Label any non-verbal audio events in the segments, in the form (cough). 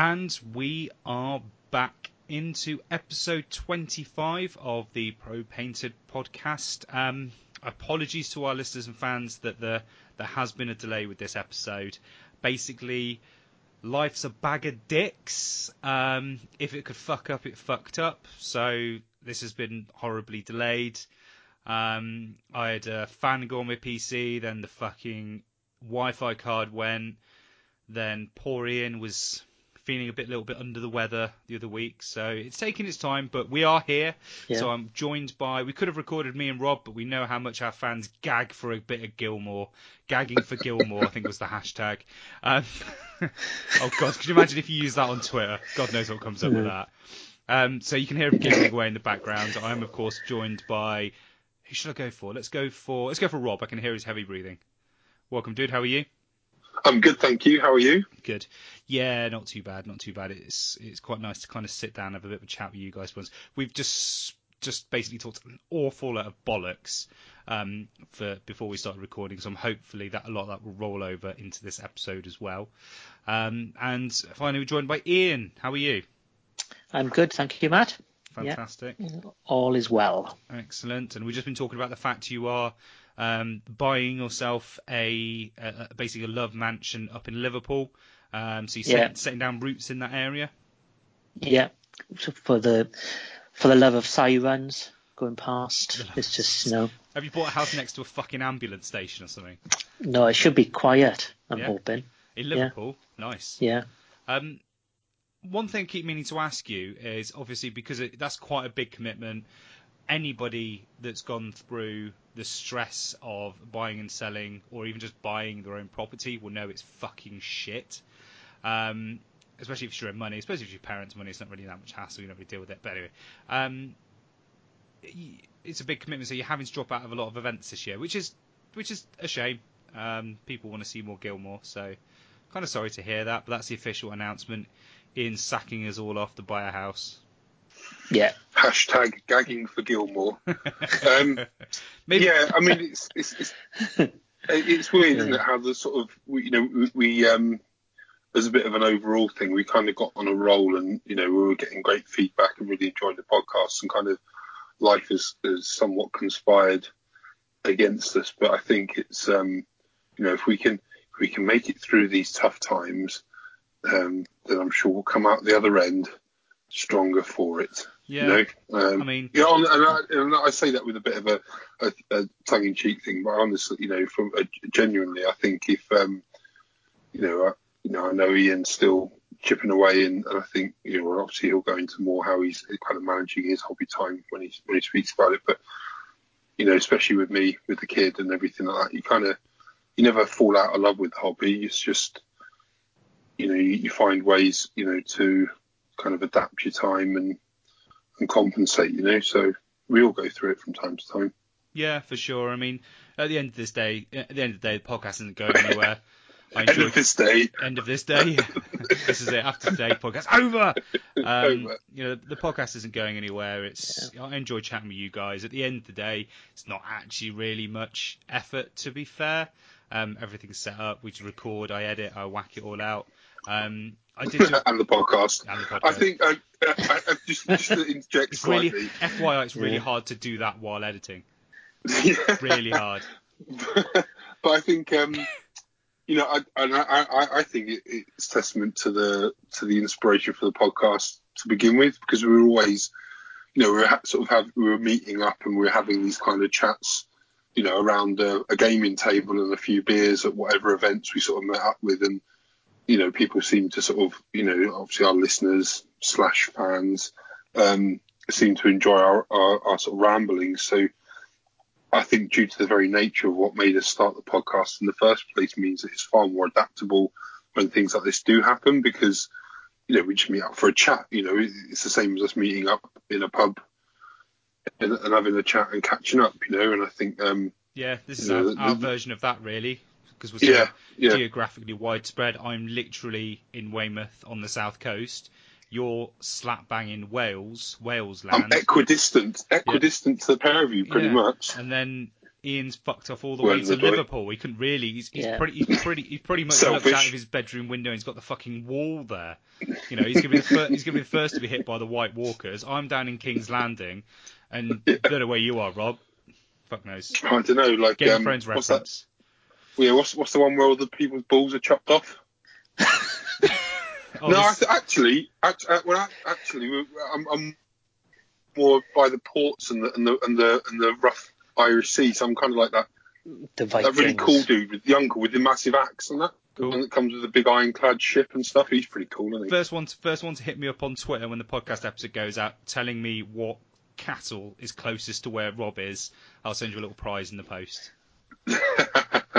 And we are back into episode 25 of the Pro Painted podcast. Um, apologies to our listeners and fans that the, there has been a delay with this episode. Basically, life's a bag of dicks. Um, if it could fuck up, it fucked up. So this has been horribly delayed. Um, I had a fan on my PC, then the fucking Wi-Fi card went. Then poor Ian was feeling a bit, little bit under the weather the other week, so it's taking its time. But we are here, Yeah. so I'm joined by. We could have recorded me and Rob, but we know how much our fans gag for a bit of Gilmore. Gagging for Gilmore, I think was the hashtag. Um, (laughs) oh God, could you imagine if you use that on Twitter? God knows what comes up with that. Um, so you can hear him giggling away in the background. I am, of course, joined by. Who should I go for? Let's go for. Let's go for Rob. I can hear his heavy breathing. Welcome, dude. How are you? I'm good, thank you. How are you? Good. Yeah, not too bad. Not too bad. It's it's quite nice to kind of sit down and have a bit of a chat with you guys once. We've just just basically talked an awful lot of bollocks um, for before we started recording. So I'm hopefully that a lot of that will roll over into this episode as well. Um, and finally, we're joined by Ian. How are you? I'm good, thank you, Matt. Yeah. Fantastic. All is well. Excellent. And we've just been talking about the fact you are um, buying yourself a, a basically a love mansion up in Liverpool. Um, so you're Yeah. setting, setting down roots in that area. Yeah, so for the for the love of sirens going past, (laughs) it's just no, Have you bought a house next to a fucking ambulance station or something? no. It should be quiet. I'm Yeah. hoping. In Liverpool? Nice. Yeah, Um, one thing I keep meaning to ask you is obviously because it, that's quite a big commitment. Anybody that's gone through the stress of buying and selling, or even just buying their own property, will know it's fucking shit. Um, especially if it's your own money, especially if your parents' money, it's not really that much hassle. You don't really deal with it. But anyway, um, it's a big commitment. So you're having to drop out of a lot of events this year, which is which is a shame. Um, people want to see more Gilmore, so kind of sorry to hear that. But that's the official announcement in sacking us all off to buy a house. yeah, Hashtag gagging for Gilmore. (laughs) Um, Maybe yeah, I mean it's it's it's, it's weird, isn't it? How the sort of we, you know we, we um as a bit of an overall thing, we kind of got on a roll, and you know we were getting great feedback and really enjoyed the podcast, and kind of life has, has somewhat conspired against us. But I think it's um you know if we can if we can make it through these tough times, um, then I'm sure we'll come out the other end stronger for it. Yeah. You know, um, I mean, yeah, and I, and I say that with a bit of a, a, a tongue-in-cheek thing, but honestly, you know, from uh, genuinely, I think if um, you know, I, you know, I know Ian's still chipping away, and, and I think you know, obviously he'll go into more how he's kind of managing his hobby time when he when he speaks about it, but you know, especially with me with the kid and everything like that, you kind of you never fall out of love with the hobby. It's just you know, you, you find ways, you know, to kind of adapt your time and and compensate, you know. So we all go through it from time to time. yeah, for sure. I mean, at the end of this day, at the end of the day, the podcast isn't going anywhere. (laughs) I End enjoy of this day, end of this day. (laughs) this is it. After today, podcast over. Um, Over. you know, the podcast isn't going anywhere. It's I enjoy chatting with you guys. At the end of the day, it's not actually really much effort. To be fair, um, everything's set up. We just record. I edit. I whack it all out. Um, I did. (laughs) Do, and the podcast. and the podcast. I think uh, uh, I, I just just to interject it's really slightly. FYI. It's really Yeah. hard to do that while editing. yeah. Really hard. (laughs) but I think um, you know, I, and I, I, I think it, it's testament to the to the inspiration for the podcast to begin with, because we were always, you know, we were ha- sort of have we were meeting up and we were having these kind of chats, you know, around a, a gaming table and a few beers at whatever events we sort of met up with, and you know, people seem to sort of, you know, obviously our listeners slash fans um, seem to enjoy our, our, our sort of ramblings. So I think due to the very nature of what made us start the podcast in the first place means that it's far more adaptable when things like this do happen because, you know, we just meet up for a chat. You know, it's the same as us meeting up in a pub and, and having a chat and catching up, you know, and I think, um, Yeah, this is our, our the- version of that, really, because we're so yeah, yeah. geographically widespread. I'm literally in Weymouth on the south coast. You're slap bang in Wales, Wales land. I'm land, equidistant, equidistant to the pair of you, pretty Yeah. much. and then Ian's fucked off all the Well, way to the boy. Liverpool. He couldn't really. He's, he's Yeah. pretty. He's pretty. He pretty much looked out of his bedroom window and he's got the fucking wall there. You know, he's gonna be the first. He's gonna be the first to be hit by the White Walkers. I'm down in King's Landing, and don't know where you are, Rob. Fuck knows. I don't know, like Game um, of Thrones what's that? Yeah, what's what's the one where all the people's balls are chopped off? (laughs) Oh, no, I th- actually, act, uh, well, actually, I'm, I'm more by the ports and the and the and the, and the rough Irish sea. So I'm kind of like that The that really cool dude with the uncle with the massive axe and that. Cool. And it comes with a big ironclad ship and stuff. He's pretty cool, isn't he? First one, to, first one to hit me up on Twitter when the podcast episode goes out, telling me what castle is closest to where Rob is. I'll send you a little prize in the post. (laughs)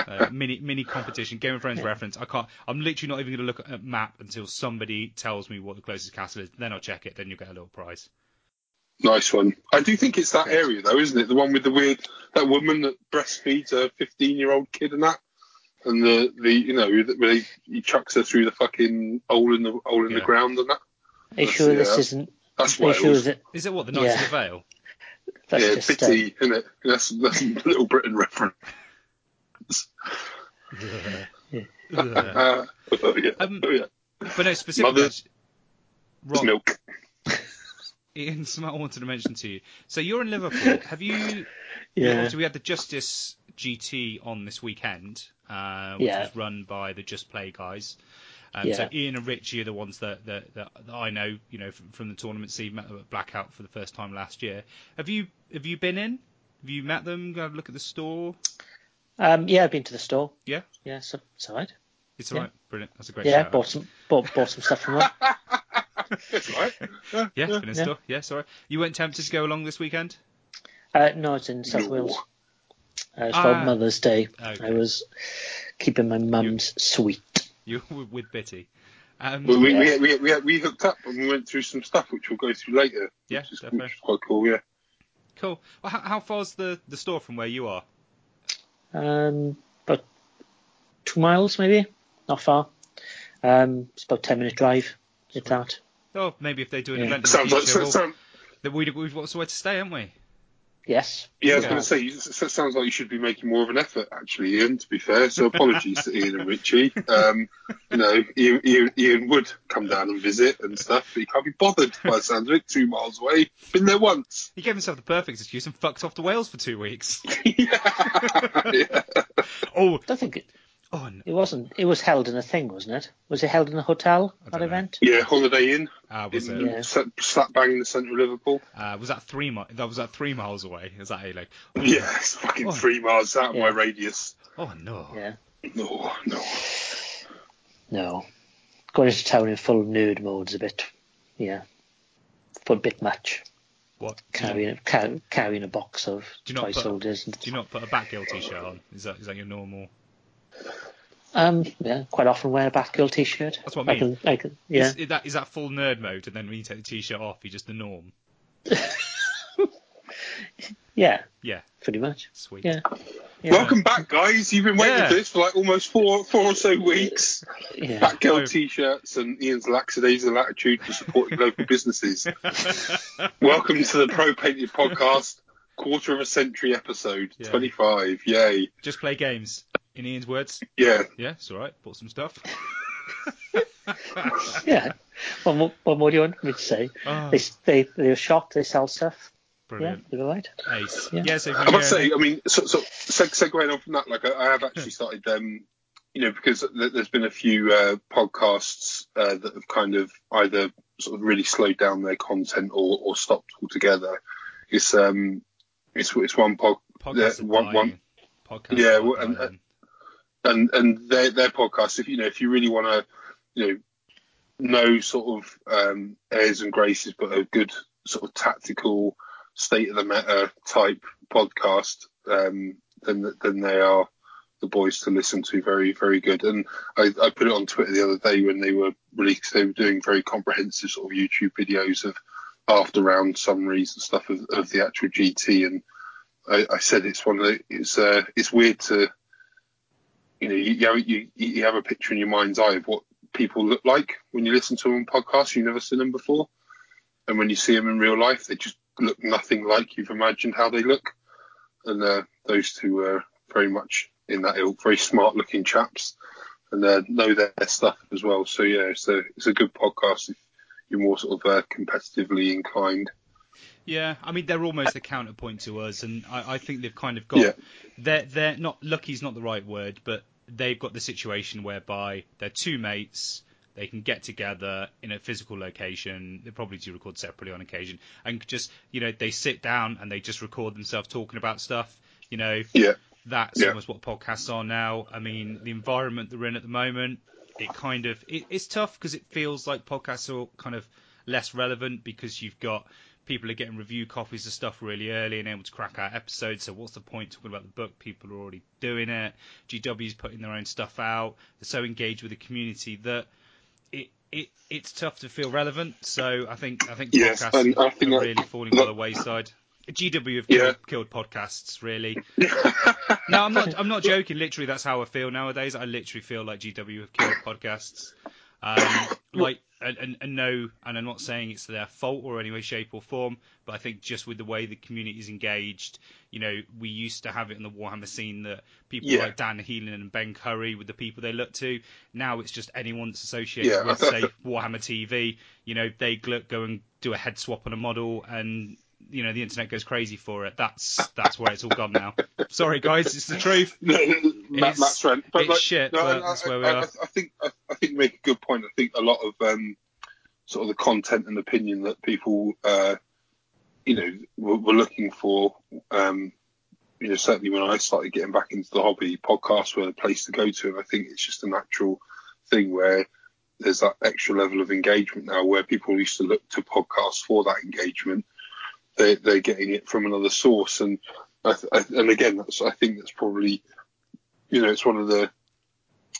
uh, mini mini competition, Game of Thrones reference. I can't. I'm literally not even going to look at a map until somebody tells me what the closest castle is. Then I'll check it. Then you'll get a little prize. Nice one. I do think it's that area though, isn't it? The one with the weird that woman that breastfeeds a 15 year old kid and that, and the the you know where he, he chucks her through the fucking hole in the hole in the ground and that. Are you That's- sure this isn't? That's Are you Wales. sure that Is it what the Knights Yeah. of the Vale? that's yeah, just? pity, isn't it? That's that's a (laughs) Little Britain reference. Ugh. Oh, yeah. Um, oh, yeah. but no, specifically, Mother- Rob, Milk. Ian Smart wanted to mention to you. So you're in Liverpool. Have you? Yeah. Obviously, we had the Justice GT on this weekend, uh, which Yeah. was run by the Just Play guys. Um, So Ian and Richie are the ones that, that, that, that I know, you know, from, from the tournament scene. Met at Blackout for the first time last year. Have you have you been in? Have you met them? Go have a look at the store. Um, yeah, I've been to the store. Yeah, Yeah, so it's alright. it's Yeah. alright. Brilliant. That's a great. Yeah, shout-out. bought some bought, bought some stuff from them. (laughs) That's right. Yeah, Yeah, yeah. been in Yeah. store. Yeah, sorry. You weren't tempted to go along this weekend? Uh, no, it's in South No. Wales. Uh, it's Ah. for Mother's Day. Okay. I was keeping my mum's sweet. You (laughs) were with Bitty. Um, Well, we, Yeah. we, we, we, we hooked up and we went through some stuff which we'll go through later. Yeah, which is, definitely. which is quite cool. Yeah. cool. Well, how, how far's the, the store from where you are? Um, about two miles maybe, not far. Um, it's about ten minute drive. If that. Oh, maybe if they do an Yeah. event in the Sounds like future, so, we'll- sound, then we'd, we've got somewhere to stay, haven't we? Yes. yeah. I was Yeah. going to say, it sounds like you should be making more of an effort, actually, Ian. To be fair, so apologies to Ian and Richie. Um, you know, Ian, Ian, Ian would come down and visit and stuff, but he can't be bothered by the sounds of it. Two miles away, been there once. He gave himself the perfect excuse and fucked off to Wales for two weeks. (laughs) yeah. Oh, I don't think it, oh, n- it wasn't. It was held in a thing, wasn't it? Was it held in a hotel? That know. event? Yeah, Holiday Inn, uh, was in, it? Yeah. slap, slap bang in the centre of Liverpool. Uh, was that three? Mi- that was that three miles away. Is that a like? (laughs) Yeah, it's fucking Oh. three miles out of my radius. Oh no. Yeah. No, no. No. Going into town in full nerd mode is a bit, yeah, a bit much. What? Do you, not, Carrying carrying a box of Do you not toy put- soldiers. And, do you not put a Batgirl t-shirt on? Is that is that your normal? Um, yeah, quite often wear a Batgirl t-shirt. That's what I mean. can, I can, yeah. Is, is that is that full nerd mode? And then when you take the t-shirt off, you're just the norm. (laughs) Yeah, Yeah, pretty much. sweet. Yeah. yeah. Welcome back, guys. You've been waiting Yeah. for this for like almost four, four or so weeks. Yeah. Batgirl Oh. t-shirts and Ian's lackadaisical attitude for supporting (laughs) local businesses. (laughs) Welcome to the Pro Painted Podcast, quarter of a century episode, Yeah. 25. Yay. Just play games. In Ian's words, Yeah. yeah, it's all right. Bought some stuff. (laughs) Yeah. What more, what more do you want me to say? Oh, They, they, they're shop, they sell stuff. brilliant. Yeah, they're all right. Ace. Yeah. Yeah. so I must say, I mean, so, so seg- segueing on from that, like I, I have actually started, um, you know, because th- there's been a few uh, podcasts uh, that have kind of either sort of really slowed down their content or, or stopped altogether. It's um, it's it's one pod, Podcasts yeah, one- one- Podcasts Yeah, and- dying. And and their their podcast. If you know, if you really want to, you know, know sort of um, airs and graces, but a good sort of tactical state of the matter type podcast, um, then then they are the boys to listen to. Very very good. And I, I put it on Twitter the other day when they were released. They were doing very comprehensive sort of YouTube videos of after round summaries and stuff of, of the actual GT. And I, I said it's one of the it's uh, it's weird to you know, you, you, have, you, you have a picture in your mind's eye of what people look like when you listen to them on podcasts. You've never seen them before. And when you see them in real life, they just look nothing like you've imagined how they look. And uh, those two are very much in that ilk, very smart looking chaps, and uh, know their stuff as well. So yeah, it's a it's a good podcast if you're more sort of uh, competitively inclined. Yeah, I mean they're almost a counterpoint to us, and I, I think they've kind of got Yeah. they're they're not lucky's not the right word, but they've got the situation whereby they're two mates. They can get together in a physical location. They probably do record separately on occasion, and just you know they sit down and they just record themselves talking about stuff. You know, Yeah, that's Yeah. almost what podcasts are now. I mean, the environment they're in at the moment, it kind of it, it's tough because it feels like podcasts are kind of less relevant because you've got people are getting review copies of stuff really early and able to crack out episodes. So what's the point talking about the book? People are already doing it. GW's putting their own stuff out. They're so engaged with the community that it. It, it's tough to feel relevant, so I think I think Yes, podcasts I think are that- really falling by the wayside. GW have Yeah. killed, killed podcasts, really. (laughs) No, I'm not. I'm not joking. Literally, that's how I feel nowadays. I literally feel like GW have killed podcasts. Um, like, and, and, and no, and I'm not saying it's their fault or any way, shape, or form, but I think just with the way the community is engaged, you know, we used to have it in the Warhammer scene that people Yeah. like Dan Heelan and Ben Curry with the people they look to. Now it's just anyone that's associated Yeah, with, say, (laughs) Warhammer TV. You know, they go and do a head swap on a model, and you know the internet goes crazy for it. That's that's where it's all gone now. Sorry, guys, it's the (laughs) truth. Matt, It's- Matt's friend. But it's like, shit, no, and that's I, where we I, are. I, I think I, I think you make a good point. I think a lot of um, sort of the content and opinion that people, uh, you know, were, were looking for. Um, you know, certainly when I started getting back into the hobby, podcasts were the place to go to, and I think it's just a natural thing where there's that extra level of engagement now, where people used to look to podcasts for that engagement. They, they're getting it from another source, and I, I, and again, that's I think that's probably you know, it's one of the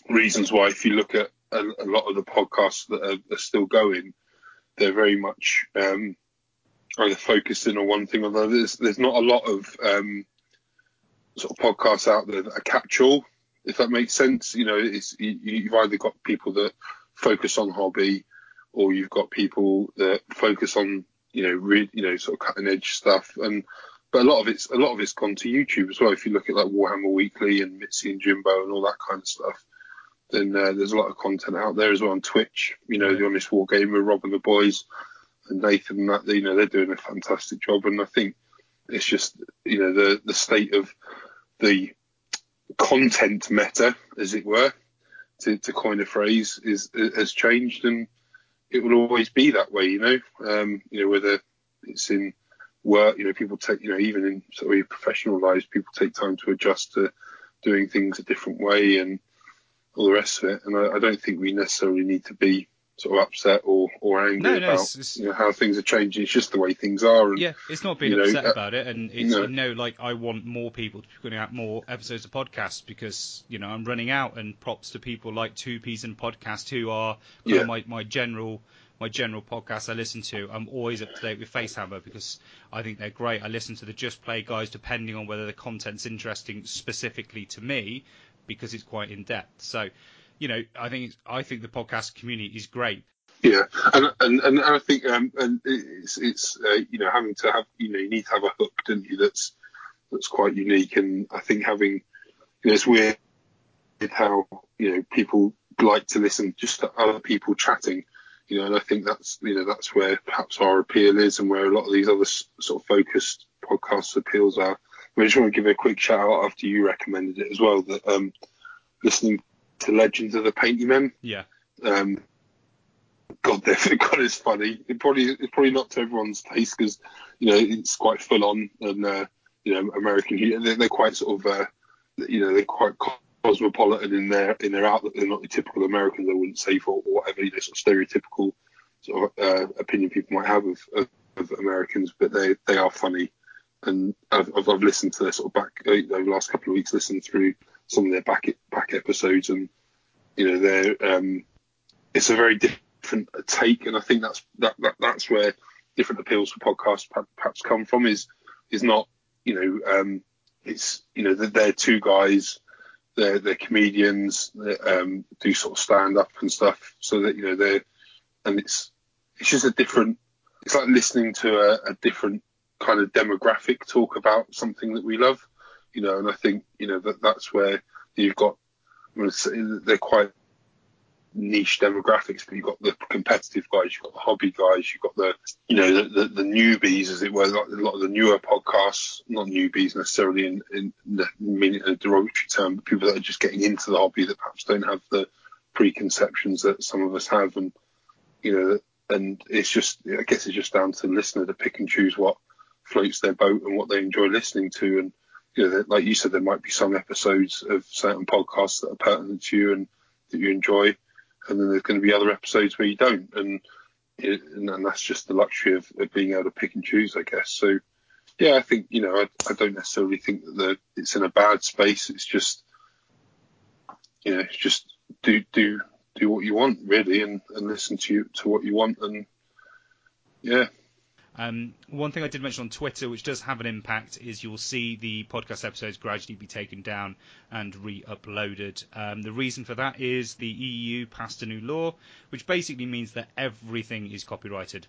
reasons why if you look at a, a lot of the podcasts that are, are still going, they're very much um, either focused in on one thing or the other. There's, there's not a lot of um, sort of podcasts out there that are catch-all, if that makes sense. You know, it's you, you've either got people that focus on hobby, or you've got people that focus on you know, re- you know, sort of cutting-edge stuff, and but a lot of it's a lot of it's gone to YouTube as well. If you look at like Warhammer Weekly and Mitzi and Jimbo and all that kind of stuff, then uh, there's a lot of content out there as well on Twitch. You know, the Honest War Gamer, Rob and the boys, and Nathan and that. You know, they're doing a fantastic job, and I think it's just you know the the state of the content meta, as it were, to, to coin a phrase, is has changed, and it will always be that way. You know, um, you know whether it's in work, you know, people take, you know, even in sort of your professional lives, people take time to adjust to doing things a different way and all the rest of it. And I, I don't think we necessarily need to be sort of upset or, or angry No, no, about it's- it's- you know, how things are changing. It's just the way things are. And, Yeah, it's not being you know, upset uh, about it, and it's no. you know, like I want more people to be putting out more episodes of podcasts because you know I'm running out, and props to people like Two Peas and Podcast who are kind Yeah. of my my general my general podcast I listen to. I'm always up to date with Facehammer because I think they're great. I listen to the Just Play guys depending on whether the content's interesting specifically to me because it's quite in depth. So, you know, I think I think the podcast community is great. Yeah, and and, and I think um, and it's it's uh, you know having to have you know you need to have a hook, don't you? That's that's quite unique, and I think having you know it's weird how you know people like to listen just to other people chatting, you know, and I think that's you know that's where perhaps our appeal is, and where a lot of these other sort of focused podcasts appeals are. I just want to give a quick shout out after you recommended it as well that um, listening to Legends of the Painty Men Yeah, um, God, (laughs) they're, God, it's funny. It probably it's probably not to everyone's taste because you know it's quite full on and uh, you know American. They're, they're quite sort of uh, you know they're quite cosmopolitan in their in their outlook. They're not the typical Americans. I wouldn't say for or whatever you know sort of stereotypical sort of uh, opinion people might have of, of, of Americans, but they they are funny. And I've, I've, listened to their sort of back uh, over the last couple of weeks, listened through some of their back back episodes, and you know they're um, it's a very different take, and I think that's that, that that's where different appeals for podcasts perhaps come from. Is is not you know um, it's you know they're, they're two guys, they're they're comedians, they um, do sort of stand up and stuff, so that you know they're and it's it's just a different. It's like listening to a, a different kind of demographic talk about something that we love. you know, and I think you know that that's where you've got they're quite niche demographics, but you've got the competitive guys, you've got the hobby guys, you've got the you know the, the, the newbies, as it were, like a lot of the newer podcasts, not newbies necessarily in in the meaning a derogatory term, but people that are just getting into the hobby that perhaps don't have the preconceptions that some of us have, and you know, and it's just I guess it's just down to the listener to pick and choose what floats their boat and what they enjoy listening to, and you know, like you said, there might be some episodes of certain podcasts that are pertinent to you and that you enjoy. And then there's going to be other episodes where you don't, and it, and that's just the luxury of, of, being able to pick and choose, I guess. So, yeah, I think you know, I, I don't necessarily think that the, it's in a bad space. It's just, you know, just do do do what you want really, and, and listen to you to what you want, and yeah, um, one thing I did mention on Twitter, which does have an impact, is you'll see the podcast episodes gradually be taken down and re-uploaded. Um, the reason for that is the EU passed a new law, which basically means that everything is copyrighted.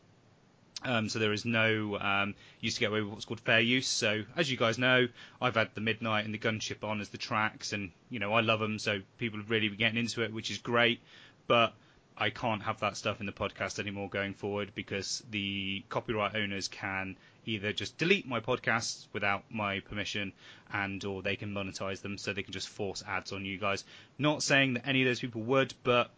Um, so there is no um, used to get away with what's called fair use. So as you guys know, I've had the Midnight and the Gunship on as the tracks, and you know I love them. So people have really been getting into it, which is great. But I can't have that stuff in the podcast anymore going forward because the copyright owners can either just delete my podcasts without my permission and or they can monetize them so they can just force ads on you guys. Not saying that any of those people would, but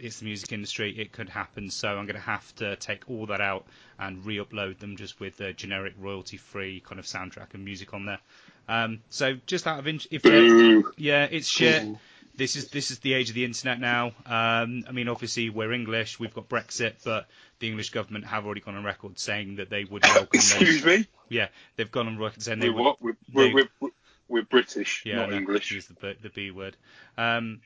it's the music industry, it could happen. So I'm going to have to take all that out and re-upload them just with the generic royalty-free kind of soundtrack and music on there. Um, so just out of interest, if yeah, it's shit this is this is the age of the internet now. Um, I mean, obviously we're English, we've got Brexit, but the English government have already gone on record saying that they would welcome. (coughs) Excuse those. me. Yeah, they've gone on record saying they we're would. What? We're, we're, we're, we're, British, yeah, not no, English. Use the the B word. Um,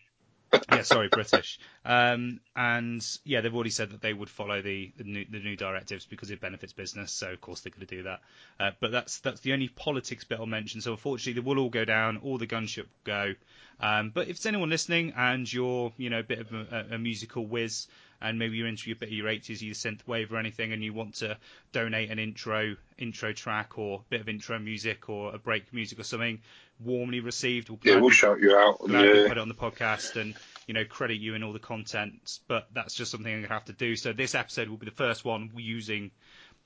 (laughs) yeah, sorry, British. Um, and yeah, they've already said that they would follow the the new, the new directives because it benefits business. So of course they're going to do that. Uh, but that's that's the only politics bit I'll mention. So unfortunately, they will all go down. All the gunship go. Um, but if it's anyone listening and you're you know a bit of a, a musical whiz and maybe you're into a bit of your 80s, your synth wave or anything, and you want to donate an intro intro track or a bit of intro music or a break music or something, warmly received. We'll yeah, we'll shout you out. Gladly yeah. put it on the podcast and you know credit you in all the content. But that's just something I'm gonna have to do. So this episode will be the first one using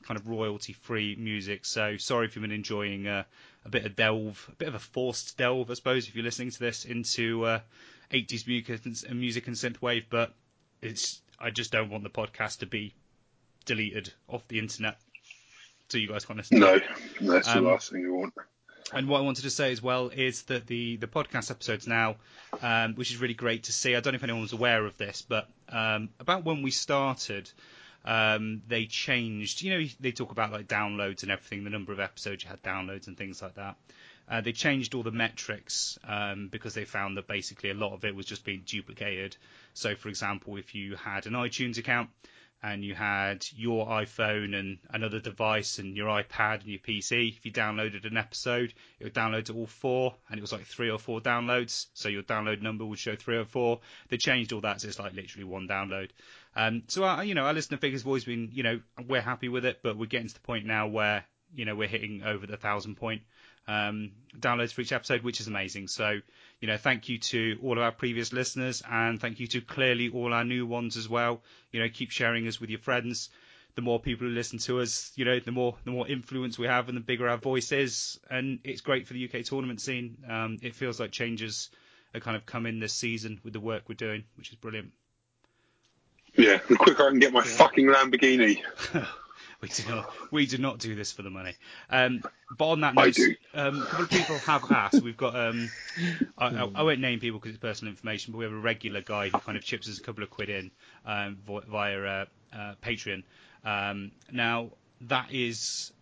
kind of royalty-free music. So sorry if you've been enjoying uh, a bit of delve, a bit of a forced delve, I suppose, if you're listening to this into uh, 80s music and, music and synthwave. But it's I just don't want the podcast to be deleted off the internet, so you guys can't listen. No, that's um, the last thing you want. And what I wanted to say as well is that the, the podcast episodes now, um, which is really great to see. I don't know if anyone was aware of this, but um, about when we started, um, they changed. You know, they talk about like downloads and everything, the number of episodes you had downloads and things like that. Uh, they changed all the metrics um, because they found that basically a lot of it was just being duplicated. So, for example, if you had an iTunes account and you had your iPhone and another device and your iPad and your PC, if you downloaded an episode, it would download to all four, and it was like three or four downloads. So your download number would show three or four. They changed all that, so it's like literally one download. Um, so, our, you know, our listener figures have always been, you know, we're happy with it, but we're getting to the point now where, you know, we're hitting over the thousand point um, downloads for each episode, which is amazing. So, you know, thank you to all of our previous listeners, and thank you to clearly all our new ones as well. You know, keep sharing us with your friends. The more people who listen to us, you know, the more the more influence we have, and the bigger our voice is. And it's great for the UK tournament scene. Um, it feels like changes are kind of come in this season with the work we're doing, which is brilliant. Yeah, the quicker I can get my yeah. fucking Lamborghini. (laughs) we do not we do not do this for the money. Um, but on that note, um, a couple of people have asked. We've got um, I, I, I, won't name people because it's personal information, but we have a regular guy who kind of chips us a couple of quid in um, via uh, uh, Patreon. Um, now that is,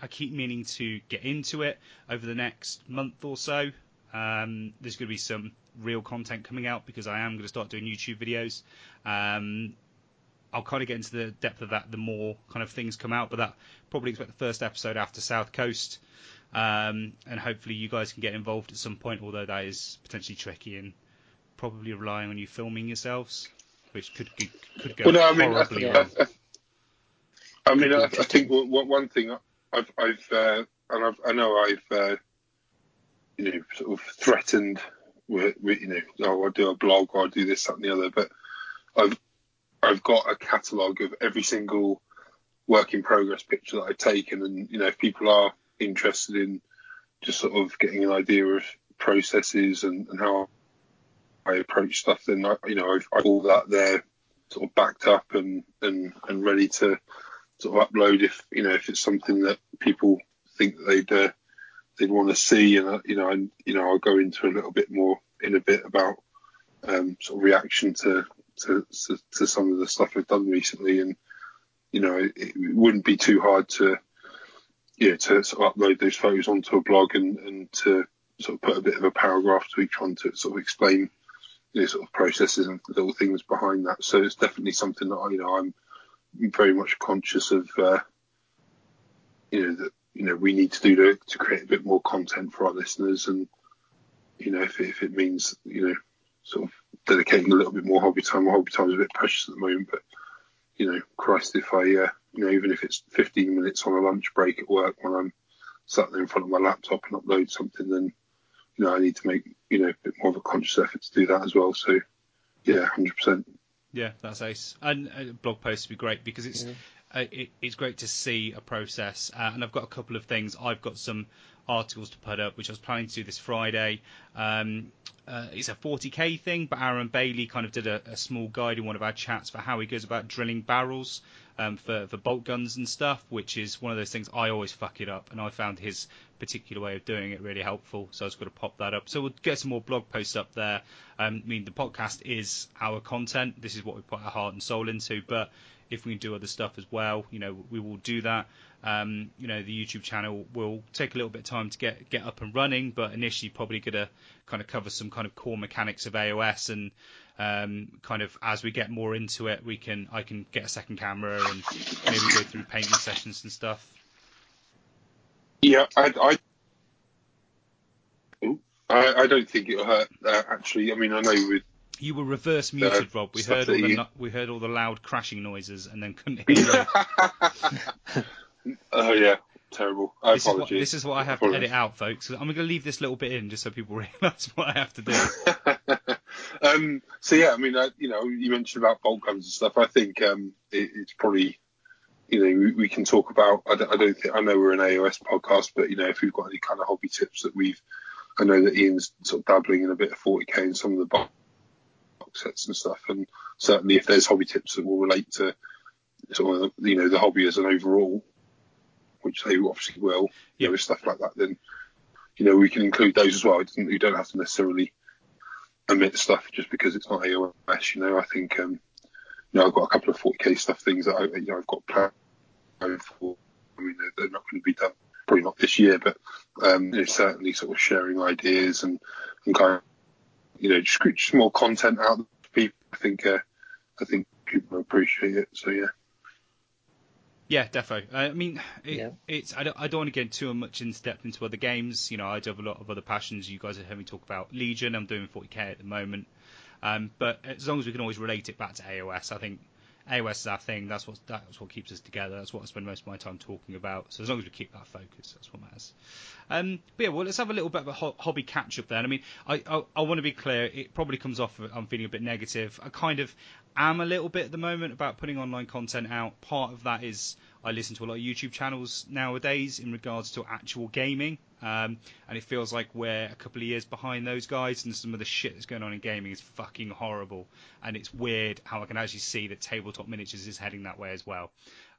I keep meaning to get into it over the next month or so. Um, there's going to be some real content coming out because I am going to start doing YouTube videos. Um, I'll kind of get into the depth of that the more kind of things come out, but that probably expect the first episode after South Coast, um, and hopefully you guys can get involved at some point. Although that is potentially tricky and probably relying on you filming yourselves, which could could go well, no, I mean, horribly I, wrong. I, (laughs) I mean, I, I think one thing I've, I've uh, and I've, i know I've uh, you know, sort of threatened with, with you know, oh, I do a blog or I'll do this, that, and the other. But I've I've got a catalogue of every single work in progress picture that I've taken, and you know, if people are interested in just sort of getting an idea of processes and, and how I approach stuff, then I, you know, I've, I've all that there, sort of backed up and and and ready to sort of upload if you know if it's something that people think that they'd uh, they'd want to see, and uh, you know, you know, I'll go into a little bit more in a bit about um, sort of reaction to, to to, to some of the stuff we've done recently, and you know, it, it wouldn't be too hard to yeah to sort of upload those photos onto a blog and and to sort of put a bit of a paragraph to each one to sort of explain you know, sort of processes and little things behind that. So it's definitely something that I, you know I'm very much conscious of. Uh, you know that you know we need to do to, to create a bit more content for our listeners, and you know if, if it means you know sort of dedicating a little bit more hobby time. My hobby time is a bit precious at the moment, but you know, Christ, if I uh, you know even if it's 15 minutes on a lunch break at work when I'm sat there in front of my laptop and upload something, then you know I need to make you know a bit more of a conscious effort to do that as well. So yeah, 100%. Yeah, that's ace. And uh, blog posts would be great because it's Yeah. uh, it, it's great to see a process. Uh, and I've got a couple of things. I've got some articles to put up, which I was planning to do this Friday. Um, uh, it's a 40k thing, but Aaron Bailey kind of did a, a small guide in one of our chats for how he goes about drilling barrels um, for, for bolt guns and stuff, which is one of those things I always fuck it up, and I found his particular way of doing it really helpful, so I was going to pop that up. So we'll get some more blog posts up there. Um, I mean, the podcast is our content. This is what we put our heart and soul into, but if we can do other stuff as well, you know, we will do that. Um, you know, the YouTube channel will take a little bit of time to get get up and running, but initially probably gonna kind of cover some kind of core mechanics of AOS and um, kind of as we get more into it, we can I can get a second camera and maybe go through painting sessions and stuff. Yeah, I, I, I, I don't think it'll hurt. Uh, actually, I mean, I know with You were reverse muted, Uh, Rob. We heard all the you- we heard all the loud crashing noises and then couldn't hear you. (laughs) oh yeah, terrible. I This is, what, apologize. this is what I have to edit out, folks. I'm going to leave this little bit in just so people (laughs) realise what I have to do. (laughs) um, so yeah, I mean, uh, you know, you mentioned about bolt guns and stuff. I think um, it, it's probably, you know, we, we can talk about. I don't, I don't think I know we're an AOS podcast, but you know, if we've got any kind of hobby tips that we've, I know that Ian's sort of dabbling in a bit of 40k and some of the box sets and stuff, and certainly if there's hobby tips that will relate to sort of you know the hobby as an overall, which they obviously will, you know, with stuff like that, then you know we can include those as well. It doesn't, you don't have to necessarily omit stuff just because it's not AOS. You know, I think um, you know I've got a couple of 40k stuff things that I, you know I've got planned for. I mean, they're, they're not going to be done probably not this year, but um, know, certainly sort of sharing ideas and, and kind of you know just, just more content out to people. I think uh, I think people appreciate it. So yeah. Yeah, defo. I mean, it, Yeah. it's I don't, I don't want to get too much in depth into other games. You know, I do have a lot of other passions. You guys have heard me talk about Legion. I'm doing 40k at the moment. Um, but as long as we can always relate it back to AOS, I think AOS is our thing. That's what that's what keeps us together. That's what I spend most of my time talking about. So as long as we keep that focus, that's what matters. Um, but yeah, well, let's have a little bit of a ho- hobby catch up then. I mean, I, I I want to be clear. It probably comes off. I'm feeling a bit negative. I kind of am a little bit at the moment about putting online content out. Part of that is I listen to a lot of YouTube channels nowadays in regards to actual gaming, um, and it feels like we're a couple of years behind those guys. And some of the shit that's going on in gaming is fucking horrible, and it's weird how I can actually see that tabletop miniatures is heading that way as well.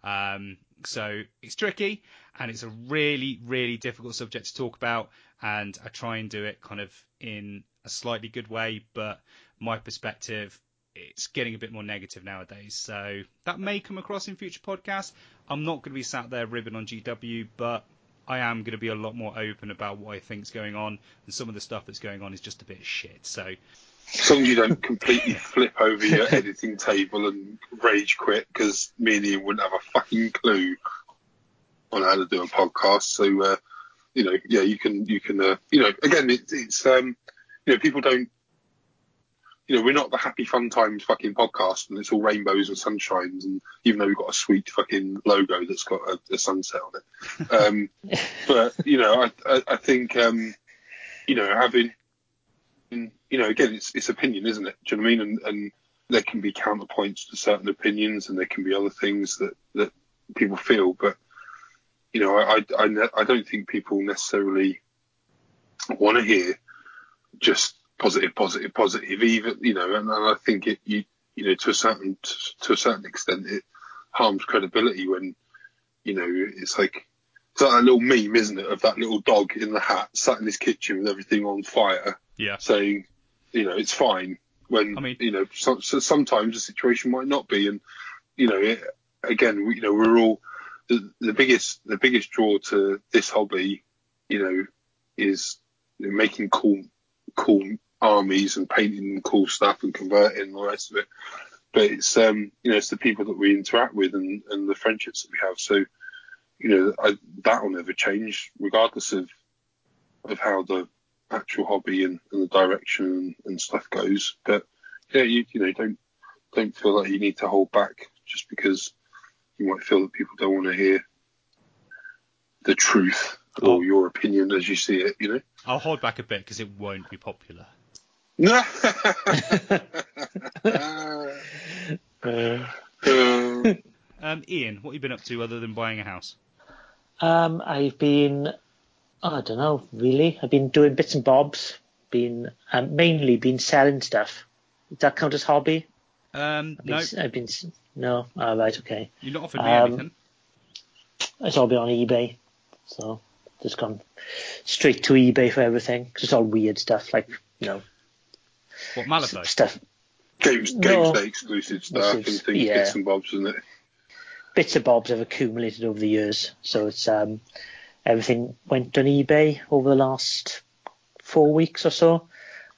Um, so it's tricky, and it's a really, really difficult subject to talk about, and I try and do it kind of in a slightly good way, but my perspective it's getting a bit more negative nowadays. So that may come across in future podcasts. I'm not going to be sat there ribbing on GW, but I am going to be a lot more open about what I think's going on, and some of the stuff that's going on is just a bit shit. So As long as you don't completely (laughs) flip over your editing table and rage quit, because me and Ian wouldn't have a fucking clue on how to do a podcast. So, uh, you know, yeah, you can, you can, uh, you know, again, it, it's, um, you know, people don't, you know, we're not the happy fun times fucking podcast, and it's all rainbows and sunshines, and even though we've got a sweet fucking logo that's got a, a sunset on it, um, (laughs) but you know, I, I, I think, um, you know, having, you know, again, it's it's opinion, isn't it? Do you know what I mean? And and there can be counterpoints to certain opinions, and there can be other things that that people feel. But you know, I I, I, I don't think people necessarily want to hear just positive, positive, positive. Even you know, and, and I think it you you know to a certain to a certain extent it harms credibility when you know it's like it's like a little meme, isn't it, of that little dog in the hat sat in his kitchen with everything on fire, Yeah. saying, you know, it's fine. When I mean- you know, so, so sometimes the situation might not be, and you know, it, again, we, you know, we're all the, the biggest the biggest draw to this hobby, you know, is making cool cool armies and painting cool stuff and converting and all the rest of it. But it's um, you know, it's the people that we interact with and, and the friendships that we have. So you know, I, that will never change, regardless of of how the actual hobby and, and the direction and, and stuff goes. But yeah, you you know, don't don't feel like you need to hold back just because you might feel that people don't want to hear the truth Oh. or your opinion as you see it. You know. I'll hold back a bit because it won't be popular. No. Uh, (laughs) (laughs) Um, Ian, what have you been up to other than buying a house? um, I've been, I don't know, really. I've been doing bits and bobs. Been um, mainly been selling stuff. Does that count as hobby? Um, I've been, no, I've been s- no. Oh, right, okay. you're not offered me um, anything. It's all been on eBay, so just gone straight to eBay for everything. 'cause it's all weird stuff, like you know, What Malifaux? stuff, games, No. games day exclusive stuff and things, yeah. bits and bobs, isn't it? bits and bobs have accumulated over the years. So it's um, everything went on eBay over the last four weeks or so.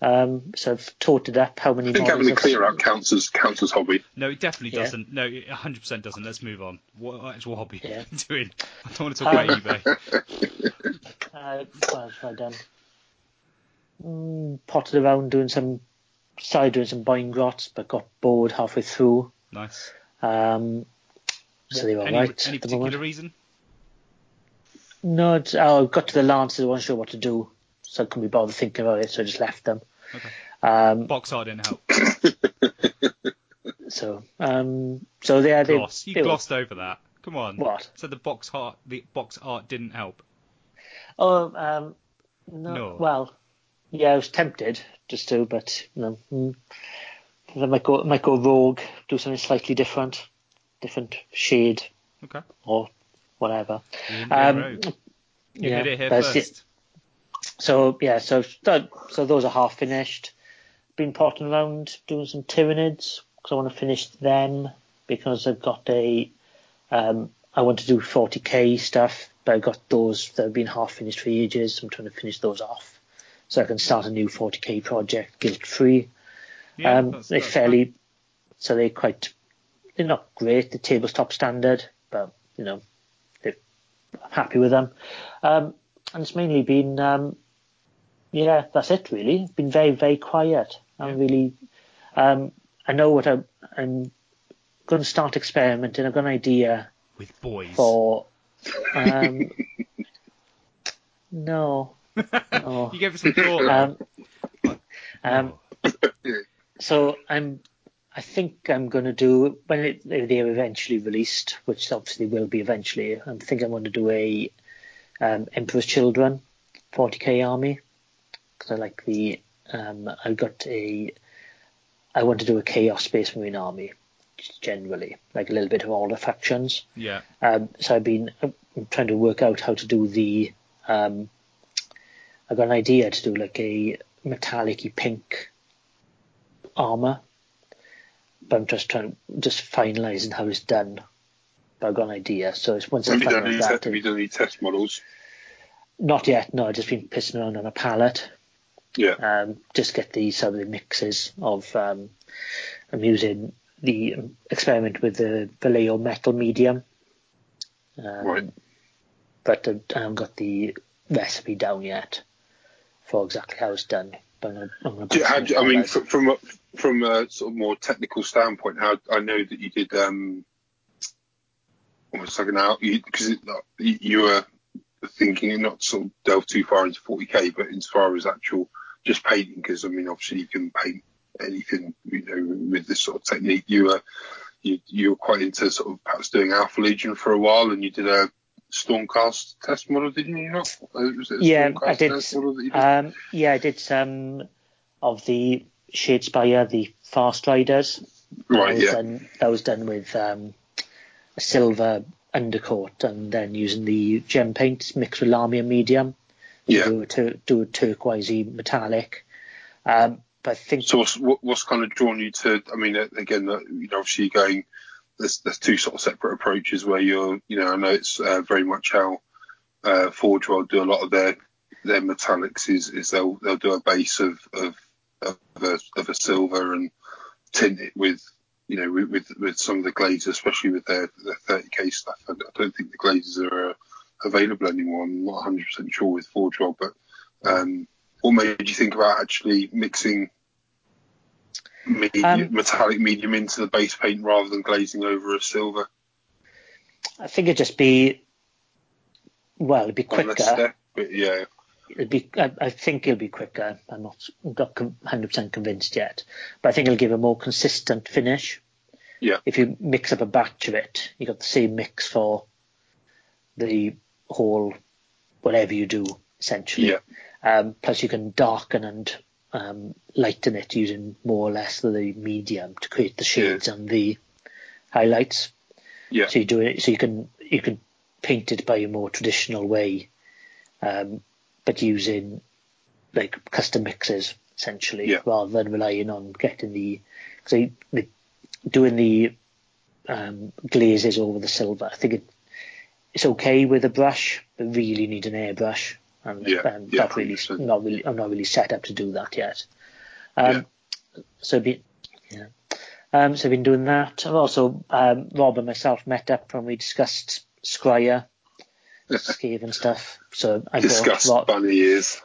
Um, so I've totaled up how many I think having a I've clear out counts as counts as hobby. No, it definitely Yeah. doesn't. No, it 100% doesn't. Let's move on. What actual hobby Yeah. are (laughs) you doing? I don't want to talk about Um, eBay. (laughs) Uh, what have I done? Mm, potted around doing some, started doing some Boingrots, but got bored halfway through. Nice. Um, so they were any, right. any the moment. particular reason? No, it's, oh, I got to the Lancers, I wasn't sure what to do, so I couldn't be bothered thinking about it, so I just left them. Okay. Um, Box art didn't help. (coughs) so, um, so they, they, Gloss. You they were- glossed over that. Come on. What? So the box art, the box art didn't help. Oh, um, no, No. Well, yeah, I was tempted just to, but you know, mm, I might go, might go rogue, do something slightly different, different shade Okay. or whatever. You Um, rogue. You yeah, hit it here but it's- first. So yeah, so that, so those are half finished. Been potting around doing some Tyranids because I want to finish them because I've got a um, I want to do 40k stuff, but I've got those that have been half finished for ages. I'm trying to finish those off so I can start a new 40k project guilt free. Yeah, um, they're that's fairly so they're quite they're not great, the tabletop standard, but you know they're I'm happy with them. Um, and it's mainly been um, yeah, that's it really. It's been very very quiet. I'm Yeah. really um, I know what I, I'm going to start experimenting. I've got an idea with boys. for um, (laughs) no no you gave it some thought. um, um, So I'm, I think I'm going to do when it, they're eventually released, which obviously will be eventually. I think I'm going to do a um, Emperor's Children 40k army because I like the. Um, I got a. I want to do a Chaos Space Marine army, just generally like a little bit of all the factions. Yeah. Um, so I've been I'm trying to work out how to do the. Um, I got an idea to do like a metallic pink armor, but I'm just trying just finalising how it's done. But I've got an idea, so it's once I Have done finalise that, have you done any test models? not yet. No, I've just been pissing around on a palette. Yeah. Um, just get the some of the mixes of. Um, I'm using the um, experiment with the Vallejo metal medium. Um, Right. But I haven't got the recipe down yet for exactly how it's done. But I'm I'm gonna Do you, how, some do you- I mean, colours. fr- from a, from a sort of more technical standpoint, how I know that you did um, almost like an out because you, you were thinking and not to sort of delve too far into 40k, but as far as actual just painting, because I mean, obviously you can paint anything, you know, with this sort of technique. You were you you were quite into sort of perhaps doing Alpha Legion for a while, and you did a Stormcast test model, didn't you? Not? Uh, yeah, I did. did? Um, yeah, I did some of the Shadespire, the Fast Riders. Right. That yeah. Done, that was done with um, a silver undercoat and then using the gem paint mixed with Lahmian medium. Yeah. Do a, tur- do a turquoisey metallic. Um, but I think. So what's, what's kind of drawn you to? I mean, again, you know, obviously you're going. There's there's two sort of separate approaches where you're, you know, I know it's uh, very much how uh, Forge World do a lot of their their metallics is is they'll they'll do a base of of of a, of a silver and tint it with you know with, with, with some of the glazes, especially with their their 30k stuff. I, I don't think the glazes are uh, available anymore. I'm not 100 percent sure with Forge World, but um, what made you think about actually mixing medium, um, metallic medium into the base paint rather than glazing over a silver? I think it'd just be well, it'd be quicker. Step, yeah. It'd be. I, I, think it'll be quicker. I'm not not 100 percent convinced yet, but I think it'll give a more consistent finish. Yeah. If you mix up a batch of it, you got the same mix for the whole whatever you do essentially. Yeah. Um, plus you can darken and um, lighten it using more or less the medium to create the shades yeah. and the highlights. Yeah. So you do it. So you can you can paint it by a more traditional way, um, but using like custom mixes essentially, yeah. rather than relying on getting the so the, doing the um, glazes over the silver. I think it, it's okay with a brush, but really need an airbrush and, yeah, and yeah, not really not really I'm not really set up to do that yet. Um, yeah. So be yeah. Um, so I've been doing that. I've also um, Rob and myself met up and we discussed Skryre, (laughs) Skaven and stuff. So I discussed bought Rob, bunny ears.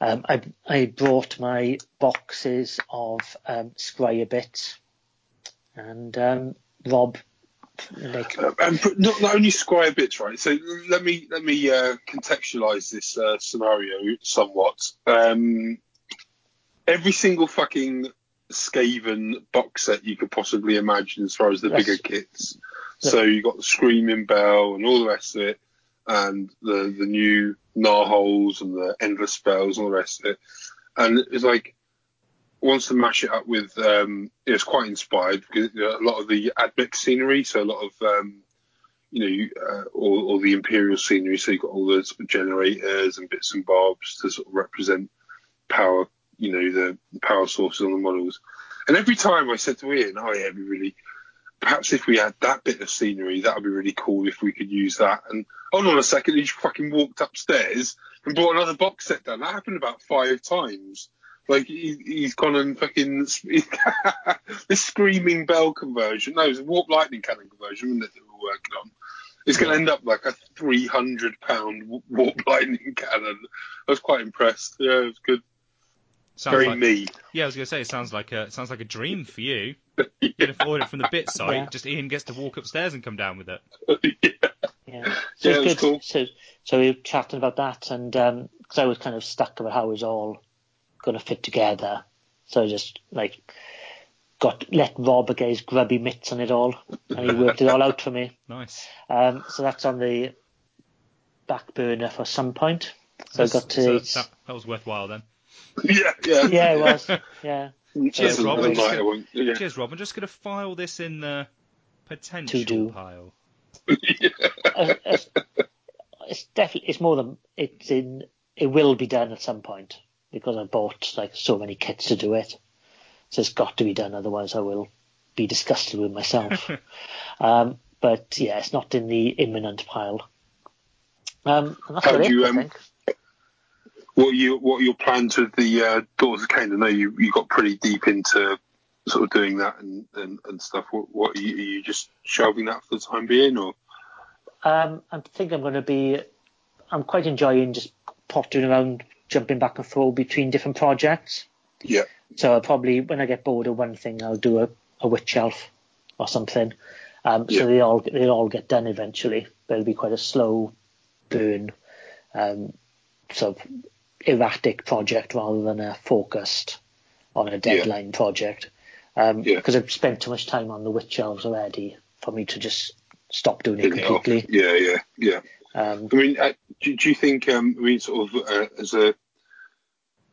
Um, I I brought my boxes of um, Skryre bits, and um, Rob like, um, and not, not only Skryre bits, right? So let me let me uh, contextualize this uh, scenario somewhat. Um, every single fucking Skaven box set you could possibly imagine, as far as the yes. bigger kits. So you got the Screaming Bell and all the rest of it, and the the new Gnarls and the Endless Spells and all the rest of it. And it's like wants to mash it up with. Um, it's quite inspired because you know, a lot of the Admech scenery, so a lot of um, you know, uh, all, all, the Imperial scenery. So you've got all of generators and bits and bobs to sort of represent power. You know, the, the power sources on the models. And every time I said to Ian, "Oh yeah, it'd be really." Perhaps if we had that bit of scenery, that would be really cool if we could use that. And hold on a second, he just fucking walked upstairs and brought another box set down. That happened about five times. Like he, has gone and fucking (laughs) this screaming bell conversion. No, it's a warp lightning cannon conversion, wasn't it? That we're working on. It's going to end up like a three hundred pound warp (laughs) lightning cannon. I was quite impressed. Yeah, it was good. Sounds Very like, me. Yeah, I was going to say it sounds like a it sounds like a dream for you. yeah. (laughs) You can afford it from the bit site. Yeah. Just Ian gets to walk upstairs and come down with it. yeah. Yeah, so yeah, good. Cool. So, so we were chatting about that, and because um, I was kind of stuck about how it was all going to fit together. So I just like got let Rob get his grubby mitts on it all, and he worked it all out for me. (laughs) Nice. Um, so that's on the back burner for some point. So that's, I got to. So that, that, was worthwhile then. (laughs) Yeah, yeah. Yeah, it was. Yeah. Cheers, Rob. I'm just gonna, yeah. Cheers, Rob. I'm just going to file this in the potential to do. pile. (laughs) yeah. uh, it's, it's definitely it's more than it's in. It will be done at some point because I bought like so many kits to do it. So it's got to be done, otherwise I will be disgusted with myself. (laughs) um, but yeah, it's not in the imminent pile. Um, and that's How it, you, I um. What you what are your plans with the uh, Daughters of Khaine? I know you you got pretty deep into sort of doing that and, and, and stuff. What, what are, you, are you just shelving that for the time being, or? Um, I think I'm going to be. I'm quite enjoying just pottering around jumping back and forth between different projects. Yeah. So I'll probably, when I get bored of one thing, I'll do a, a witch elf or something. Um, so yeah. they all they all get done eventually, but it'll be quite a slow burn. um, sort of erratic project rather than a focused on a deadline yeah. project. Um, yeah. Because I've spent too much time on the Witch Elves already for me to just stop doing it completely. Yeah, yeah, yeah. Um, I mean, uh, do, do, you think? Um, I mean, sort of uh, as a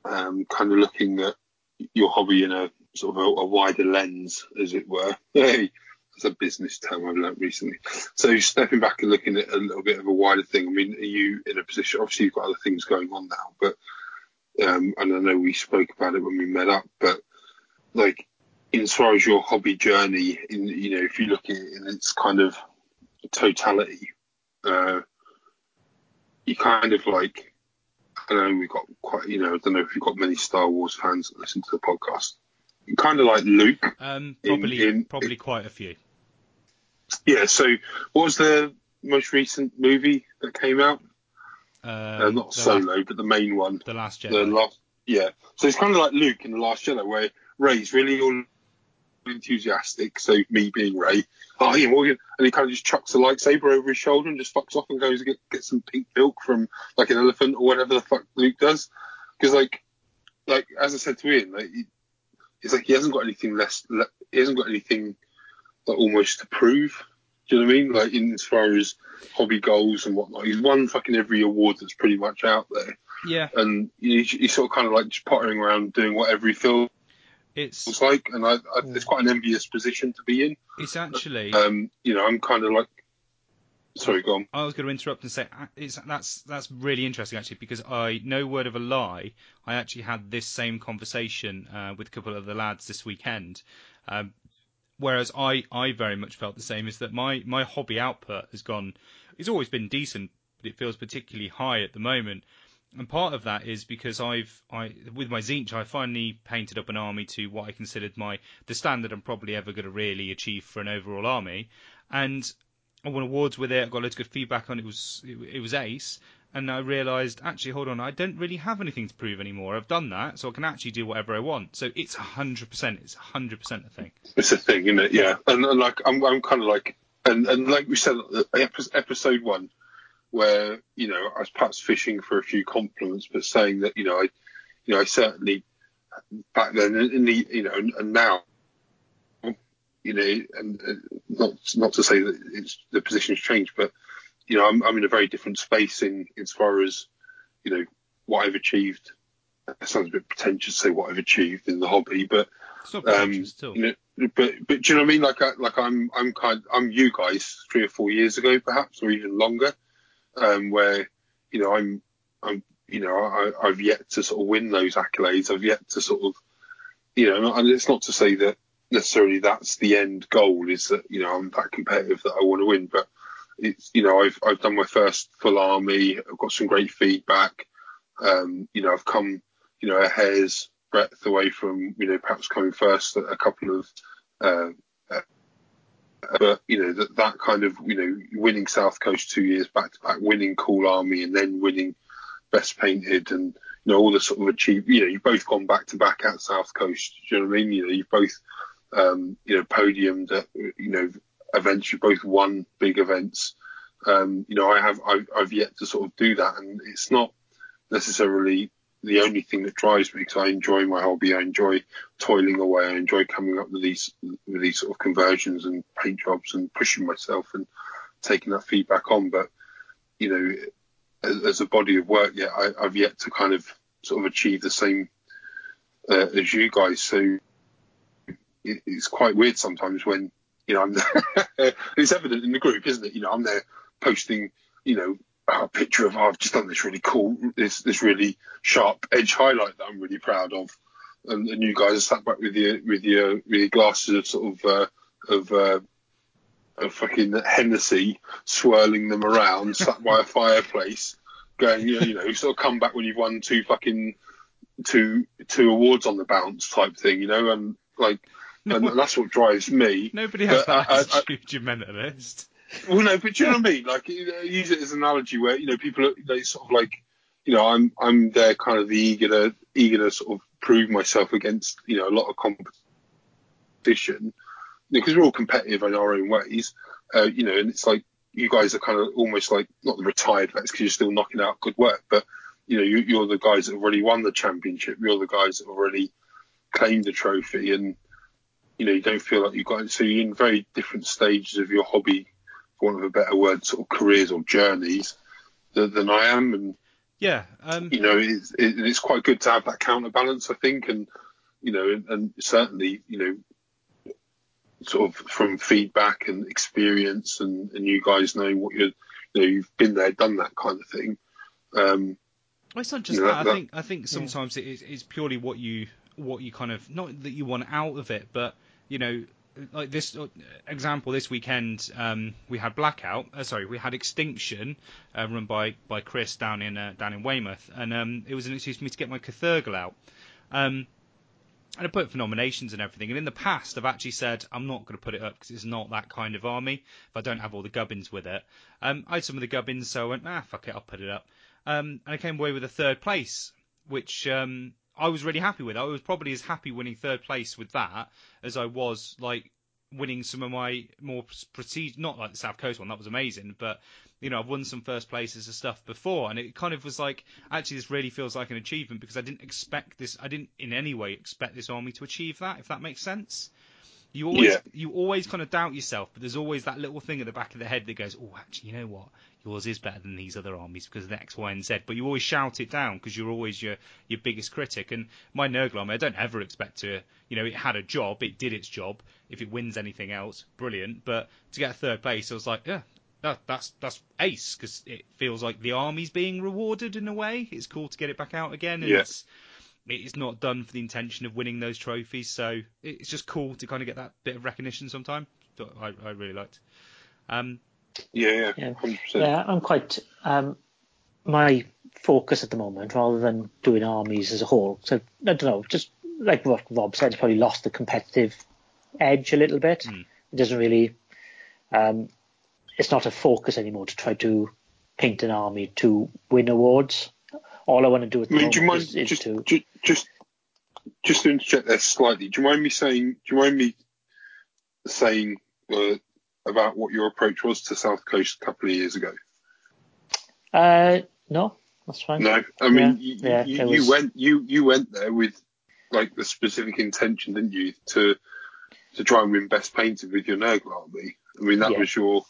um, kind of looking at your hobby in a sort of a, a wider lens, as it were. (laughs) That's a business term I've learned recently. So stepping back and looking at a little bit of a wider thing. I mean, are you in a position? Obviously, you've got other things going on now, but um, and I know we spoke about it when we met up, but like, as far as your hobby journey, in you know, if you look at it in its kind of totality, uh, you kind of like I know we've got quite, you know, I don't know if you've got many Star Wars fans that listen to the podcast. Kind of like Luke. Um, probably, in, in, probably quite a few. Yeah. So, what was the most recent movie that came out? Um, uh, not Solo, last, but the main one. The Last Jedi. The last, yeah. So it's kind of like Luke in the Last Jedi, where Rey's really all enthusiastic. So me being Rey, oh yeah, Morgan, and he kind of just chucks a lightsaber over his shoulder and just fucks off and goes to get, get some pink milk from like an elephant or whatever the fuck Luke does. Because like, like as I said to Ian, like he, it's like he hasn't got anything less. He hasn't got anything like almost to prove. Do you know what I mean? Like in as far as hobby goals and whatnot, he's won fucking every award that's pretty much out there. Yeah. And he's, he's sort of kind of like just pottering around doing whatever he feels it's like, and I, I, it's quite an envious position to be in. It's actually, um, you know, I'm kind of like. Sorry, go on. I was going to interrupt and say uh, it's that's that's really interesting actually because I no word of a lie. I actually had this same conversation uh, with a couple of the lads this weekend. Um, whereas I, I very much felt the same is that my, my hobby output has gone it's always been decent but it feels particularly high at the moment and part of that is because I've I with my Tzeentch I finally painted up an army to what I considered my the standard I'm probably ever going to really achieve for an overall army, and I won awards with it. I got loads of good feedback on it. it was it, it was ace, and I realised actually hold on I don't really have anything to prove anymore. I've done that, so I can actually do whatever I want. So it's hundred percent. It's hundred percent a thing. It's a thing, isn't it? Yeah, and, and like I'm I'm kind of like and and like we said uh, episode one where you know I was perhaps fishing for a few compliments, but saying that you know I, you know I certainly back then in the you know and, now, you know, and not not to say that it's the position's changed, but you know I'm I'm in a very different space in as far as you know what I've achieved. It sounds a bit pretentious to say what I've achieved in the hobby, but um, you know, but but do you know what I mean? Like I, like I'm I'm kind I'm you guys three or four years ago perhaps or even longer um, where you know I'm I'm you know I, have yet to sort of win those accolades. I've yet to sort of you know, and it's not to say that necessarily that's the end goal is that you know I'm that competitive that I want to win, but it's you know I've I've done my first full army. I've got some great feedback. Um, you know I've come you know a hair's breadth away from you know perhaps coming first a couple of uh, but you know that that kind of you know winning South Coast two years back to back, winning Cool Army, and then winning Best Painted, and you know all the sort of achieve. You know you've both gone back to back at South Coast. Do you know what I mean? You know you've both um, you know podiumed at you know events. You both won big events. Um, you know I have I've, I've yet to sort of do that, and it's not necessarily the only thing that drives me because I enjoy my hobby. I enjoy toiling away. I enjoy coming up with these with these sort of conversions and paint jobs and pushing myself and taking that feedback on. But you know, as, a body of work, yeah, I, have yet to kind of sort of achieve the same uh, as you guys. So it, it's quite weird sometimes when you know I'm (laughs) it's evident in the group, isn't it? You know, I'm there posting, you know, a picture of oh, I've just done this really cool, this this really sharp edge highlight that I'm really proud of, and, and you guys are sat back with your with your with your glasses of sort of uh, of uh, of fucking Hennessy, swirling them around, sat by a fireplace, going you know, you know sort of come back when you've won two fucking two two awards on the bounce type thing, you know, and like. And that's what drives me. Nobody has but, that uh, attitude, you mentalist. Well, no, but you know what I mean? Like, I use it as an analogy where you know people are they sort of like, you know, I'm I'm there kind of the eager to eager to sort of prove myself against you know a lot of competition because we're all competitive in our own ways, uh, you know, and it's like you guys are kind of almost like not the retired vets because you're still knocking out good work, but you know, you, you're the guys that have already won the championship. You're the guys that have already claimed the trophy, and you know, you don't feel like you've got. So you're in very different stages of your hobby, want of a better word, sort of careers or journeys than, than I am, and yeah, um, you know, it's, it, it's quite good to have that counterbalance, I think, and you know, and, and certainly, you know, sort of from feedback and experience, and, and you guys know what you're, you know, you've been there, done that kind of thing. Um, well, it's not just you know, that. that- I think I think sometimes it is it's purely what you what you kind of not that you want out of it, but you know, like this uh, example this weekend, um, we had Blackout. Uh, sorry, we had Extinction, uh, run by by Chris down in uh, down in Weymouth, and um, it was an excuse for me to get my Cathurgal out. Um, and I put it for nominations and everything. And in the past, I've actually said I'm not going to put it up because it's not that kind of army. If I don't have all the gubbins with it, um, I had some of the gubbins, so I went, ah, fuck it, I'll put it up. Um, and I came away with a third place, which um, I was really happy with. It. I was probably as happy winning third place with that as I was like winning some of my more prestige, not like the South Coast one, that was amazing, but you know, I've won some first places and stuff before, and it kind of was like, actually, this really feels like an achievement because I didn't expect this, I didn't in any way expect this army to achieve that, if that makes sense. You always, Yeah. you always kind of doubt yourself, but there's always that little thing at the back of the head that goes, oh, actually, you know what? Yours is better than these other armies because of the X, Y, and Z. But you always shout it down because you're always your your biggest critic. And my Nurgle army, I don't ever expect to, you know, it had a job, it did its job. If it wins anything else, brilliant. But to get a third place, I was like, yeah, that, that's that's ace because it feels like the army's being rewarded in a way. It's cool to get it back out again, and Yeah. it's it's not done for the intention of winning those trophies. So it's just cool to kind of get that bit of recognition sometime. I, I really liked. Um, yeah, yeah, Yeah. hundred percent. Yeah, I'm quite. Um, my focus at the moment, rather than doing armies as a whole, so I don't know, just like what Rob said, it's probably lost the competitive edge a little bit. Mm. It doesn't really. Um, it's not a focus anymore to try to paint an army to win awards. All I want to do at I the mean, do you moment mind is, is just, to. ju- just just to interject there slightly? Do you mind me saying? Do you mind me saying uh, about what your approach was to South Coast a couple of years ago? Uh, no, that's fine. No, I mean Yeah, you, yeah, you, there you went you you went there with like the specific intention, didn't you, to to try and win best painted with your Nurgle army? I mean that Yeah. was your,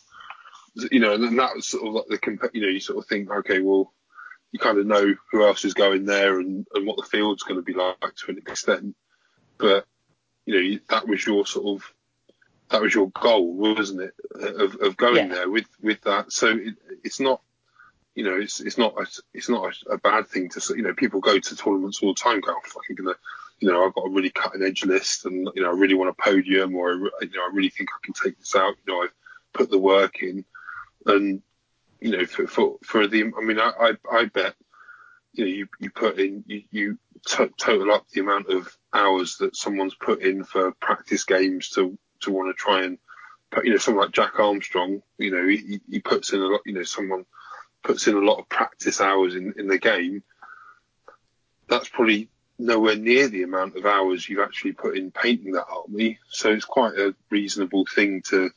you know, and that was sort of like the comp- you know you sort of think okay, well you kind of know who else is going there and, and what the field's going to be like to an extent, but you know that was your sort of that was your goal, wasn't it, of, of going Yeah. there with with that? So it, it's not you know, it's it's not a, it's not a, a bad thing to say. You know, people go to tournaments all the time. Go, oh, I'm fucking gonna, you know, I've got a really cutting edge list, and you know, I really want a podium, or you know, I really think I can take this out. You know, I've put the work in, and you know, for for, for the, I mean, I, I I bet, you know, you you put in you you to- total up the amount of hours that someone's put in for practice games to to want to try and, put, you know, someone like Jack Armstrong, you know, he, he puts in a lot, you know, someone puts in a lot of practice hours in, in the game, that's probably nowhere near the amount of hours you've actually put in painting that army. So it's quite a reasonable thing to,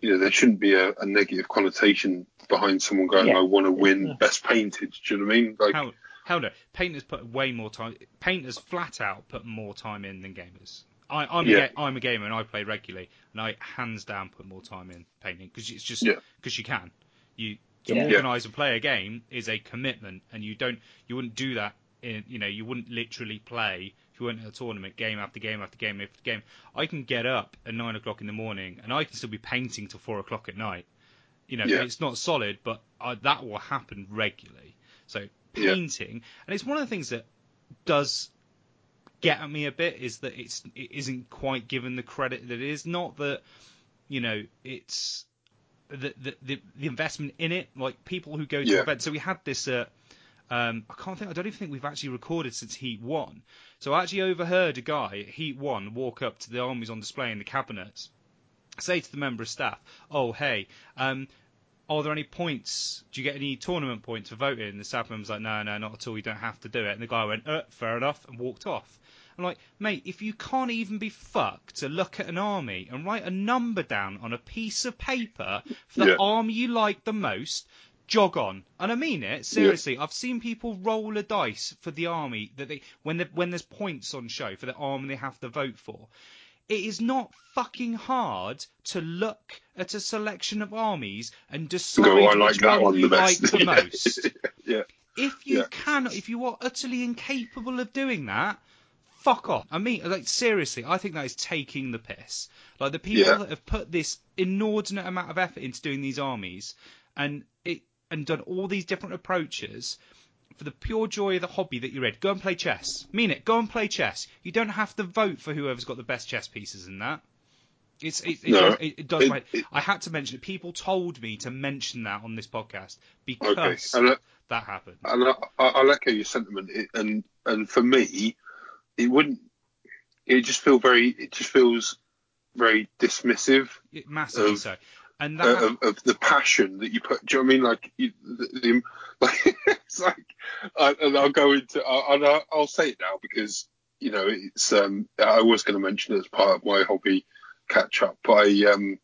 you know, there shouldn't be a, a negative connotation behind someone going, Yeah. I want to win Yeah. best painted. Do you know what I mean? Like, Hell, hell no. Painters put way more time. Painters flat out put more time in than gamers. I, I'm Yeah. a, ga- I'm a gamer and I play regularly, and I hands down put more time in painting because it's just Yeah. because you can. You to Yeah. organise and play a game is a commitment, and you don't you wouldn't do that. In, you know, you wouldn't literally play if you went to a tournament game after game after game after game. I can get up at nine o'clock in the morning and I can still be painting till four o'clock at night. You know, Yeah. it's not solid, but I, that will happen regularly. So Yeah. painting, and it's one of the things that does get at me a bit is that it's it isn't quite given the credit that it is. Not that you know it's the the the, the investment in it. Like people who go to Yeah. events. So we had this. Uh, um, I can't think. I don't even think we've actually recorded since Heat One. So I actually overheard a guy at Heat One walk up to the armies on display in the cabinets, say to the member of staff, "Oh hey, um, are there any points? Do you get any tournament points for voting? And the Southman was like, no, no, not at all. You don't have to do it. And the guy went, uh, fair enough, and walked off. I'm like, mate, if you can't even be fucked to look at an army and write a number down on a piece of paper for the Yeah. army you like the most, jog on. And I mean it, seriously. I've seen people roll a dice for the army that they when they, when there's points on show for the army they have to vote for. It is not fucking hard to look at a selection of armies and decide Go, I like which that one one you the like best. the (laughs) most. (laughs) yeah. If you Yeah. cannot, if you are utterly incapable of doing that, fuck off. I mean, like seriously, I think that is taking the piss. Like the people Yeah. that have put this inordinate amount of effort into doing these armies, and it and done all these different approaches for the pure joy of the hobby that you're in. Go and play chess. Mean it. Go and play chess. You don't have to vote for whoever's got the best chess pieces in that. It's it, it, No, does, it, it does it- my, it- I had to mention it. People told me to mention that on this podcast because Okay. And, uh, that happened. and I, I, I'll echo your sentiment. It, and and for me, it wouldn't. It just feel very. It just feels very dismissive massively of- so. And that uh, of, of the passion that you put. Do you know what I mean? Like, you, the, the, (laughs) like it's like, I, and I'll go into. And I'll, I'll say it now because you know it's. Um, I was going to mention it as part of my hobby catch up, but I um,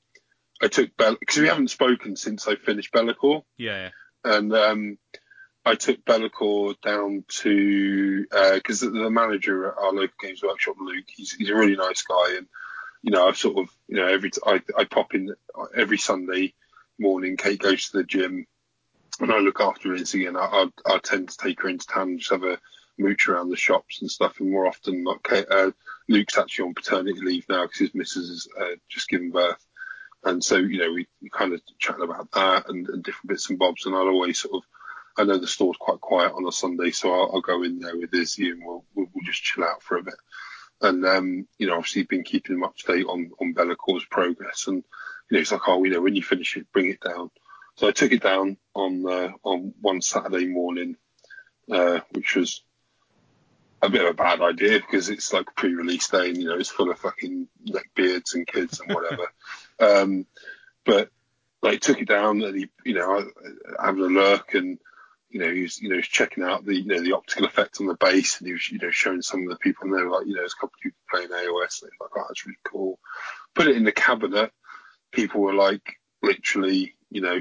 I took Bell because we haven't spoken since I finished Be'lakor. yeah, and um, I took Be'lakor down to because the, the manager at our local games workshop, Luke, he's he's a really nice guy, and you know I've sort of you know every I pop in every Sunday morning. Kate goes to the gym, and I look after her. Again, I, I I tend to take her into town and just have a mooch around the shops and stuff. And more often, not Kate, uh, Luke's actually on paternity leave now because his missus has uh, just given birth. And so, you know, we, we kind of chat about that and, and different bits and bobs. And I'll always sort of, I know the store's quite quiet on a Sunday, so I'll, I'll go in there with Izzy and we'll, we'll, we'll just chill out for a bit. And, um, you know, obviously been keeping him up to date on, on Be'lakor's progress. And, you know, it's like, oh, you know, when you finish it, bring it down. So I took it down on, uh, on one Saturday morning, uh, which was a bit of a bad idea because it's like pre-release day and, you know, it's full of fucking like beards and kids and whatever. (laughs) um, but like took it down and he, you know, I- having a look and, you know, he was, you know, was checking out the, you know, the optical effect on the bass, and he was, you know, showing some of the people and they were like, you know, there's a couple of people playing AOS and they were like, oh, that's really cool. Put it in the cabinet. People were like, literally, you know,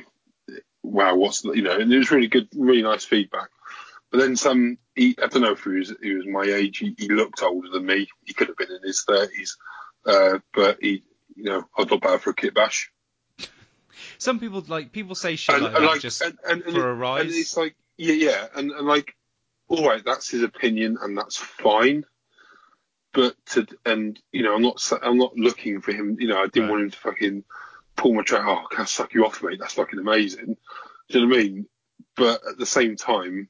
wow, what's the, you know, and it was really good, really nice feedback. But then some, he, I don't know if he was, he was my age. He, he looked older than me. He could have been in his thirties, uh, but he, you know, I'd not better for a kit bash. some people like people say shit And, like and like, just and, and, for a rise. And it's like, yeah, yeah, and, and like, all right, that's his opinion, and that's fine. But to, and you know, I'm not, I'm not looking for him. You know, I didn't Right. want him to fucking pull my track. Oh, can I suck you off, mate? That's fucking amazing. Do you know what I mean? But at the same time,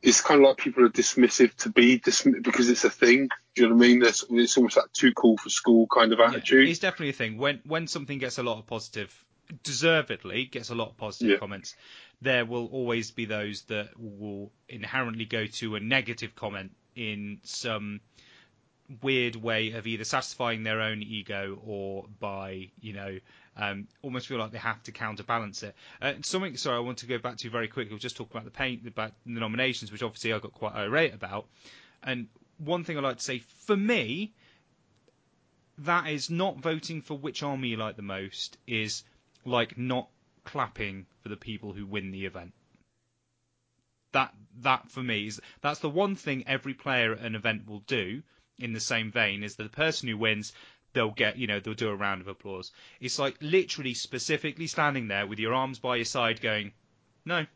it's kind of like people are dismissive to be dismissive because it's a thing. Do you know what I mean? There's, it's almost that too cool for school kind of Yeah, attitude. it's definitely a thing. When when something gets a lot of positive, deservedly gets a lot of positive Yeah. comments, there will always be those that will inherently go to a negative comment in some weird way of either satisfying their own ego or by you know um, almost feel like they have to counterbalance it. Uh, something sorry, I want to go back to you very quickly. We'll just talk about the paint about the nominations, which obviously I got quite irate about. And one thing I like to say for me, that is not voting for which army you like the most is like not clapping for the people who win the event. That that for me is that's the one thing every player at an event will do in the same vein is that the person who wins they'll get you know they'll do a round of applause. It's like literally specifically standing there with your arms by your side going, No.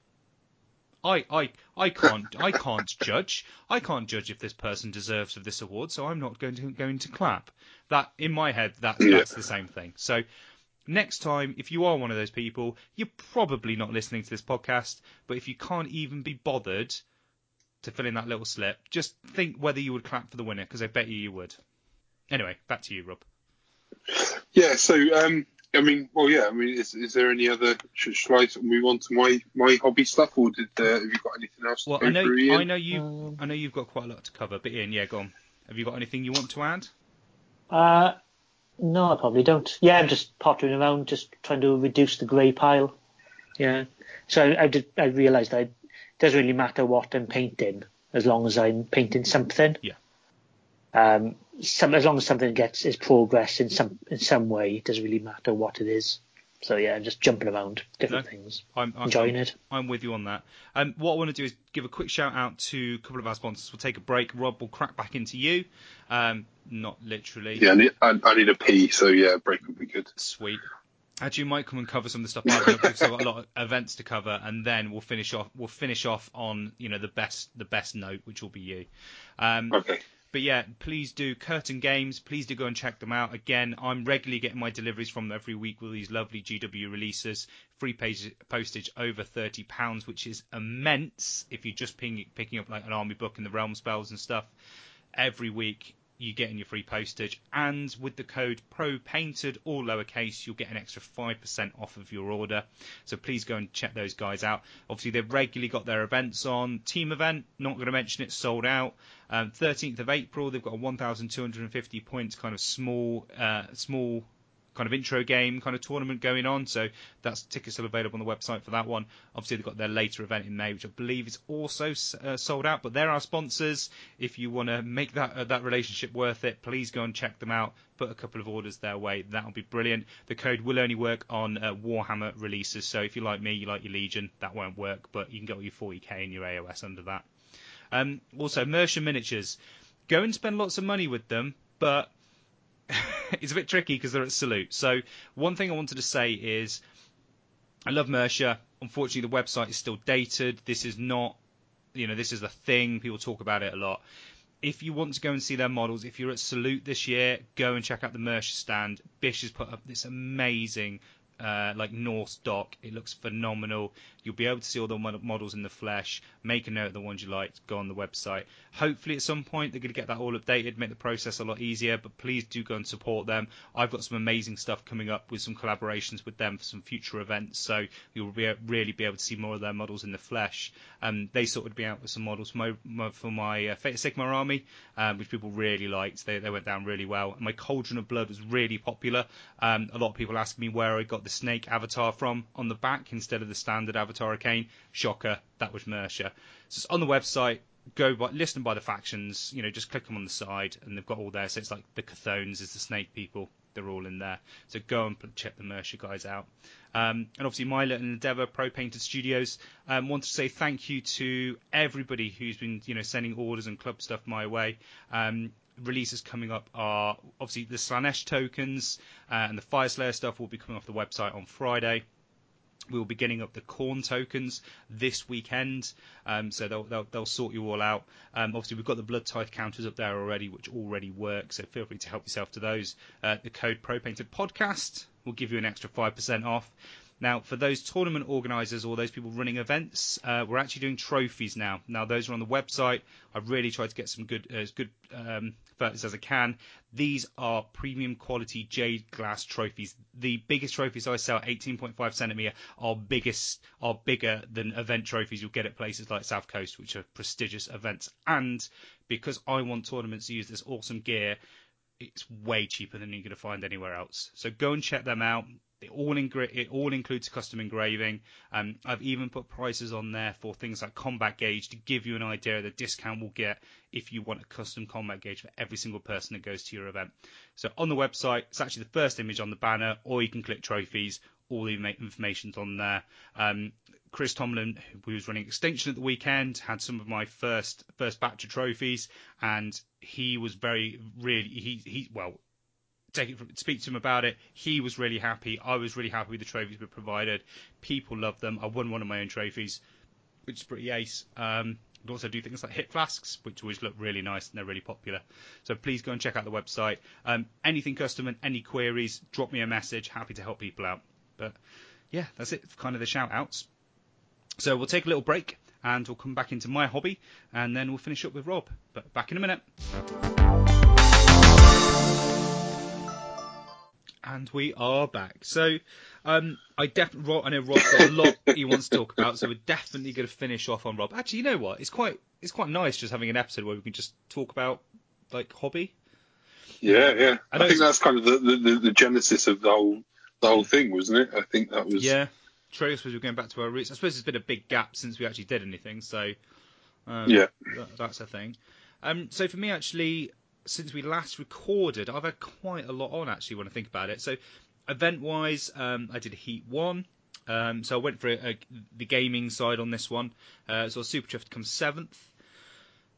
I, I, I can't I can't (laughs) judge. I can't judge if this person deserves of this award, so I'm not going to going to clap. That in my head that's Yeah. that's the same thing. So next time, if you are one of those people, you're probably not listening to this podcast, but if you can't even be bothered to fill in that little slip, just think whether you would clap for the winner, because I bet you you would. Anyway, back to you, Rob. Yeah. So, um, I mean, well, yeah. I mean, is, is there any other? Should, shall I sort move on to my my hobby stuff, or did uh, have you got anything else? Well, to I know through, I know you Um, I know you've got quite a lot to cover, but Ian, yeah, go on. Have you got anything you want to add? Uh, No, I probably don't. Yeah, I'm just pottering around, just trying to reduce the grey pile. Yeah. So I, I did. I realised that it doesn't really matter what I'm painting as long as I'm painting something. Yeah. Um, some as long as something gets is progress in some in some way, it doesn't really matter what it is. So yeah, I'm just jumping around different No, things, I'm, I'm enjoying I'm, it. I'm with you on that. Um, what I want to do is give a quick shout out to a couple of our sponsors. We'll take a break. Rob will crack back into you. Um, not literally. Yeah, I need, I, I need a pee, so yeah, break would be good. Sweet. Actually, you might come and cover some of the stuff I've got because I've got a lot of events to cover, and then we'll finish off. We'll finish off on you know the best the best note, which will be you. Um, Okay. But yeah, please do Curtain Games. Please do go and check them out. Again, I'm regularly getting my deliveries from them every week with these lovely GW releases. Free page, postage over thirty pounds, which is immense if you're just ping, picking up like an army book and the realm spells and stuff. Every week you get in your free postage, and with the code Pro Painted all lowercase, you'll get an extra five percent off of your order. So please go and check those guys out. Obviously, they've regularly got their events on. Team event, not going to mention it, sold out. Um, 13th of April, they've got a 1,250 points kind of small, uh, small kind of intro game kind of tournament going on. So that's tickets still available on the website for that one. Obviously, they've got their later event in May, which I believe is also uh, sold out. But they're our sponsors. If you want to make that uh, that relationship worth it, please go and check them out. Put a couple of orders their way. That'll be brilliant. The code will only work on uh, Warhammer releases. So if you like me, you like your Legion, that won't work. But you can get all your 40k and your AOS under that. Um, also, Mercia Miniatures. Go and spend lots of money with them, but (laughs) (laughs) it's a bit tricky because they're at Salute. So one thing I wanted to say is, I love Mercia. Unfortunately, the website is still dated. This is not, you know, this is the thing. People talk about it a lot. If you want to go and see their models, if you're at Salute this year, go and check out the Mercia stand. Bish has put up this amazing. Uh, like Norse dock, it looks phenomenal. You'll be able to see all the models in the flesh. Make a note of the ones you like. Go on the website. Hopefully, at some point, they're going to get that all updated, make the process a lot easier. But please do go and support them. I've got some amazing stuff coming up with some collaborations with them for some future events. So you'll be, really be able to see more of their models in the flesh. Um, they sorted me out with some models for my, my, for my uh, Fate of Sigma army, um, which people really liked. They, they went down really well. My Cauldron of Blood was really popular. Um, a lot of people ask me where I got the snake avatar from on the back instead of the standard Avatar of Khaine. Shocker, that was Mercia. So it's on the website. Go by, listen by the factions. You know, just click them on the side, and they've got all there. So it's like the Cathones is the snake people. They're all in there. So go and check the Mercia guys out. Um, and obviously, my and endeavour, Pro Painted Studios, um, want to say thank you to everybody who's been, you know, sending orders and club stuff my way. Um, releases coming up are obviously the Slaanesh tokens uh, and the Fyreslayer stuff will be coming off the website on Friday. We'll be getting up the Khorne tokens this weekend, um, so they'll, they'll, they'll sort you all out. Um, obviously, we've got the blood tithe counters up there already, which already work, so feel free to help yourself to those. Uh, the code ProPainted Podcast will give you an extra 5% off. Now, for those tournament organisers or those people running events, uh, we're actually doing trophies now. Now, those are on the website. I've really tried to get some good, uh, as good um, as I can. These are premium quality jade glass trophies. The biggest trophies I sell, 18.5 centimeter, are biggest, are bigger than event trophies you'll get at places like South Coast, which are prestigious events. And because I want tournaments to use this awesome gear, it's way cheaper than you're going to find anywhere else. So go and check them out. It all, it all includes custom engraving. Um, I've even put prices on there for things like combat gauge to give you an idea of the discount we'll get if you want a custom combat gauge for every single person that goes to your event. So on the website, it's actually the first image on the banner, or you can click trophies. All the information's on there. Um, Chris Tomlin, who was running Extinction at the weekend, had some of my first first batch of trophies, and he was very really he he well take it from, speak to him about it. He was really happy. I was really happy with the trophies we provided. People loved them. I won one of my own trophies, which is pretty ace. Um, we also do things like hit flasks, which always look really nice and they're really popular. So please go and check out the website. Um, anything custom and any queries, drop me a message. Happy to help people out. But yeah, that's it kind of the shout outs. So we'll take a little break and we'll come back into my hobby and then we'll finish up with Rob. But back in a minute. And we are back. So, um, I definitely, I know Rob's got a lot (laughs) he wants to talk about, so we're definitely going to finish off on Rob. Actually, you know what? It's quite, it's quite nice just having an episode where we can just talk about like hobby. Yeah, yeah. I I, think that's kind of the, the, the, genesis of the whole the whole thing, wasn't it? I think that was. Yeah, true. I suppose we're going back to our roots. I suppose it's been a big gap since we actually did anything, so um, Yeah. that, that's a thing. Um, so for me, actually, since we last recorded, I've had quite a lot on actually when I think about it. So event-wise, um, I did Heat One. Um, so I went for a, a, the gaming side on this one. Uh, so Super Chuffed come seventh,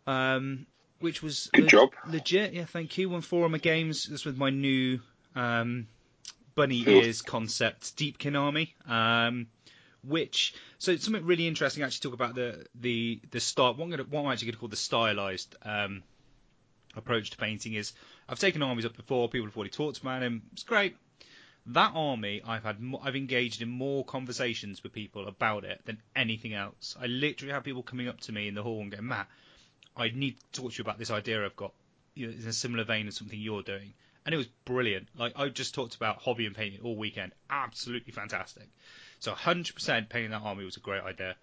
um, which was Good job. legit. Yeah, thank you. Won Forum of Games. This was my new um, bunny Cool. ears concept, Deepkin Army. Um, which so it's something really interesting actually talk about the the the style. What I'm, gonna, what I'm actually going to call the stylized um, approach to painting is I've taken armies up before. People have already talked about him. It's great. That army, I've had, I've engaged in more conversations with people about it than anything else. I literally have people coming up to me in the hall and going, Matt, I need to talk to you about this idea I've got. You know, in a similar vein as something you're doing, and it was brilliant. Like I just talked about hobby and painting all weekend. Absolutely fantastic. So 100% painting that army was a great idea.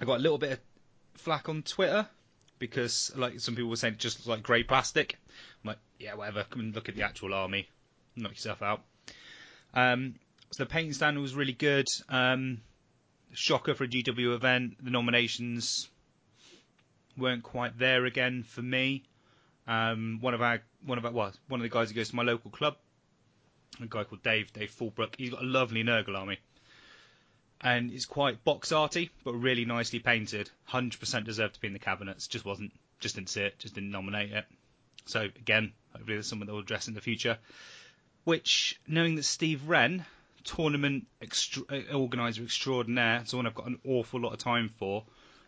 I got a little bit of flack on Twitter because like some people were saying just like grey plastic. I'm like, yeah, whatever. Come and look at the actual army. Knock yourself out. Um, so the painting stand was really good. Um, shocker for a GW event. The nominations weren't quite there again for me. Um, one of our one of our well, one of the guys who goes to my local club, a guy called Dave, Dave Fulbrook. He's got a lovely Nurgle army, and it's quite box arty, but really nicely painted. Hundred percent deserved to be in the cabinets. Just wasn't, just didn't see it, just didn't nominate it. So again, hopefully there's someone that will address in the future. Which, knowing that Steve Wren, tournament extra- uh, organizer extraordinaire, someone I've got an awful lot of time for,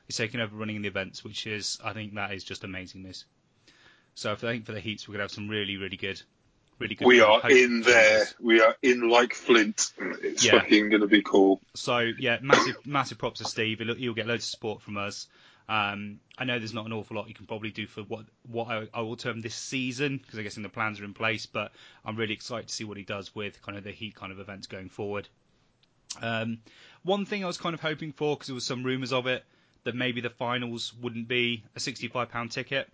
is taking over running the events, which is, I think that is just amazing news. So I think for the heats, we're gonna have some really, really good, really good. We are in there. We are in like Flint. It's Yeah. fucking going to be cool. So yeah, massive, massive props to Steve. He'll, he'll get loads of support from us. Um, I know there's not an awful lot you can probably do for what what I, I will term this season because I guess in the plans are in place. But I'm really excited to see what he does with kind of the heat kind of events going forward. Um, one thing I was kind of hoping for because there was some rumours of it that maybe the finals wouldn't be a 65 pound ticket.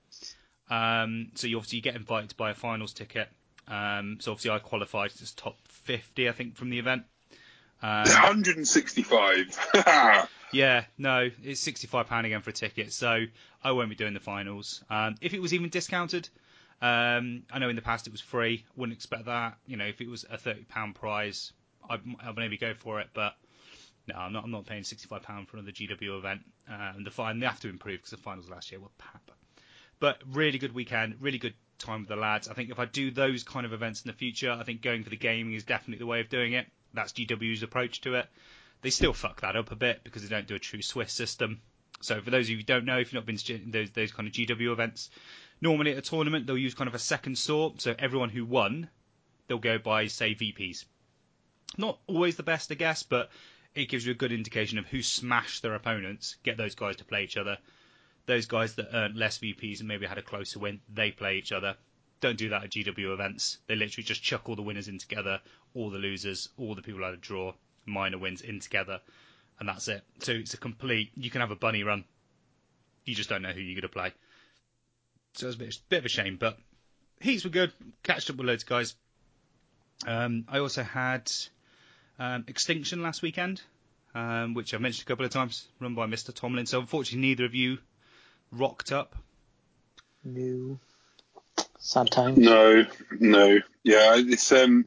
Um, so you obviously get invited to buy a finals ticket. Um, so obviously I qualified as top 50, I think, from the event. (laughs) Um, 165. (laughs) yeah, no, it's sixty-five pound again for a ticket, so I won't be doing the finals. Um, if it was even discounted, um, I know in the past it was free. Wouldn't expect that. You know, if it was a thirty pound prize, I'd, I'd maybe go for it. But no, I'm not. I'm not paying sixty-five pound for another GW event. Um, the fine they have to improve because the finals last year were pap. But really good weekend, really good time with the lads. I think if I do those kind of events in the future, I think going for the gaming is definitely the way of doing it. That's GW's approach to it. They still fuck that up a bit because they don't do a true Swiss system. So for those of you who don't know, if you've not been to those those kind of GW events, normally at a tournament they'll use kind of a second sort. So everyone who won, they'll go by say VPs. Not always the best, I guess, but it gives you a good indication of who smashed their opponents. Get those guys to play each other. Those guys that earned less VPs and maybe had a closer win, they play each other. Don't do that at GW events. They literally just chuck all the winners in together, all the losers, all the people had a draw, minor wins in together, and that's it. So it's a complete. You can have a bunny run. You just don't know who you're going to play. So it's a bit, bit of a shame, but heats were good. Catched up with loads of guys. Um, I also had um, Extinction last weekend, um, which I've mentioned a couple of times, run by Mr. Tomlin. So unfortunately, neither of you rocked up. No. Sad time. no, no. Yeah, it's um,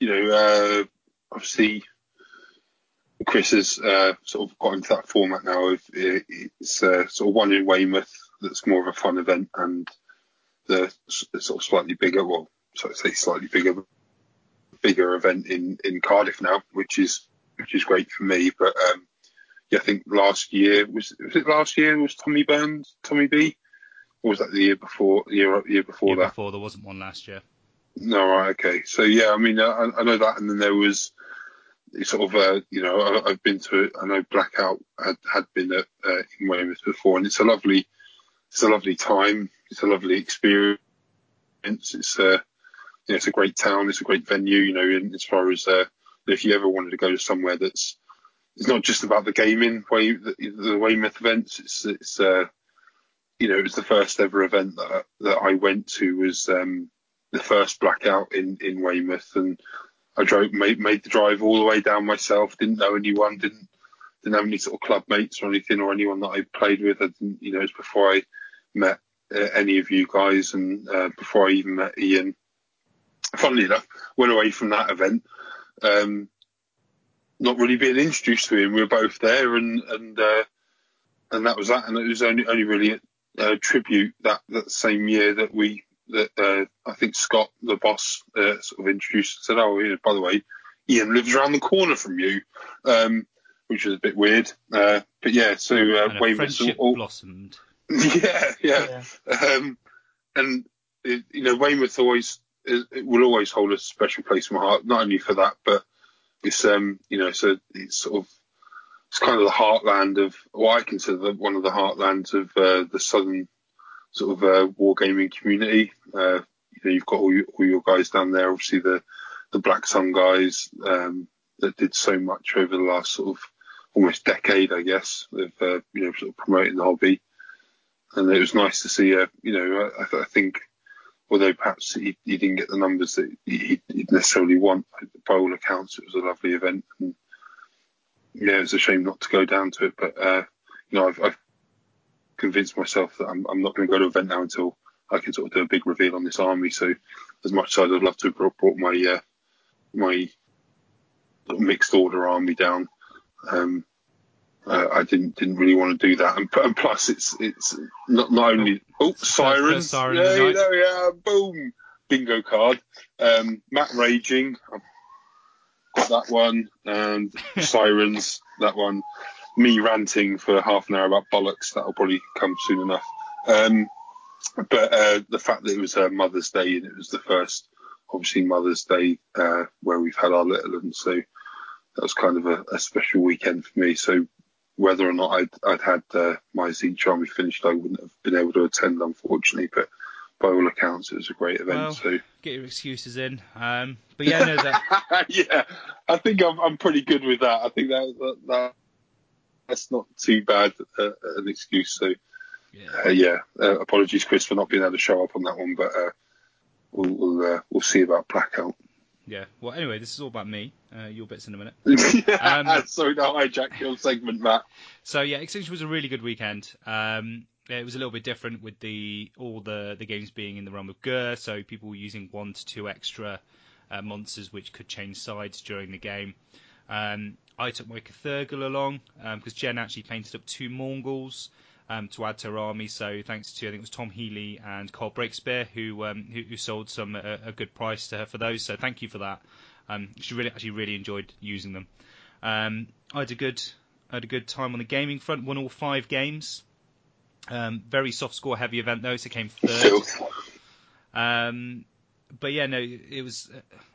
you know, uh, obviously Chris has uh, sort of got into that format now of uh, it's uh, sort of one in Weymouth that's more of a fun event and the sort of slightly bigger, well, so I say slightly bigger, bigger event in, in Cardiff now, which is which is great for me. But um, yeah, I think last year was was it last year was Tommy Burns, Tommy B, or was that the year before? The year year before Year that? before there wasn't one last year. No, right, okay. So yeah, I mean, I, I know that, and then there was sort of, uh, you know, I, I've been to it. I know Blackout had had been at uh, in Weymouth before, and it's a lovely, it's a lovely time. It's a lovely experience. It's uh, you know, it's a great town. It's a great venue. You know, and as far as uh, if you ever wanted to go to somewhere that's it's not just about the gaming way the, the Weymouth events. It's it's uh, you know, it was the first ever event that that I went to was um, the first blackout in in Weymouth, and I drove made, made the drive all the way down myself. Didn't know anyone. Didn't didn't have any sort of club mates or anything or anyone that I played with. I didn't, you know, it was before I met uh, any of you guys and uh, before I even met Ian. Funnily enough, went away from that event, um, not really being introduced to him. We were both there, and and uh, and that was that. And it was only only really a tribute that that same year that we that uh, I think Scott, the boss, uh, sort of introduced and said, "Oh, yeah, by the way, Ian lives around the corner from you," um, which was a bit weird. Uh, but yeah, so uh, and a Weymouth friendship all, blossomed. (laughs) yeah, yeah. Um, and it, you know, Weymouth always it, it will always hold a special place in my heart, not only for that, but it's um, you know, so it's sort of it's kind of the heartland of what I consider the, one of the heartlands of uh, the southern sort of uh, wargaming community. Uh, you know, you've got all your, all your guys down there, obviously the the Black Sun guys um, that did so much over the last sort of almost decade, I guess, of uh, you know sort of promoting the hobby and it was nice to see. Uh, you know, I, I think although perhaps he, he, didn't get the numbers that he, would necessarily want, by all accounts, it was a lovely event. And yeah, it's a shame not to go down to it, but uh, you know, I've, I've, convinced myself that I'm, I'm not going to go to an event now until I can sort of do a big reveal on this army. So, as much as I'd love to have brought, my uh, my mixed order army down, um, uh, I didn't didn't really want to do that, and, and plus it's it's not not only oh sirens, siren yeah, of the there we are, boom, bingo card. Um, Matt raging, I've got that one, and (laughs) sirens, that one. Me ranting for half an hour about bollocks, that'll probably come soon enough. Um, but uh, the fact that it was uh, Mother's Day and it was the first, obviously Mother's Day uh, where we've had our little, and so that was kind of a, a special weekend for me. So whether or not I'd, I'd had uh, my army finished, I wouldn't have been able to attend, unfortunately. But by all accounts, it was a great event. Well, so get your excuses in. Um, but yeah, no, that (laughs) yeah, I think I'm, I'm pretty good with that. I think that, that, that that's not too bad uh, an excuse. So yeah. uh, yeah, uh, apologies, Chris, for not being able to show up on that one, but uh, we'll we'll, uh, we'll see about blackout. Yeah. Well, anyway, this is all about me. Uh, your bits in a minute. (laughs) um, (laughs) Sorry, no, hijack your segment, Matt. So yeah, Extinction was a really good weekend. Um, it was a little bit different with the all the the games being in the realm of Ghur, so people were using one to two extra uh, monsters which could change sides during the game. Um, I took my Cthulhu along because um, Jen actually painted up two Mongols um, to add to her army. So thanks to I think it was Tom Healy and Carl Breakspear who, um, who, who sold some a, a, good price to her for those. So thank you for that. Um, she really actually really enjoyed using them. Um, I had a good I had a good time on the gaming front. Won all five games. Um, very soft score heavy event though, so came third. Um, but yeah, no, it was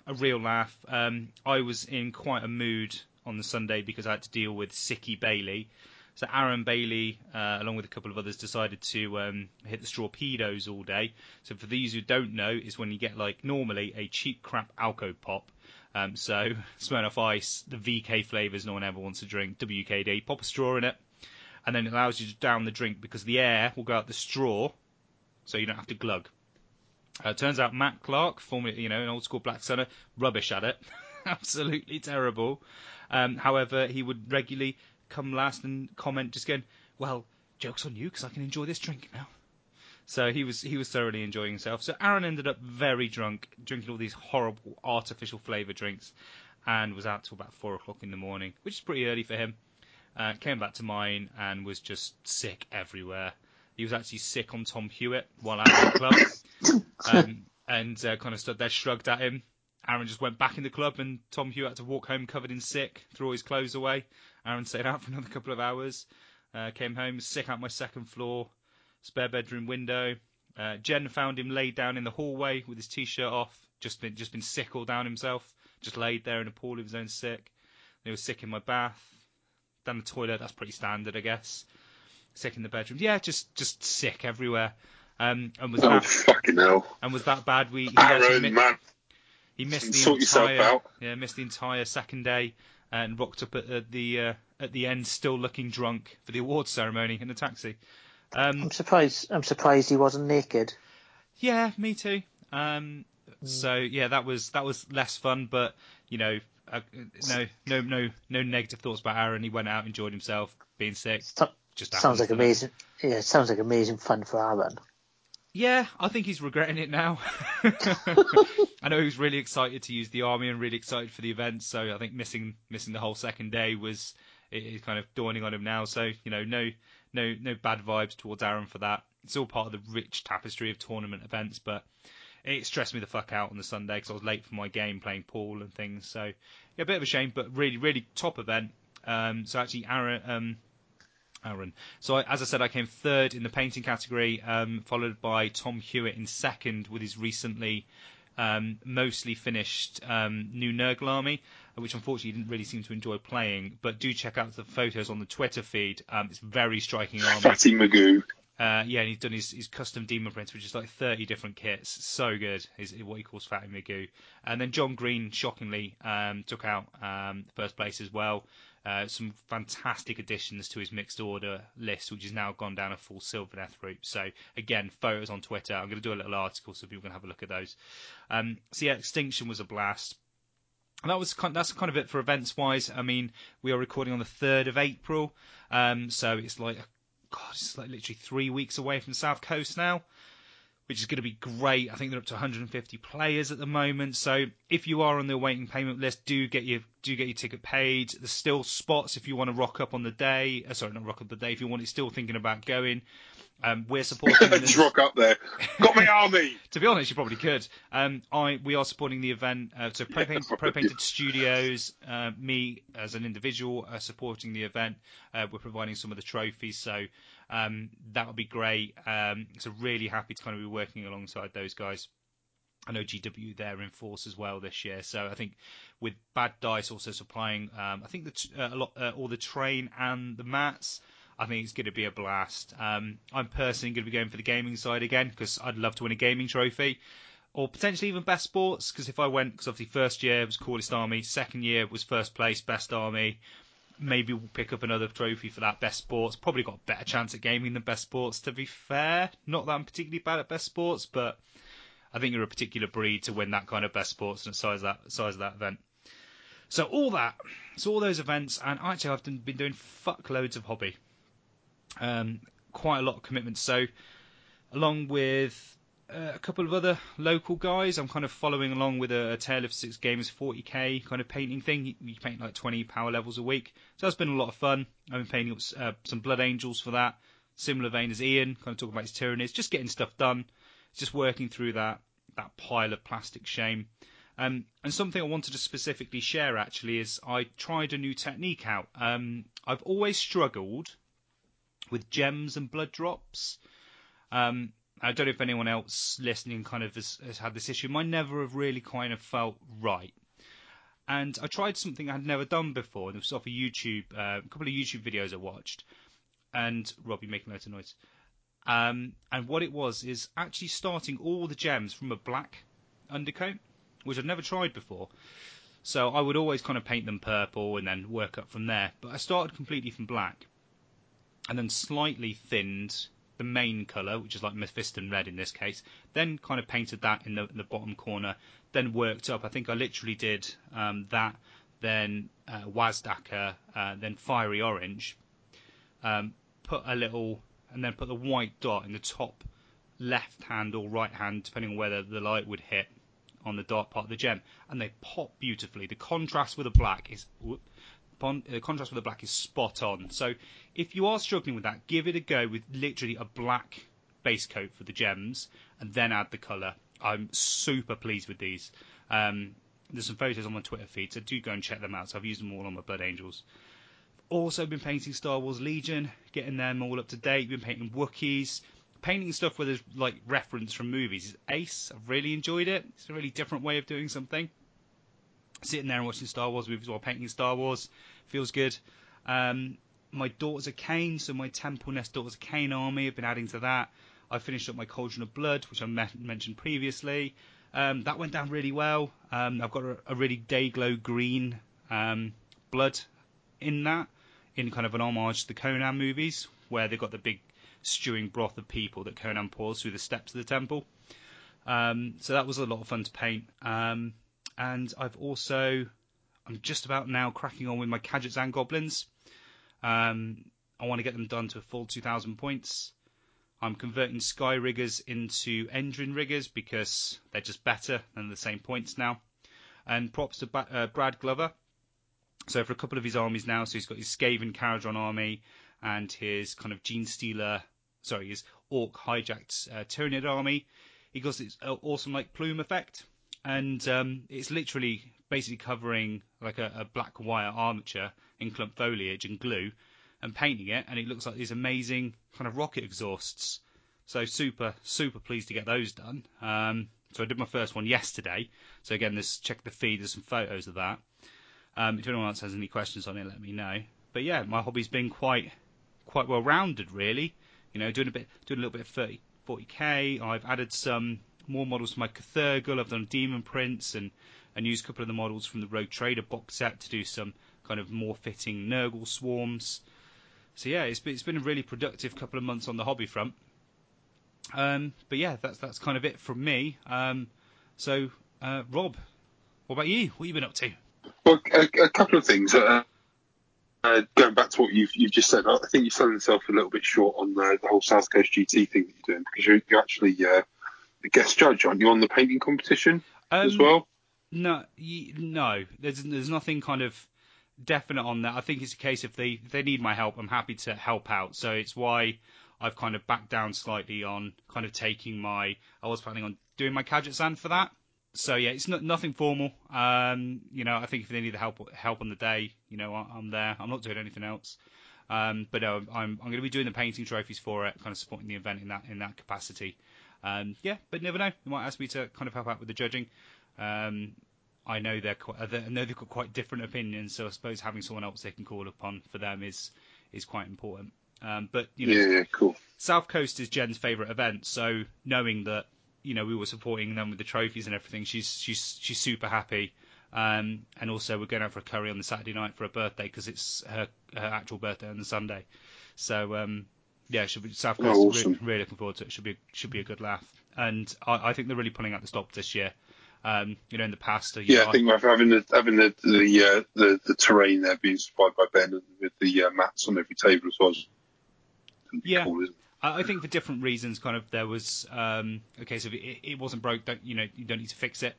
a real laugh. I was in quite a mood on the Sunday because I had to deal with Sicky Bailey, so Aaron Bailey, uh, along with a couple of others, decided to um, hit the Strawpedos all day. So for these who don't know, is when you get like normally a cheap crap Alco pop. Um, so (laughs) Smirnoff Ice, the VK flavors no one ever wants to drink, WKD, pop a straw in it, and then it allows you to down the drink because the air will go out the straw, so you don't have to glug. Uh, turns out Matt Clark, formerly you know an old school black sunner, rubbish at it, (laughs) absolutely terrible. Um, however, he would regularly come last and comment just going, well, joke's on you because I can enjoy this drink now. So he was he was thoroughly enjoying himself. So Aaron ended up very drunk, drinking all these horrible artificial flavour drinks, and was out till about four o'clock in the morning, which is pretty early for him. Uh, came back to mine and was just sick everywhere. He was actually sick on Tom Hewitt while out in the club, (coughs) um, and uh, kind of stood there, shrugged at him. Aaron just went back in the club, and Tom Hewitt had to walk home covered in sick, threw all his clothes away. Aaron stayed out for another couple of hours. Uh, came home sick out my second floor, spare bedroom window. Uh, Jen found him laid down in the hallway with his t-shirt off, just been just been sick all down himself, just laid there in a pool of his own sick. He was sick in my bath, down the toilet. That's pretty standard, I guess. Sick in the bedroom. Yeah, just just sick everywhere. Um, and was oh, that fucking hell. and was that bad? We he Aaron, mi- man. he missed the entire yeah missed the entire second day and rocked up at, at the uh, at the end still looking drunk for the awards ceremony in a taxi. Um, I'm surprised. I'm surprised he wasn't naked. Yeah, me too. Um, so yeah, that was that was less fun, but you know, uh, no, no, no, no negative thoughts about Aaron. He went out, enjoyed himself, being sick. Just sounds like amazing. Yeah, it sounds like amazing fun for Aaron. Yeah, I think he's regretting it now. (laughs) I know he was really excited to use the army and really excited for the event, so I think missing missing the whole second day was it is kind of dawning on him now. So you know, no no no bad vibes towards Aaron for that. It's all part of the rich tapestry of tournament events, but it stressed me the fuck out on the Sunday because I was late for my game playing pool and things. So yeah, a bit of a shame, but really really top event. Um, so actually, Aaron. Um, Aaron. So I, as I said, I came third in the painting category, um, followed by Tom Hewitt in second with his recently um, mostly finished um, new Nurgle army, which unfortunately didn't really seem to enjoy playing. But do check out the photos on the Twitter feed. Um, it's very striking army. Fatty Magoo. Uh, yeah, and he's done his, his custom demon prince, which is like 30 different kits. So good, is what he calls Fatty Magoo. And then John Green, shockingly, um, took out um, first place as well. Uh, some fantastic additions to his mixed order list, which has now gone down a full Sylvaneth route. So again, photos on Twitter. I'm going to do a little article so people can have a look at those. Um, so yeah, Extinction was a blast. And that was kind, that's kind of it for events wise. I mean, we are recording on the third of April, um, so it's like God, it's like literally three weeks away from South Coast now, which is going to be great. I think they're up to 150 players at the moment. So if you are on the awaiting payment list, do get your do get your ticket paid. There's still spots if you want to rock up on the day. Uh, sorry, not rock up the day. If you want, still thinking about going. Um, we're supporting. (laughs) Just rock up there. Got my army. (laughs) to be honest, you probably could. Um, I we are supporting the event. Uh, so Pro, Yeah, Paint. (laughs) Pro Painted Studios, uh, me as an individual, are supporting the event. Uh, we're providing some of the trophies, so um, that would be great. Um, so really happy to kind of be working alongside those guys. I know GW there in force as well this year, so I think with Bad Dice also supplying, um, I think the t- uh, a lot, uh, all the train and the mats. I think it's going to be a blast. Um, I'm personally going to be going for the gaming side again because I'd love to win a gaming trophy, or potentially even best sports. Because if I went, because obviously first year was coolest army, second year was first place best army. Maybe we'll pick up another trophy for that best sports. Probably got a better chance at gaming than best sports. To be fair, not that I'm particularly bad at best sports, but I think you're a particular breed to win that kind of best sports and size that size of that event. So all that, so all those events, and actually I've been doing fuckloads of hobby, um, quite a lot of commitments. So along with a couple of other local guys, I'm kind of following along with a, a Tale of Six Gamers 40k kind of painting thing. You, you paint like 20 power levels a week, so that's been a lot of fun. I've been painting up uh, some Blood Angels for that. Similar vein as Ian, kind of talking about his Tyranids, just getting stuff done, just working through that that pile of plastic shame. Um, and something I wanted to specifically share actually is I tried a new technique out. Um, I've always struggled with gems and blood drops. Um, I don't know if anyone else listening kind of has, has had this issue. Mine never have really kind of felt right. And I tried something I had never done before. And it was off of YouTube, uh, a couple of YouTube videos I watched. And Robbie making loads of noise. Um, and what it was is actually starting all the gems from a black undercoat, which I'd never tried before. So I would always kind of paint them purple and then work up from there. But I started completely from black, and then slightly thinned the main colour, which is like Mephiston red in this case. Then kind of painted that in the, in the bottom corner. Then worked up. I think I literally did um, that, then uh, Wazdakka, uh, then fiery orange. Um, put a little, and then put the white dot in the top left hand or right hand, depending on whether the light would hit on the dark part of the gem, and they pop beautifully. The contrast with the black is pon- the contrast with the black is spot on. So if you are struggling with that, give it a go with literally a black base coat for the gems, and then add the colour. I'm super pleased with these. Um, there's some photos on my Twitter feed, so do go and check them out. So I've used them all on my Blood Angels. Also been painting Star Wars Legion, getting them all up to date. Been painting Wookiees, painting stuff where there's like reference from movies ace. I've really enjoyed it. It's a really different way of doing something. Sitting there and watching Star Wars movies while painting Star Wars feels good. Um, my Daughters of Khaine, so my Temple Nest Daughters of Khaine army, I've been adding to that. I finished up my Cauldron of Blood, which I me- mentioned previously. Um, that went down really well. Um, I've got a, a really day glow green um, blood in that, in kind of an homage to the Conan movies, where they've got the big stewing broth of people that Conan pours through the steps of the temple. Um, so that was a lot of fun to paint. And I've also, I'm just about now cracking on with my Khajiit goblins. Um, I want to get them done to a full 2,000 points. I'm converting Sky Riggers into Endrin Riggers because they're just better than the same points now. And props to ba- uh, Brad Glover. So for a couple of his armies now, so he's got his Skaven Kharadron army and his kind of Gene Stealer, sorry, his Orc hijacked uh, Tyranid army. He got this awesome like plume effect, and um, it's literally basically covering like a, a black wire armature in clump foliage and glue, and painting it, and it looks like these amazing kind of rocket exhausts. So super, super pleased to get those done. Um, so I did my first one yesterday. So again, this check the feed. There's some photos of that. Um, if anyone else has any questions on it, let me know. But yeah, my hobby's been quite, quite well rounded, really. You know, doing a bit, doing a little bit of 30, 40k. I've added some more models to my Cthulhu. I've done Demon Prince and and used a couple of the models from the Rogue Trader box set to do some kind of more fitting Nurgle swarms. So yeah, it's been, it's been a really productive couple of months on the hobby front. Um, but yeah, that's that's kind of it from me. Um, so uh, Rob, what about you? What have you been up to? Well, a, a couple of things. Uh, uh, going back to what you've you've just said, I think you're selling yourself a little bit short on the, the whole South Coast GT thing that you're doing because you're, you're actually uh, guest judge, aren't you, on the painting competition um, as well? No, no. There's there's nothing kind of definite on that. I think it's a case if they if they need my help, I'm happy to help out. So it's why I've kind of backed down slightly on kind of taking my. I was planning on doing my Khajiit for that. So yeah, it's not nothing formal. Um, you know, I think if they need the help help on the day, you know, I'm there. I'm not doing anything else. Um, but no, I'm I'm going to be doing the painting trophies for it, kind of supporting the event in that in that capacity. Um, yeah, but never know. They might ask me to kind of help out with the judging. Um, I know they're quite, I know they've got quite different opinions, so I suppose having someone else they can call upon for them is is quite important. Um, but you know, yeah, yeah, cool. South Coast is Jen's favourite event, so knowing that you know we were supporting them with the trophies and everything, she's she's she's super happy. Um, and also we're going out for a curry on the Saturday night for her birthday because it's her her actual birthday on the Sunday. So um, yeah, should be South Coast. Oh, awesome. really, really, looking forward to it. Should be should be a good laugh. And I, I think they're really pulling out the stops this year. Um, you know, in the past, yeah, know, I think I... having the having the the, uh, the, the terrain there being supplied by Ben and with the uh, mats on every table as well. Yeah, cool, I think for different reasons, kind of there was um, a case of it, it wasn't broke. Don't you know? You don't need to fix it.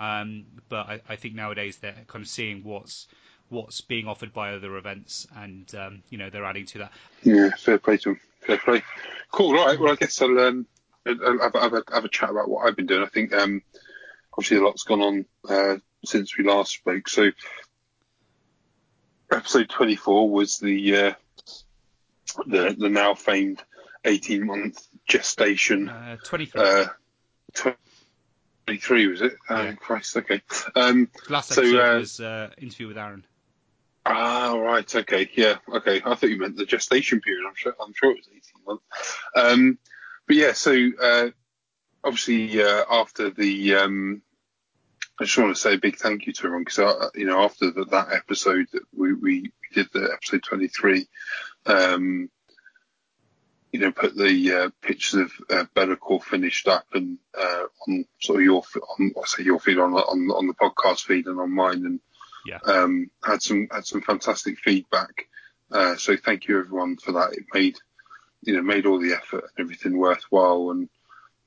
Um, but I, I, think nowadays they're kind of seeing what's what's being offered by other events, and um, you know they're adding to that. Yeah, fair play to them. Fair play. Cool. Right. Well, I guess I'll, um, I'll have, have, a, have, a, chat about what I've been doing. I think um, obviously a lot's gone on uh, since we last spoke. So episode 24 was the uh, the the now famed 18 month gestation. Uh, 23. Uh, 23 was it? Um, yeah. Christ, okay. Um, Last episode so, uh, was uh, interview with Aaron. Ah, right, okay, yeah, okay. I thought you meant the gestation period. I'm sure, I'm sure it was 18 months. Um, but yeah, so uh, obviously uh, after the, um, I just want to say a big thank you to everyone because uh, you know after the, that episode that we, we, did the episode 23, um, you know, put the uh, pictures of uh, Be'lakor finished up and uh, on sort of your on I say your feed on on on the podcast feed and on mine and yeah, um, had some had some fantastic feedback. Uh, so thank you everyone for that. It made you know made all the effort and everything worthwhile and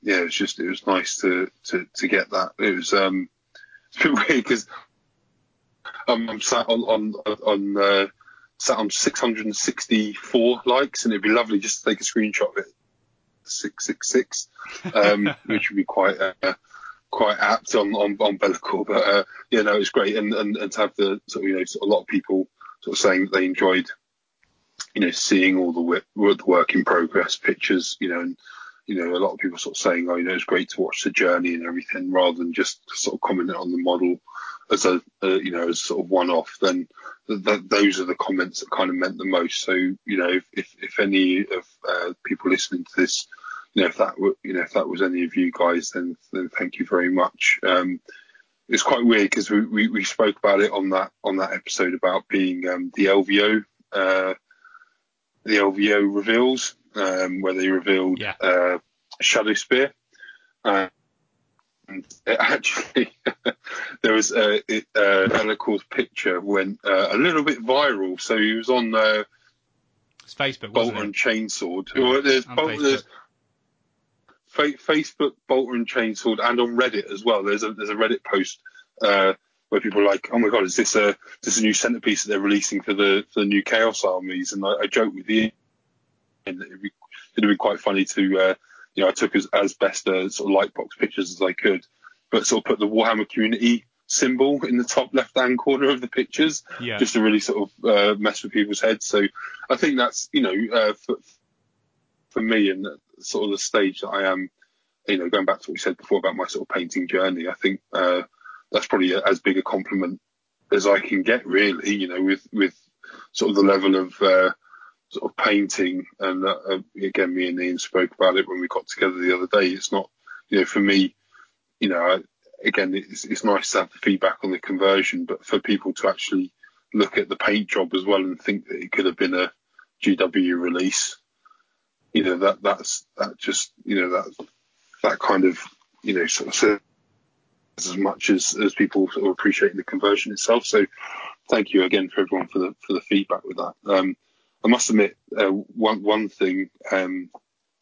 yeah, it was just it was nice to to to get that. It was um (laughs) it's a bit weird because I'm, I'm sat on on on uh, sat on 664 likes, and it'd be lovely just to take a screenshot of it. 666, um, (laughs) which would be quite uh, quite apt on on, on. But uh, yeah, no, it's great, and, and and to have the sort of you know sort of a lot of people sort of saying that they enjoyed you know seeing all the work, the work in progress pictures, you know, and you know, a lot of people sort of saying, oh, you know, it's great to watch the journey and everything, rather than just sort of commenting on the model as a, you know, as sort of one off. Then th- th- those are the comments that kind of meant the most. So, you know, if if, if any of uh, people listening to this, you know, if that were, you know, if that was any of you guys, then then thank you very much. Um, it's quite weird because we, we, we, spoke about it on that on that episode about being um, the LVO uh, the LVO reveals um, where they revealed Yeah. uh, Shadow Spear. Uh, and (laughs) it actually, there was a it, uh, Be'lakor's picture went uh, a little bit viral. So he was on uh, It's Facebook, wasn't and? Chainsword. Well, there's, On Bol- Facebook. there's fa- Facebook, Bolter and Chainsword, and on Reddit as well. There's a there's a Reddit post uh, where people are like, "Oh my god, is this a is this a new centerpiece that they're releasing for the for the new Chaos armies?" And I, I joke with the and it'd be it'd be quite funny to uh, you know I took as as best uh, sort of lightbox pictures as I could, but sort of put the Warhammer community symbol in the top left hand corner of the pictures Yeah. just to really sort of uh, mess with people's heads. So I think that's you know uh, for for me and sort of the stage that I am, you know, going back to what we said before about my sort of painting journey, I think uh, that's probably as big a compliment as I can get, really. You know, with with sort of the level of uh, sort of painting, and uh, uh, again, me and Ian spoke about it when we got together the other day. It's not, you know, for me, you know, I, again, it's, it's nice to have the feedback on the conversion, but for people to actually look at the paint job as well and think that it could have been a GW release, you know, that that's that just, you know, that that kind of, you know, sort of as much as as people sort of appreciating the conversion itself. So, thank you again for everyone for the for the feedback with that. Um, I must admit, uh, one one thing, um,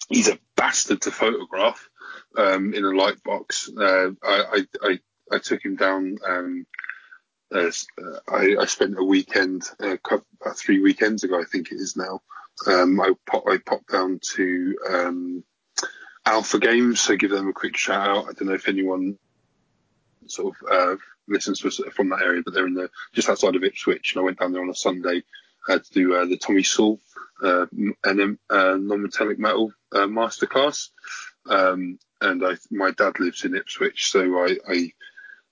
he's a bastard to photograph um, in a light box. Uh, I, I, I I took him down. Um, uh, I, I spent a weekend, uh, about three weekends ago, I think it is now. Um, I pop, I popped down to um, Alpha Games, so give them a quick shout out. I don't know if anyone sort of uh, listens from that area, but they're in the just outside of Ipswich, and I went down there on a Sunday uh, to do uh, the Tommy Soule uh, and uh, non-metallic metal uh, masterclass. Um, and I, my dad lives in Ipswich, so I, I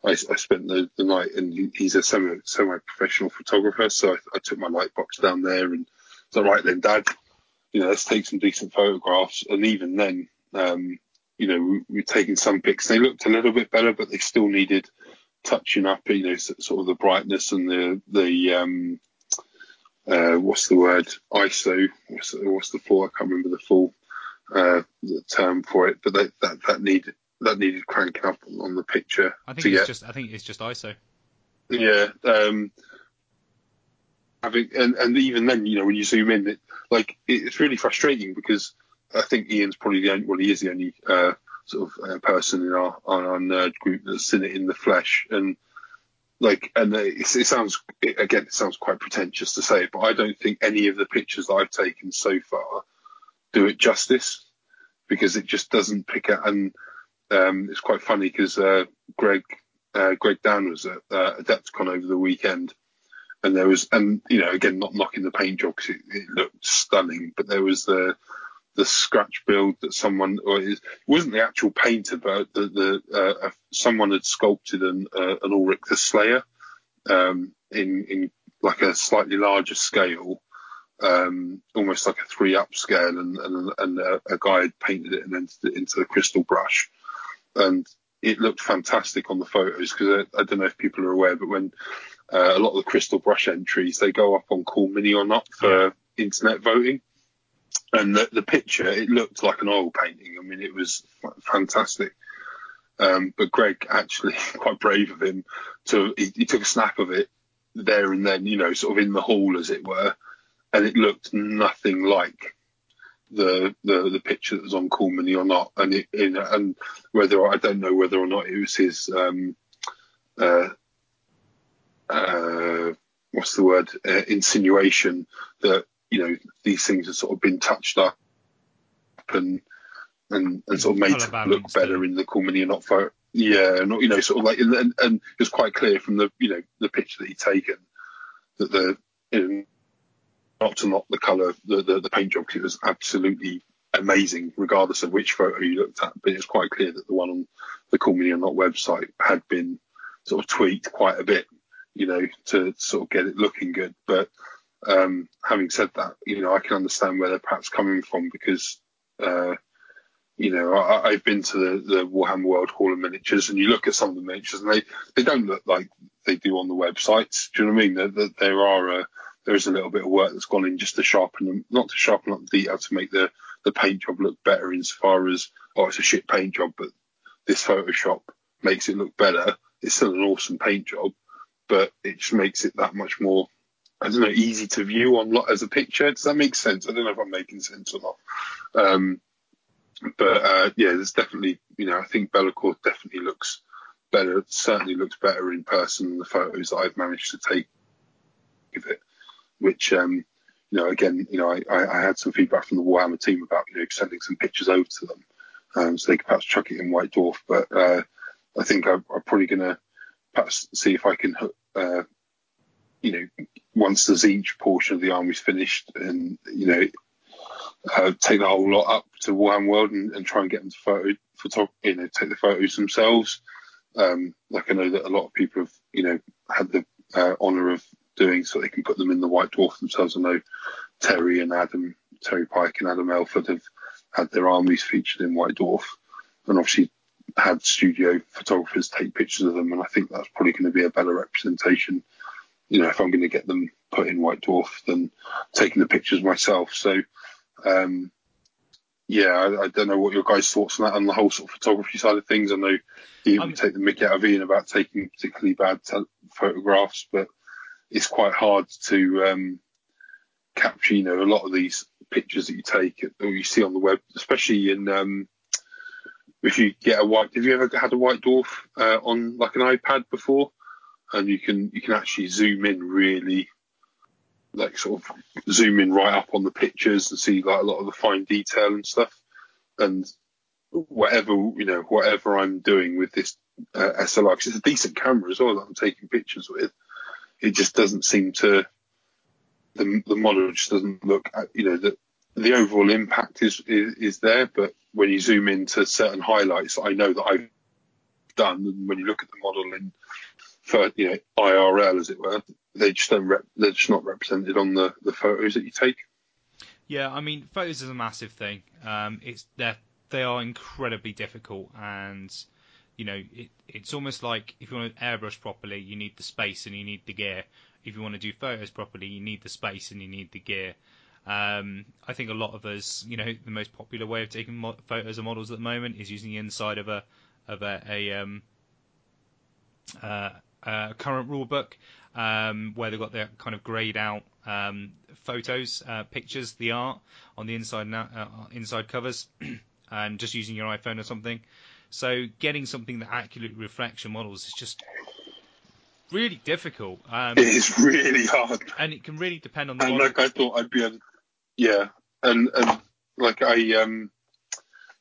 I, I spent the, the night, and he's a semi semi professional photographer, so I, I took my light box down there, and all right then, Dad. You know, let's take some decent photographs. And even then, um, you know, we, we've taken some pics. They looked a little bit better, but they still needed touching up. You know, sort of the brightness and the the um, uh, what's the word ISO? What's the, what's the full? I can't remember the full uh, the term for it, but that that, that needed that needed cranking up on, the picture I think it's get just I think it's just ISO. yeah. Um, having and, and even then, you know, when you zoom in, it, like it, it's really frustrating because I think Ian's probably the only, well, he is the only uh, sort of uh, person in our on our nerd group that's seen it in the flesh, and like, and it, it sounds it, again, it sounds quite pretentious to say it, but I don't think any of the pictures that I've taken so far do it justice because it just doesn't pick up. And um, it's quite funny because uh, Greg uh, Greg Dan was at uh, over the weekend, and there was, and you know, again, not knocking the paint job because it, it looked stunning, but there was the the scratch build that someone, or it wasn't the actual painter, but the the uh, someone had sculpted an uh, an Ulrik the Slayer um, in in like a slightly larger scale. Um, almost like a three up scale, and and, and a, a guy had painted it and entered it into the crystal brush, and it looked fantastic on the photos because I, I don't know if people are aware, but when uh, a lot of the crystal brush entries they go up on Cool Mini or not for internet voting, and the, the picture it looked like an oil painting. I mean, it was fantastic. Um, but Greg actually (laughs) quite brave of him to he, he took a snap of it there and then, you know, sort of in the hall as it were, and it looked nothing like the the, the picture that was on Cool Mini or not, and it, in, and whether I don't know whether or not it was his um, uh, uh, what's the word uh, insinuation that you know these things have sort of been touched up and and, and sort of made to look better yeah. in the Cool Mini or not photo. Yeah, not you know, sort of like, and, and, it was quite clear from the you know the picture that he'd taken that the you know, not to knock the colour, the, the, the paint job, it was absolutely amazing, regardless of which photo you looked at. But it was quite clear that the one on the Cool Mini or Not website had been sort of tweaked quite a bit, you know, to sort of get it looking good. But um, having said that, you know, I can understand where they're perhaps coming from because, uh, you know, I, I've been to the, the Warhammer World Hall of Miniatures, and you look at some of the miniatures, and they, they don't look like they do on the websites. Do you know what I mean? There, there, there are uh, there is a little bit of work that's gone in just to sharpen them, not to sharpen up the detail to make the the paint job look better insofar as oh it's a shit paint job, but this Photoshop makes it look better. It's still an awesome paint job, but it just makes it that much more I don't know easy to view on as a picture. Does that make sense? I don't know if I'm making sense or not. Um, but uh, yeah, there's definitely you know I think Be'lakor definitely looks better. Certainly looks better in person than the photos that I've managed to take of it. Which um, you know again you know I, I, had some feedback from the Warhammer team about you know sending some pictures over to them um, so they could perhaps chuck it in White Dwarf. But uh, I think I'm, I'm probably going to perhaps see if I can uh, you know once the Tzeentch portion of the army's finished and you know uh, take the whole lot up to Warhammer World and, and try and get them to photo, photo, you know, take the photos themselves. Um, like I know that a lot of people have, you know, had the uh, honour of doing so they can put them in the White Dwarf themselves. I know Terry and Adam, Terry Pike and Adam Elford have had their armies featured in White Dwarf, and obviously had studio photographers take pictures of them. And I think that's probably going to be a better representation. You know, if I'm going to get them put in White Dwarf than taking the pictures myself. So um, yeah, I, I, don't know what your guys' thoughts on that on the whole sort of photography side of things. I know you um, take the mick out of Ian about taking particularly bad t- photographs, but it's quite hard to um, capture, you know, a lot of these pictures that you take or you see on the web, especially in um, if you get a white. Have you ever had a white dwarf uh, on like an iPad before? And you can you can actually zoom in really like sort of zoom in right up on the pictures and see like a lot of the fine detail and stuff. And whatever you know, whatever I'm doing with this uh, SLR, because it's a decent camera as well that I'm taking pictures with, it just doesn't seem to the the model just doesn't look. You know, the the overall impact is, is is there, but when you zoom into certain highlights, I know that I've done, and when you look at the model in for you know IRL as it were, they just don't rep- they're just not represented on the the photos that you take. Yeah, I mean, photos is a massive thing. Um, it's they they are incredibly difficult, and you know, it, it's almost like if you want to airbrush properly, you need the space and you need the gear. If you want to do photos properly, you need the space and you need the gear. Um, I think a lot of us, you know, the most popular way of taking mo- photos of models at the moment is using the inside of a of a, a um, uh, uh, current rule book um, where they've got their kind of grayed out um, photos, uh, pictures, the art on the inside uh, inside covers, (clears throat) and just using your iPhone or something. So getting something that accurately reflects your models is just really difficult. Um, it is really hard, and it can really depend on the. And model. like I thought, I'd be able, yeah, and and like I um,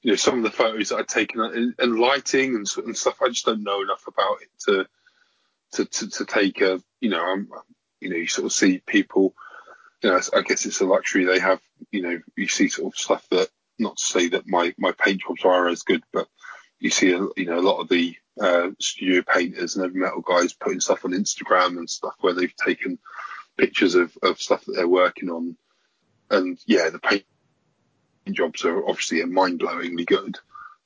you know, some of the photos that I'd taken and, and lighting and, and stuff, I just don't know enough about it to to, to, to take a, you know, I'm, you know, you sort of see people, you know, I guess it's a luxury they have, you know, you see sort of stuff that, not to say that my, my paint jobs are as good, but you see, a, you know, a lot of the uh, studio painters and heavy metal guys putting stuff on Instagram and stuff where they've taken pictures of, of stuff that they're working on. And yeah, the paint jobs are obviously mind-blowingly good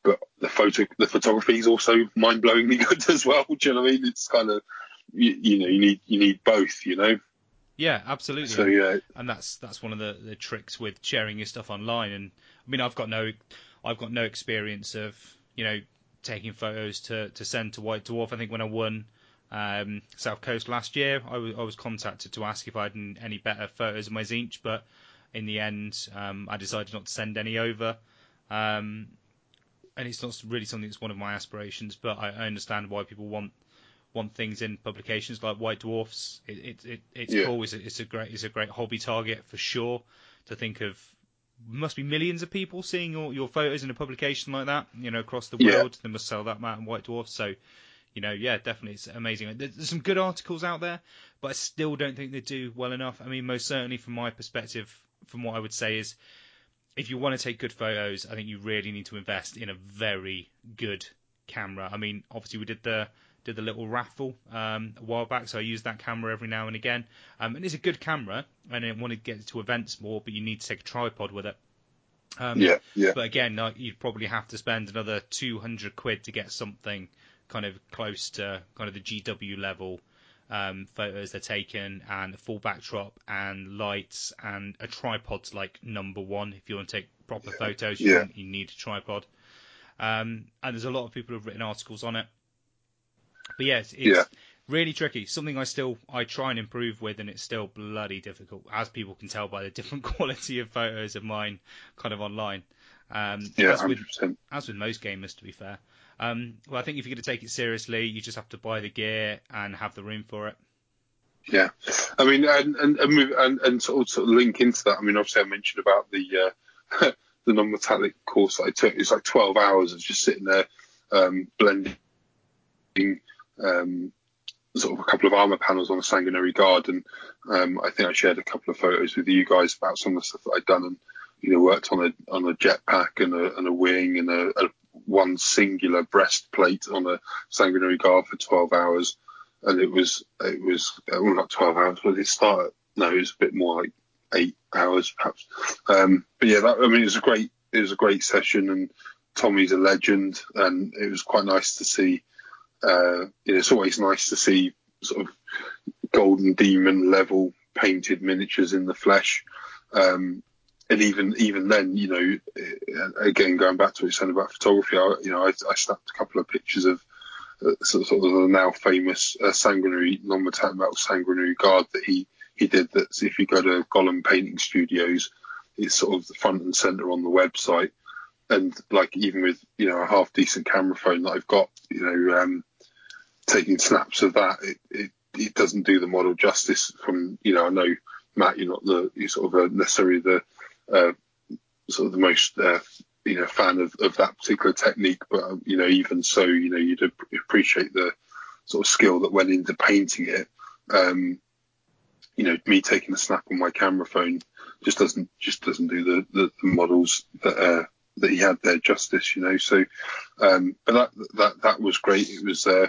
but the photo, the photography is also mind-blowingly (laughs) good as well. Do you know what I mean? It's kind of, you, you know, you need you need both. You know. Yeah, absolutely. So yeah, and that's that's one of the, the tricks with sharing your stuff online. And I mean, I've got no, I've got no experience of you know taking photos to, to send to White Dwarf. I think when I won um, South Coast last year, I was, I was contacted to ask if I had any better photos of my Tzeentch, but in the end, um, I decided not to send any over. Um, and it's not really something that's one of my aspirations, but I, I understand why people want want things in publications like White Dwarfs. It, it, it it's yeah. cool. It's a, it's a great it's a great hobby target for sure. To think of must be millions of people seeing your, your photos in a publication like that, you know, across the world. Yeah. They must sell that amount in White Dwarfs. So, you know, yeah, definitely, it's amazing. There's some good articles out there, but I still don't think they do well enough. I mean, most certainly from my perspective, from what I would say is if you want to take good photos, I think you really need to invest in a very good camera. I mean, obviously we did the did the little raffle um, a while back, so I use that camera every now and again. Um, and it's a good camera, and I want to get to events more, but you need to take a tripod with it. Um, yeah, yeah. But again, you'd probably have to spend another 200 quid to get something kind of close to kind of the GW level um, photos they're taken and a full backdrop and lights and a tripod's like number one if you want to take proper photos, you, Yeah. you need a tripod. Um, and there's a lot of people who've written articles on it. But yes, it's Yeah. really tricky. Something I still I try and improve with, and it's still bloody difficult, as people can tell by the (laughs) different quality of photos of mine, kind of online. Um, Yeah, as hundred percent. as with most gamers, to be fair. Um, well, I think if you're going to take it seriously, you just have to buy the gear and have the room for it. Yeah, I mean, and and and, and, sort, of, link into that. I mean, obviously, I mentioned about the uh, (laughs) the non-metallic course that I took. It's like twelve hours of just sitting there um, blending um, sort of a couple of armor panels on a sanguinary guard, and um, I think I shared a couple of photos with you guys about some of the stuff that I'd done, and you know, worked on a on a jetpack and a and a wing and a, a one singular breastplate on a sanguinary guard for twelve hours and it was it was well not twelve hours, but it started no, it was a bit more like eight hours perhaps. Um, but yeah, that, I mean, it was a great it was a great session, and Tommy's a legend, and it was quite nice to see. Uh, you know, it's always nice to see sort of golden demon level painted miniatures in the flesh. Um, and even even then, you know, again going back to what you said about photography, I, you know, I, I snapped a couple of pictures of uh, sort of the now famous uh, sanguinary non-metallic metal sanguinary guard that he he did. That if you go to Gollum Painting Studios, it's sort of the front and center on the website. And like even with you know a half decent camera phone that I've got, you know, um, taking snaps of that, it, it it doesn't do the model justice. From you know, I know Matt, you're not the you're sort of uh, necessarily the uh, sort of the most uh, you know fan of, of that particular technique, but um, you know even so, you know you'd ap- appreciate the sort of skill that went into painting it. Um, you know, me taking a snap on my camera phone just doesn't just doesn't do the, the, the models that uh, that he had there justice. You know, so um, but that that that was great. It was uh,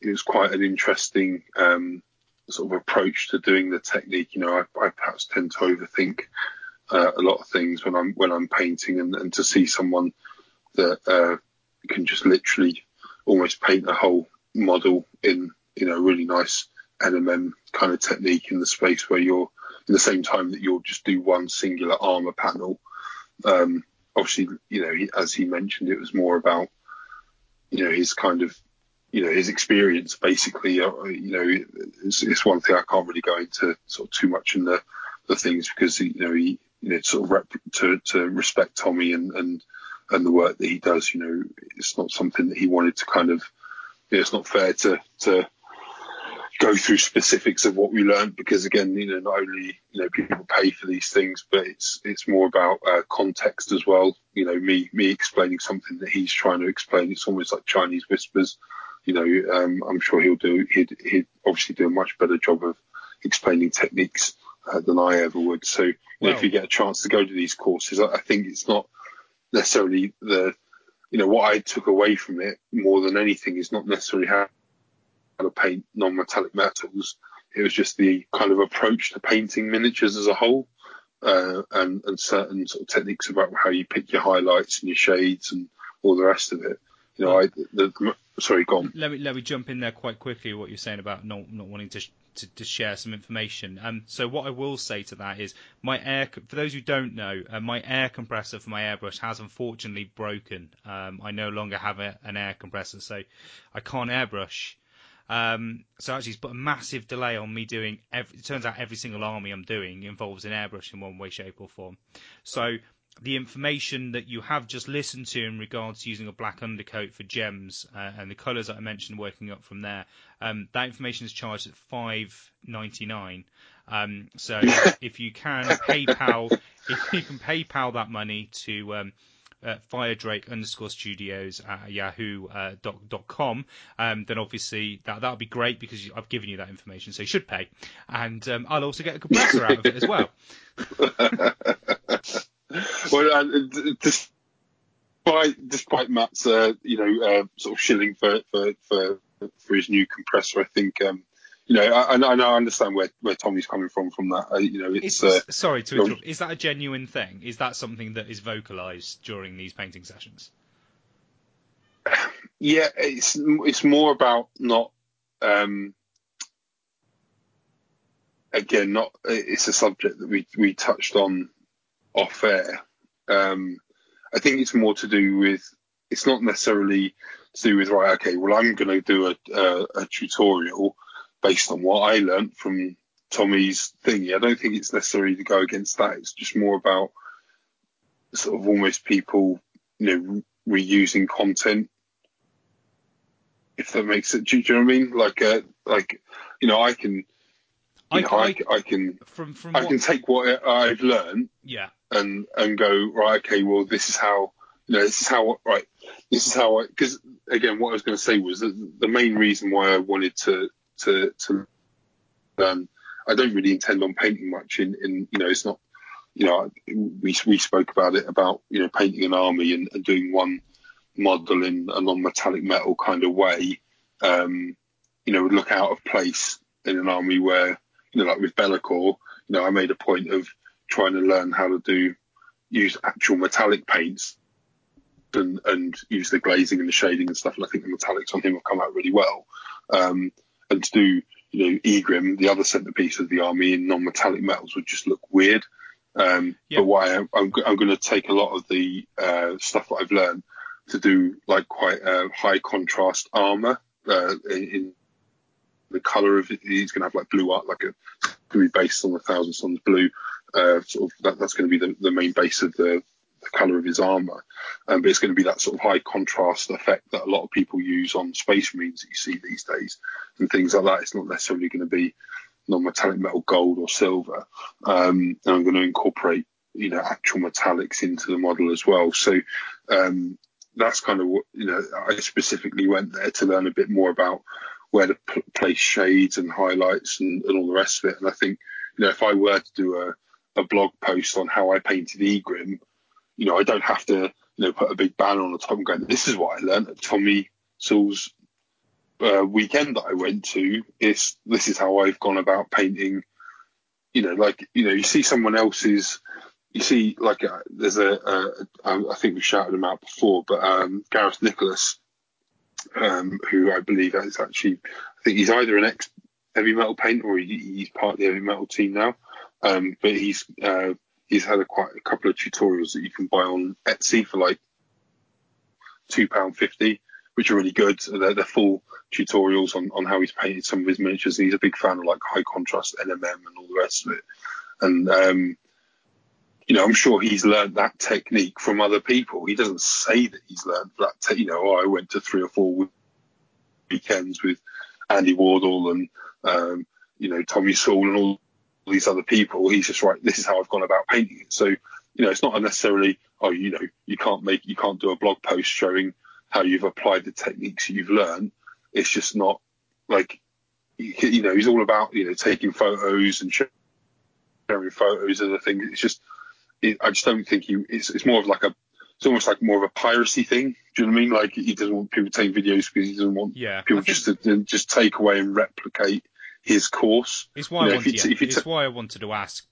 it was quite an interesting um, sort of approach to doing the technique. You know, I, I perhaps tend to overthink uh, a lot of things when I'm when I'm painting, and, and to see someone that uh, can just literally almost paint a whole model in you know really nice NMM kind of technique in the space where you're in the same time that you'll just do one singular armor panel. Um, obviously, you know, as he mentioned, it was more about you know his kind of you know his experience basically. Uh, you know, it's, it's one thing I can't really go into sort of too much in the the things because you know he you know sort of rep, to to respect Tommy and and and the work that he does. You know, it's not something that he wanted to kind of. You know, it's not fair to to go through specifics of what we learned because again, you know, not only you know people pay for these things, but it's it's more about uh, context as well. You know, me me explaining something that he's trying to explain. It's almost like Chinese whispers. You know, um, I'm sure he'll do. He'd, he'd obviously do a much better job of explaining techniques uh, than I ever would. So, you know, if you get a chance to go to these courses, I, I think it's not necessarily the, you know, what I took away from it more than anything is not necessarily how to paint non-metallic metals. It was just the kind of approach to painting miniatures as a whole, uh, and and certain sort of techniques about how you pick your highlights and your shades and all the rest of it. You know, I the, the sorry, go on. Let me let me jump in there quite quickly. What you're saying about not not wanting to. To, to share some information. Um, so what I will say to that is my air. For those who don't know, uh, my air compressor for my airbrush has unfortunately broken. Um, I no longer have a, an air compressor, so I can't airbrush. Um, so actually, it's put a massive delay on me doing. Every, it turns out every single army I'm doing involves an airbrush in one way, shape, or form. So the information that you have just listened to in regards to using a black undercoat for gems uh, and the colours that I mentioned working up from there, um, that information is charged at five ninety nine. Um, so (coughs) if you can PayPal, if you can PayPal that money to um, uh, firedrake underscore studios at yahoo uh, dot, dot com, um, then obviously that that'll be great because you, I've given you that information, so you should pay, and um, I'll also get a compressor out of it as well. (laughs) well, uh, despite despite Matt's uh, you know uh, sort of shilling for, for for for his new compressor, I think um, you know I, I know I understand where, where Tommy's coming from from that. Uh, you know, it's Is, uh, sorry to interrupt. Is that a genuine thing? Is that something that is vocalized during these painting sessions? yeah, it's it's more about not um, again not it's a subject that we we touched on off air Um, I think it's more to do with. It's not necessarily to do with right. Okay, well, I'm going to do a, a, a tutorial based on what I learnt from Tommy's thingy. I don't think it's necessary to go against that. It's just more about sort of almost people, you know, reusing content. If that makes it, do, do you know what I mean? Like, uh, like, you know, I can, I, know, I, I, I can, from from I what, can take what I've learned yeah, and and go right. Okay, well, this is how, you know, this is how right. This is how I because again, what I was going to say was that the main reason why I wanted to to to learn. I don't really intend on painting much. In in you know, it's not you know, we we spoke about it about you know painting an army and, and doing one model in a non-metallic metal kind of way. Um, you know, would look out of place in an army where you know, like with Be'lakor, you know, I made a point of trying to learn how to do use actual metallic paints and and use the glazing and the shading and stuff. And I think the metallics on him have come out really well. Um, and to do you know Egrimm, the other centerpiece of the army in non-metallic metals would just look weird. Um, Yeah. But why I'm, I'm, I'm going to take a lot of the uh, stuff that I've learned to do like quite uh, high contrast armor uh, in, in the color of it. He's going to have like blue art, like a going to be based on the Thousand Suns blue. Uh, sort of that, that's going to be the, the main base of the, the color of his armor. Um, but it's going to be that sort of high contrast effect that a lot of people use on space marines that you see these days and things like that. It's not necessarily going to be non-metallic metal gold or silver. Um, and I'm going to incorporate, you know, actual metallics into the model as well. So um, that's kind of what, you know, I specifically went there to learn a bit more about where to p- place shades and highlights and, and all the rest of it. And I think, you know, if I were to do a, a blog post on how I painted Egrimm, you know, I don't have to, you know, put a big banner on the top and go, this is what I learned at Tommy Soule's uh, weekend that I went to. Is this is how I've gone about painting. You know, like you know, you see someone else's. You see, like uh, there's a. I think we shouted him out before, but um, Gareth Nicholas, um, who I believe is actually, I think he's either an ex heavy metal painter or he, he's part of the heavy metal team now. Um, but he's uh, he's had a quite a couple of tutorials that you can buy on Etsy for like two pound fifty, which are really good. They're, they're full tutorials on, on how he's painted some of his miniatures. And he's a big fan of like high contrast NMM and all the rest of it. And um, you know, I'm sure he's learned that technique from other people. He doesn't say that he's learned that. Te- you know, oh, I went to three or four weekends with Andy Wardle and um, you know Tommy Soule and all these other people. He's just right. This is how I've gone about painting it. So you know, it's not necessarily oh, you know, you can't make you can't do a blog post showing how you've applied the techniques you've learned. It's just not like you, know, he's all about you know taking photos and sharing photos and the thing. It's just it, I just don't think you, It's, it's more of like a. It's almost like more of a piracy thing. Do you know what I mean? Like he doesn't want people to take videos because he doesn't want yeah. People think- just to just take away and replicate his course. It's why You I know, if wanted. t- yeah, if it's t- why I wanted to ask,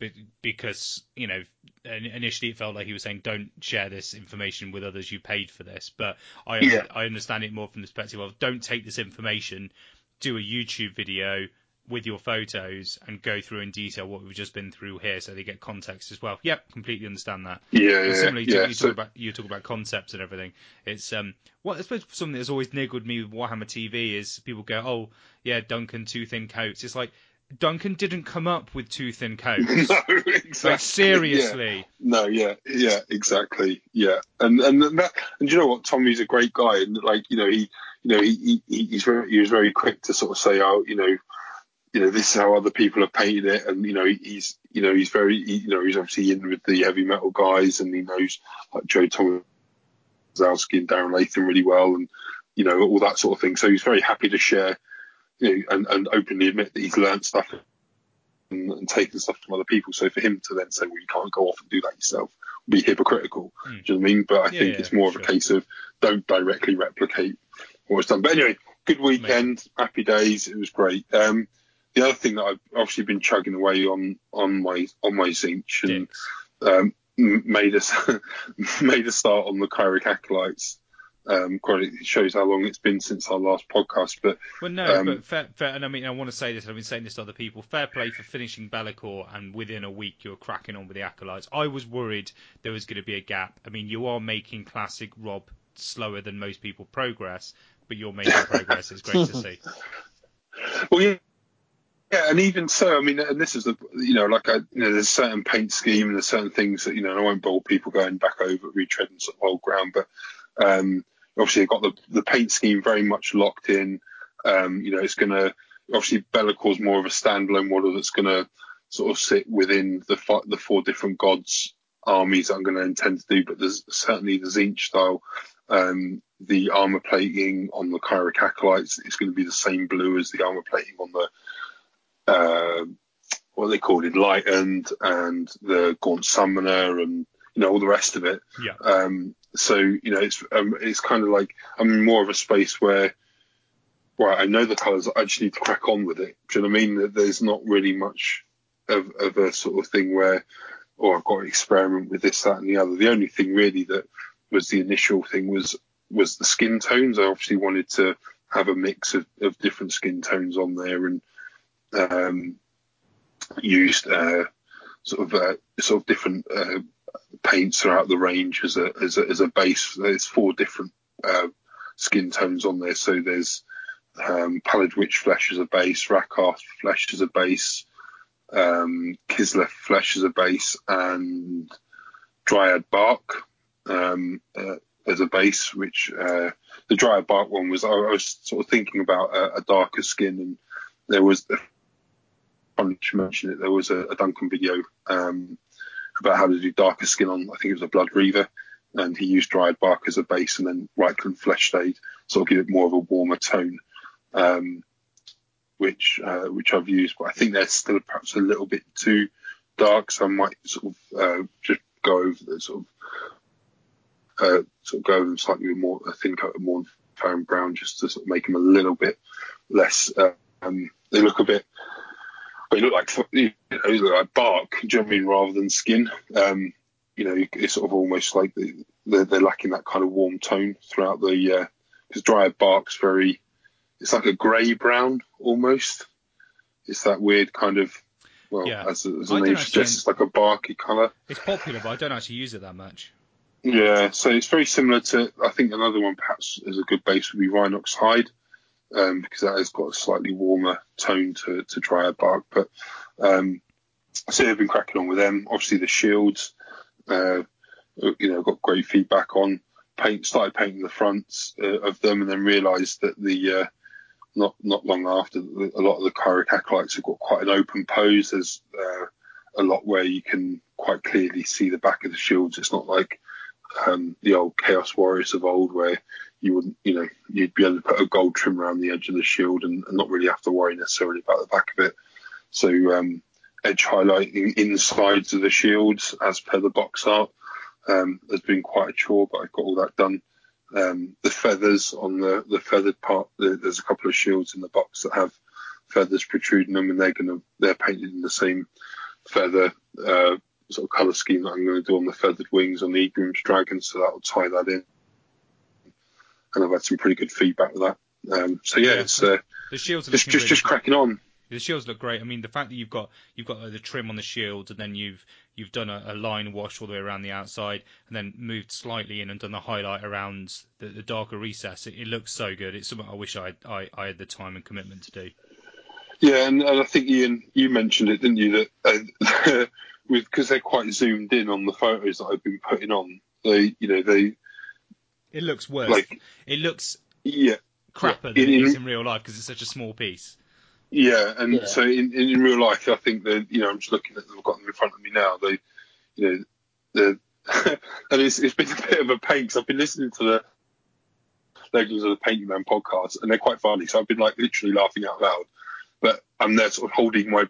because you know, initially it felt like he was saying, "Don't share this information with others. You paid for this." But I Yeah. I understand it more from the perspective of, "Don't take this information, do a YouTube video with your photos, and go through in detail what we've just been through here, so they get context as well." Yep, completely understand that. Yeah, And yeah, similarly, yeah. you, so- talk about you talk about concepts and everything. It's um, what I suppose something that's always niggled me with Warhammer TV is people go, "Oh, yeah, Duncan two thin coats." It's like Duncan didn't come up with two thin coats. (laughs) no, exactly. like seriously, Yeah. No, yeah, yeah, exactly. Yeah, and and that, and you know what? Tommy's a great guy, and like you know, he, you know, he, he he's very he was very quick to sort of say, oh, you know, you know, this is how other people have painted it, and you know, he's you know, he's very, he, you know, he's obviously in with the heavy metal guys, and he knows like Joe Tomaszewski and Darren Latham really well, and you know, all that sort of thing. So he's very happy to share, you know, and, and openly admit that he's learned stuff and, and taken stuff from other people. So for him to then say, well, you can't go off and do that yourself, be hypocritical. Hmm. Do you know what I mean? But I Yeah, think yeah, it's more of a case of don't directly replicate what was done. But anyway, good weekend, happy days. It was great. Um, the other thing that I've obviously been chugging away on on my on my Tzeentch and um, made us (laughs) made a start on the Kairic acolytes. Um, it shows how long it's been since our last podcast. But well, no, um, but fair, fair, and I mean, I want to say this. I've been saying this to other people. Fair play for finishing Be'lakor, and within a week you're cracking on with the acolytes. I was worried there was going to be a gap. I mean, you are making classic Rob slower than most people progress, but you're making progress. It's great to (laughs) see. Well, yeah. Yeah, and even so, I mean, and this is the, you know, like, I, you know, there's a certain paint scheme and there's certain things that, you know, I won't bore people going back over, retreading sort of old ground, but um, obviously I've got the, the paint scheme very much locked in. Um, you know, it's going to, obviously Be'lakor's more of a standalone model that's going to sort of sit within the, the four different gods armies that I'm going to intend to do, but there's certainly the Tzeentch style um, the armor plating on the Acolytes is going to be the same blue as the armor plating on the uh, what they called Enlightened and the Gaunt Summoner and you know all the rest of it. Yeah. Um, so you know it's um, it's kind of like I'm in more of a space where well I know the colours I just need to crack on with it. Do you know what I mean? That There's not really much of, of a sort of thing where or oh, I've got to experiment with this that and the other. The only thing really that was the initial thing was was the skin tones. I obviously wanted to have a mix of, of different skin tones on there and um, used uh, sort of uh, sort of different uh, paints throughout the range as a as a, as a base. There's four different uh, skin tones on there. So there's um, Pallid Wych flesh as a base, Rakarth flesh as a base, um, Kislev flesh as a base, and Dryad bark um, uh, as a base, which uh, the Dryad bark one was. I, was sort of thinking about a, a darker skin, and there was. Funny to mention it. There was a, a Duncan video um, about how to do darker skin on. I think it was a Blood Reaver, and he used Dryad bark as a base, and then Reikland flesh shade, sort of give it more of a warmer tone. Um, which uh, which I've used, but I think they're still perhaps a little bit too dark, so I might sort of uh, just go over the sort of uh, sort of go over them slightly more, I think, more foam brown, just to sort of make them a little bit less. Um, they look a bit. They look like you know, like bark. Do you know what I mean? Rather than skin. Um, you know, it's sort of almost like they're, they're lacking that kind of warm tone throughout the. Because uh, dryad bark's very. It's like a grey brown almost. It's that weird kind of well, yeah. as, as the name suggests, it's like a barky colour. It's popular, but I don't actually use it that much. Yeah, so it's very similar to. I think another one perhaps is a good base would be Rhinox Hide, um, because that has got a slightly warmer tone to, to Dryad Bark. But um, so I've been cracking on with them. Obviously the shields, uh, you know, got great feedback on. Paint started painting the fronts uh, of them, and then realised that the uh, not not long after a lot of the Kairic acolytes have got quite an open pose. There's uh, a lot where you can quite clearly see the back of the shields. It's not like um, the old Chaos Warriors of old, where you wouldn't, you know, you'd be able to put a gold trim around the edge of the shield and, and not really have to worry necessarily about the back of it. So um, edge highlighting insides of the shields as per the box art um, has been quite a chore, but I've got all that done. Um, the feathers on the, the feathered part, the, there's a couple of shields in the box that have feathers protruding them, and they're gonna they're painted in the same feather uh, sort of colour scheme that I'm going to do on the feathered wings on the Egrimm's dragon, so that'll tie that in. And I've had some pretty good feedback with that. Um, so yeah, it's uh, the shields just just, really just cracking on. The shields look great. I mean, the fact that you've got you've got the trim on the shields, and then you've you've done a, a, line wash all the way around the outside, and then moved slightly in and done the highlight around the, the darker recess. It, it, looks so good. It's something I wish I, I, I had the time and commitment to do. Yeah, and, and I think Ian, you mentioned it, didn't you? That uh, (laughs) with because they're quite zoomed in on the photos that I've been putting on. They, you know, they. It looks worse. Like it looks. Yeah. Crapper yeah. than in, it is in real life because it's such a small piece. Yeah, and yeah. so in, in real life, I think that you know I'm just looking at them. I've got them in front of me now. They, you know, the (laughs) and it's, it's been a bit of a pain because I've been listening to the Legends of the Painting Man podcast, and they're quite funny. So I've been like literally laughing out loud, but I'm there sort of holding my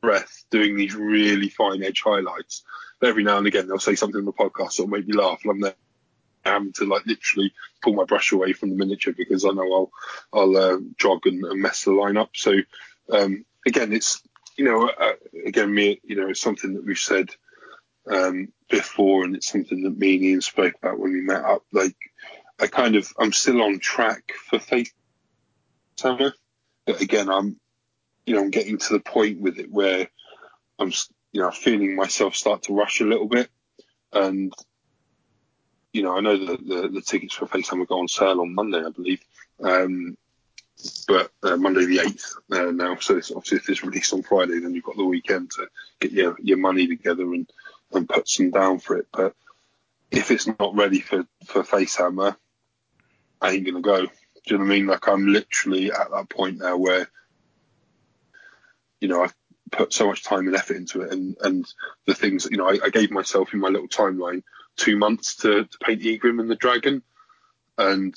breath doing these really fine edge highlights. But every now and again, they'll say something on the podcast that'll make me laugh, and I'm there having to like literally pull my brush away from the miniature because I know I'll I'll uh, jog and, and, mess the line up. So um, again, it's you know uh, again me you know it's something that we've said um, before, and it's something that me and Ian spoke about when we met up. Like I, kind of I'm still on track for Face Hammer, but again, I'm you know I'm getting to the point with it where I'm you know feeling myself start to rush a little bit, and you know I know that the, the tickets for Face Hammer go on sale on Monday, I believe. Um, but uh, Monday the eighth uh, now. So it's, obviously, if it's released on Friday, then you've got the weekend to get your your money together and and put some down for it. But if it's not ready for for Facehammer, I ain't gonna go. Do you know what I mean? Like I'm literally at that point now where, you know, I've put so much time and effort into it, and and the things, you know, I, I gave myself in my little timeline two months to, to paint Egrimm and the dragon, and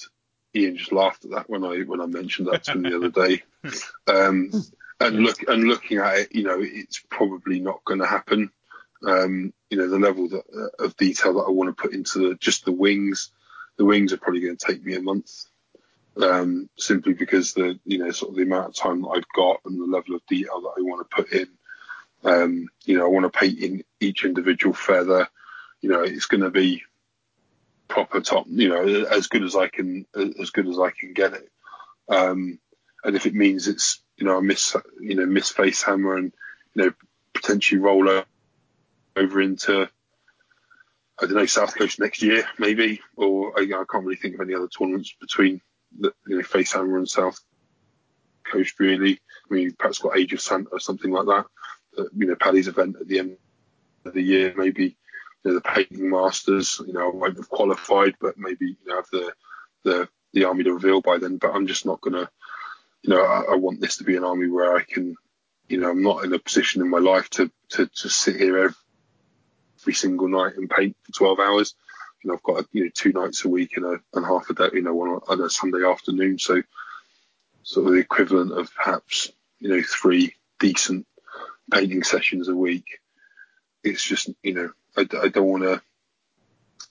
Ian just laughed at that when I when I mentioned that to him the other day. (laughs) Um, and look and looking at it, you know, it's probably not going to happen. Um, you know, the level that, uh, of detail that I want to put into the, just the wings, the wings are probably going to take me a month. Um, simply because the you know sort of the amount of time that I've got and the level of detail that I want to put in. Um, you know, I want to paint in each individual feather. You know, it's going to be proper top. You know, as good as I can, as good as I can get it. Um, and if it means it's you know I miss you know miss face hammer and you know potentially roll over into I don't know South Coast next year maybe, or I, I can't really think of any other tournaments between the, you know Facehammer and South Coast really. I mean, perhaps got Age of Santa or something like that. You know, Paddy's event at the end of the year, maybe you know, the painting masters. You know, I won't have qualified, but maybe you know have the the the army to reveal by then. But I'm just not gonna. You know, I, I want this to be an army where I can. You know, I'm not in a position in my life to to, to sit here every every single night and paint for 12 hours. You know, I've got you know two nights a week and a and half a day, you know, one on a Sunday afternoon. So sort of the equivalent of perhaps you know three decent painting sessions a week. It's just you know I, I don't want to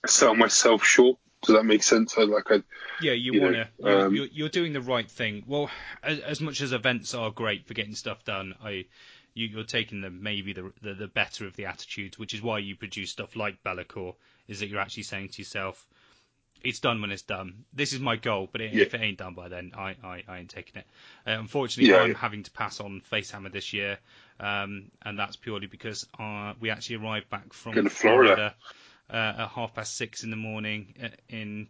sell myself short. Does that make sense? I, like I, yeah, you, you want to. You're, um, you're, you're, doing the right thing. Well, as, as, much as events are great for getting stuff done, I you, are taking the maybe the, the, the better of the attitudes, which is why you produce stuff like Be'lakor. Is that you're actually saying to yourself, it's done when it's done. This is my goal, but it, yeah. if it ain't done by then, I, I, I ain't taking it. Uh, unfortunately, yeah, I'm yeah. having to pass on Facehammer this year, um, and that's purely because uh, we actually arrived back from Florida, Florida uh, at half past six in the morning uh, in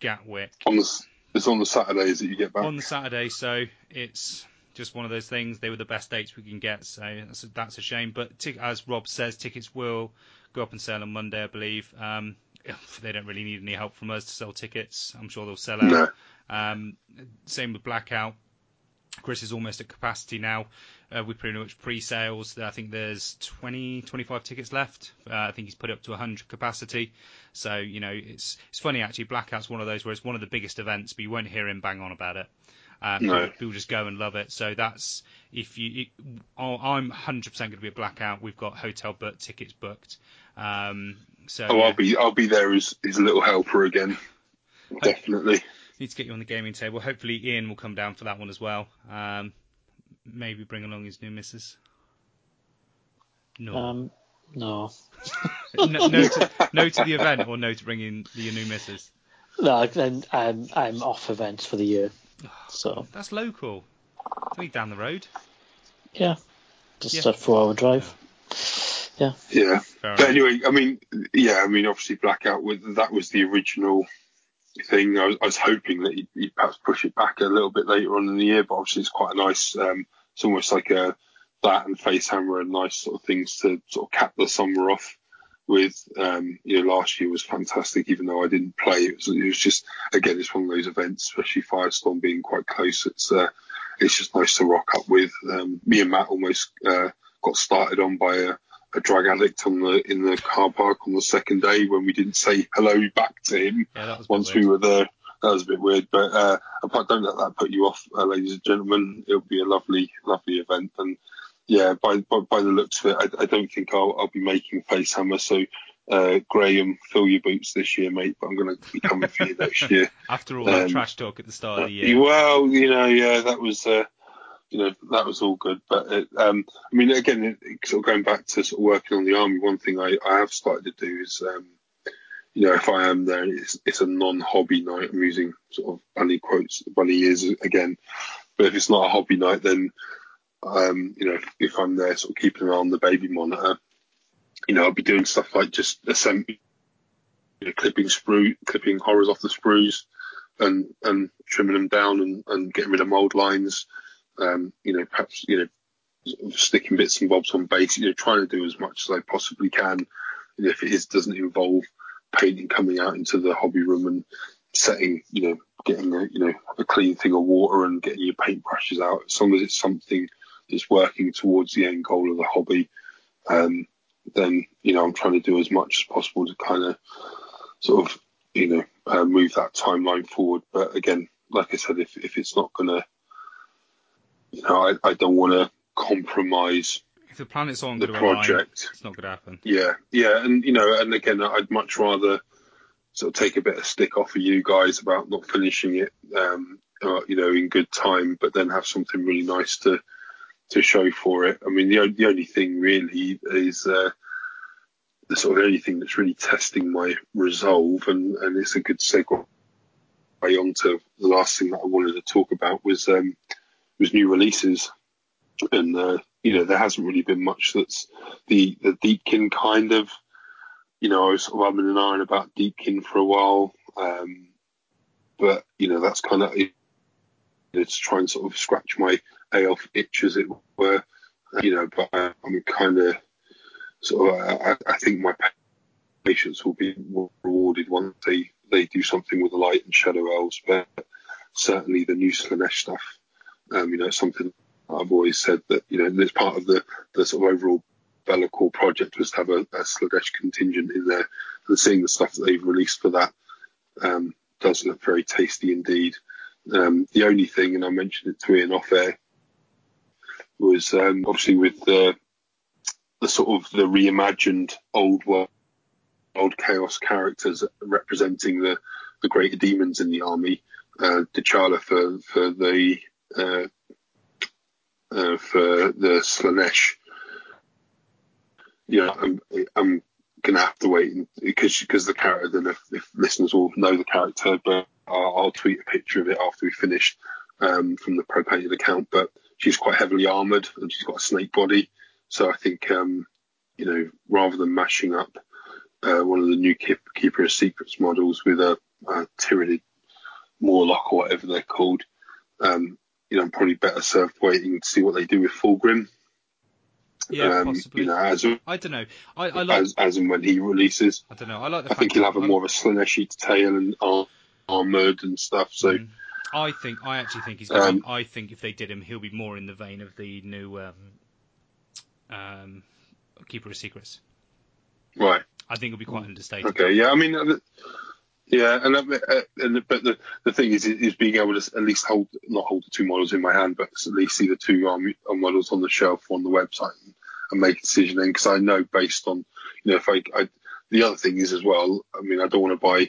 Gatwick. On the, it's on the Saturdays that you get back. On the Saturday, so it's just one of those things. They were the best dates we can get, so that's a, that's a shame. But t- as Rob says, tickets will go up and sell on Monday, I believe. Um, (laughs) they don't really need any help from us to sell tickets. I'm sure they'll sell out. No. Um, same with Blackout. Chris is almost at capacity now. Uh, we pretty much pre-sales. I think there's 20, 25 tickets left. Uh, I think he's put up to 100 capacity. So you know, it's it's funny actually. Blackout's one of those where it's one of the biggest events, but you won't hear him bang on about it. Um, no. people, people, just go and love it. So that's if you, it, I'm 100% going to be a blackout. We've got hotel booked, tickets booked. Um, so oh, yeah. I'll be I'll be there as his little helper again. Definitely. Need to get you on the gaming table. Hopefully Ian will come down for that one as well. Um, maybe bring along his new missus. No. Um, no. (laughs) no, no, to, (laughs) no to the event or no to bringing your new missus? No, then I'm I'm off events for the year. So (sighs) that's local. Three down the road. Yeah, just yeah. a four-hour drive. Yeah. Yeah. but anyway, I mean, yeah, I mean, obviously, blackout that was the original thing. I was, I was hoping that he'd, he'd, perhaps push it back a little bit later on in the year, but obviously, it's quite a nice. Um, it's almost like a that and face hammer and nice sort of things to sort of cap the summer off with. Um, you know, last year was fantastic, even though I didn't play. It was, it was just again, it's one of those events, especially Firestorm being quite close. It's uh, it's just nice to rock up with. Um, me and Matt almost uh, got started on by a, a drug addict on the in the car park on the second day when we didn't say hello back to him yeah, once we were there. That was a bit weird, but uh, don't let that put you off, uh, ladies and gentlemen. It'll be a lovely, lovely event, and yeah, by, by, by the looks of it, I, I don't think I'll, I'll be making Facehammer. So, uh, Graham, fill your boots this year, mate. But I'm going to be coming for you next year. (laughs) After all um, that trash talk at the start of the year. Well, you know, yeah, that was, uh, you know, that was all good. But it, um, I mean, again, it, sort of going back to sort of working on the army, one thing I, I have started to do is, um, you know, if I am there, it's, it's a non-hobby night. I'm using sort of bunny quotes, bunny ears again. But if it's not a hobby night, then um, you know, if, if, I'm there sort of keeping an eye on the baby monitor, you know, I'll be doing stuff like just assembly, you know, clipping sprue, clipping horrors off the sprues, and and trimming them down and, and getting rid of mold lines. Um, you know, perhaps you know, sticking bits and bobs on base. You know, trying to do as much as I possibly can. And if it is doesn't involve painting coming out into the hobby room and setting, you know, getting a, you know a clean thing of water and getting your paintbrushes out. As long as it's something that's working towards the end goal of the hobby, um, then you know I'm trying to do as much as possible to kind of sort of you know uh, move that timeline forward. But again, like I said, if if it's not gonna, you know, I, I don't want to compromise if the planet's on the project. Align, it's not going to happen. Yeah, yeah, and you know, and again, I'd much rather sort of take a bit of stick off of you guys about not finishing it, um, uh, you know, in good time, but then have something really nice to to show for it. I mean, the the only thing really is uh, the sort of only thing that's really testing my resolve, and and it's a good segue onto the last thing that I wanted to talk about was um, was new releases, and uh, you know there hasn't really been much that's the the Deepkin kind of you know I was sort of umming and ahhing about Deepkin for a while, um, but you know that's kind of it, to try and sort of scratch my Aelf itch as it were, you know. But I, I'm kind of sort of I, I think my patience will be rewarded once they they do something with the light and shadow elves, but certainly the new Slaanesh stuff, um, you know, something I've always said that you know as part of the the sort of overall Be'lakor project was to have a, a Slaanesh contingent in there, and seeing the stuff that they've released for that um, does look very tasty indeed. Um, the only thing, and I mentioned it to Ian off air, was um, obviously with the the sort of the reimagined old world, old chaos characters representing the the greater demons in the army. Uh, T'Challa for for the uh, uh, for the Slaanesh. Yeah, I'm, I'm gonna have to wait because because the character. Then if, if, listeners will know the character, but I'll, I'll, tweet a picture of it after we finish um, from the pro painted account. But she's quite heavily armored and she's got a snake body. So I think um, you know rather than mashing up uh, one of the new Keep, Keeper of Secrets models with a, a Tyranid Mawloc or whatever they're called, um, you know, I'm probably better served waiting to see what they do with Fulgrim. Yeah, um, possibly. You know, as I don't know. I, I like as, as and when he releases. I don't know. I like. I think he'll have a more of a Slaanesh tail and armored and stuff. So. Mm. I think I actually think he's. Gonna, um, I think if they did him, he'll be more in the vein of the new um, um, Keeper of Secrets. Right. I think it'll be quite understated. Okay. Yeah. I mean, uh, yeah, and, uh, and but the, the thing is, is being able to at least hold not hold the two models in my hand, but at least see the two um, models on the shelf on the website and, and make a decision. Then, because I know based on you know if I, I, the other thing is as well. I mean, I don't want to buy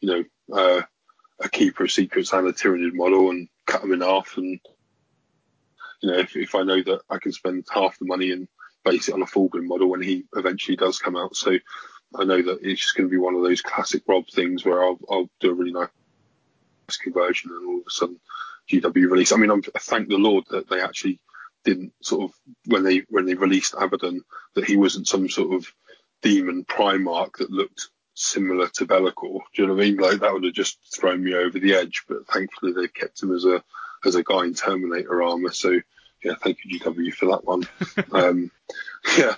you know uh, a keeper of secrets and a Tyranid model and cut them in half, and you know if, if I know that I can spend half the money and base it on a Fulgrim model when he eventually does come out, so I know that it's just going to be one of those classic Rob things where I'll, I'll do a really nice conversion and all of a sudden GW release. I mean, I'm, I thank the Lord that they actually didn't sort of when they when they released Abaddon that he wasn't some sort of demon Primarch that looked similar to Be'lakor. Do you know what I mean? Like that would have just thrown me over the edge. But thankfully they kept him as a as a guy in Terminator armor. So yeah, thank you GW for that one. (laughs) um, yeah,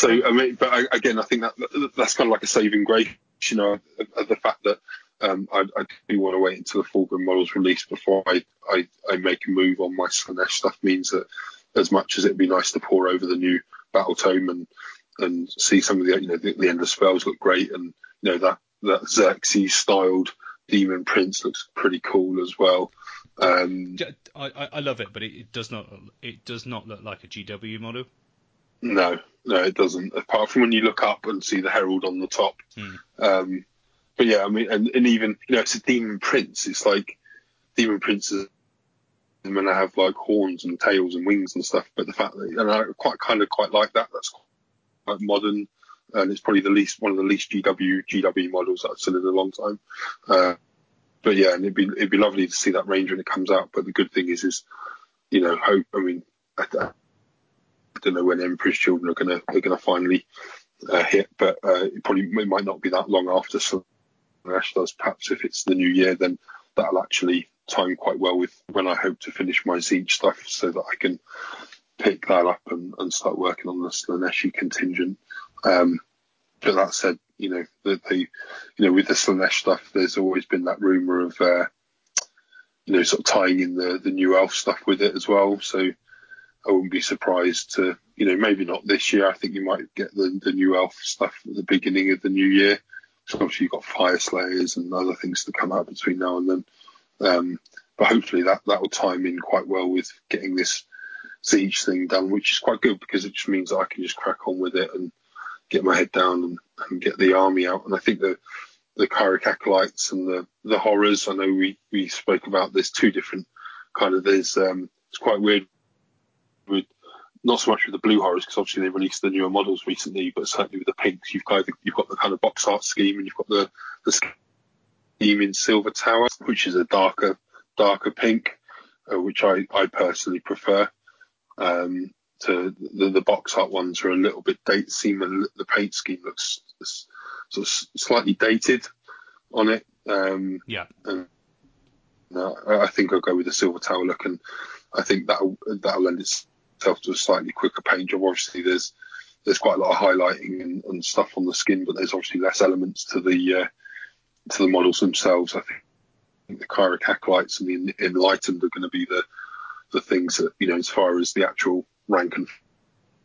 so I mean, but I, again, I think that that's kind of like a saving grace, you know, the fact that um, I, I, do want to wait until the full Fulgrim model's released before I, I, I make a move on my Slaanesh stuff means that as much as it'd be nice to pour over the new Battle Tome and and see some of the you know the, the endless spells look great and you know that that Xerxes styled Demon Prince looks pretty cool as well. Um, I, I love it, but it, it does not it does not look like a GW model. No, no, it doesn't. Apart from when you look up and see the herald on the top. Hmm. Um, but yeah, I mean, and, and even you know, it's a demon prince. It's like demon princes when they have like horns and tails and wings and stuff. But the fact that and I quite kind of quite like that. That's quite modern and it's probably the least one of the least GW GW models that I've seen in a long time. Uh, but yeah, and it'd be it'd be lovely to see that range when it comes out. But the good thing is, is you know, hope. I mean, I, I don't know when Emperor's Children are gonna are gonna finally uh, hit, but uh, it probably it might not be that long after Slaanesh does. Perhaps if it's the new year, then that'll actually time quite well with when I hope to finish my Tzeentch stuff, so that I can pick that up and, and start working on the Slaaneshi contingent. Um, but that said, you know, that they, you know, with the Slaanesh stuff, there's always been that rumor of, uh, you know, sort of tying in the the new elf stuff with it as well. So I wouldn't be surprised to, you know, maybe not this year. I think you might get the the new elf stuff at the beginning of the new year. So obviously you've got Fyreslayers and other things to come out between now and then. Um, but hopefully that that will time in quite well with getting this siege thing done, which is quite good because it just means I can just crack on with it and get my head down and, and get the army out. And I think the the Kairic acolytes and the the horrors. I know we we spoke about there's two different kind of there's um it's quite weird with not so much with the blue horrors because obviously they released the newer models recently, but certainly with the pinks you've got you've got the kind of box art scheme and you've got the the scheme in Silver Tower, which is a darker darker pink, uh, which I I personally prefer. Um, to the, the box art ones are a little bit date seem the paint scheme looks sort of slightly dated on it. Um, yeah. And no, I think I'll go with the silver tower look, and I think that'll that'll lend itself to a slightly quicker paint job. Obviously, there's there's quite a lot of highlighting and, and stuff on the skin, but there's obviously less elements to the uh, to the models themselves. I think the Kairic acolytes and the enlightened are going to be the the things that you know as far as the actual rank and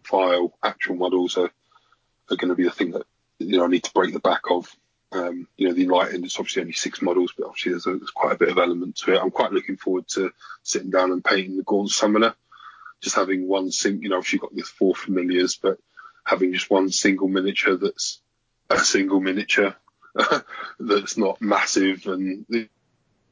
file actual models are are going to be the thing that you know I need to break the back of. Um, you know, the Enlightened, it's obviously only six models, but obviously there's, a, there's, quite a bit of element to it. I'm quite looking forward to sitting down and painting the Gaunt Summoner. Just having one single, you know, obviously you've got your four familiars, but having just one single miniature that's a single miniature (laughs) that's not massive and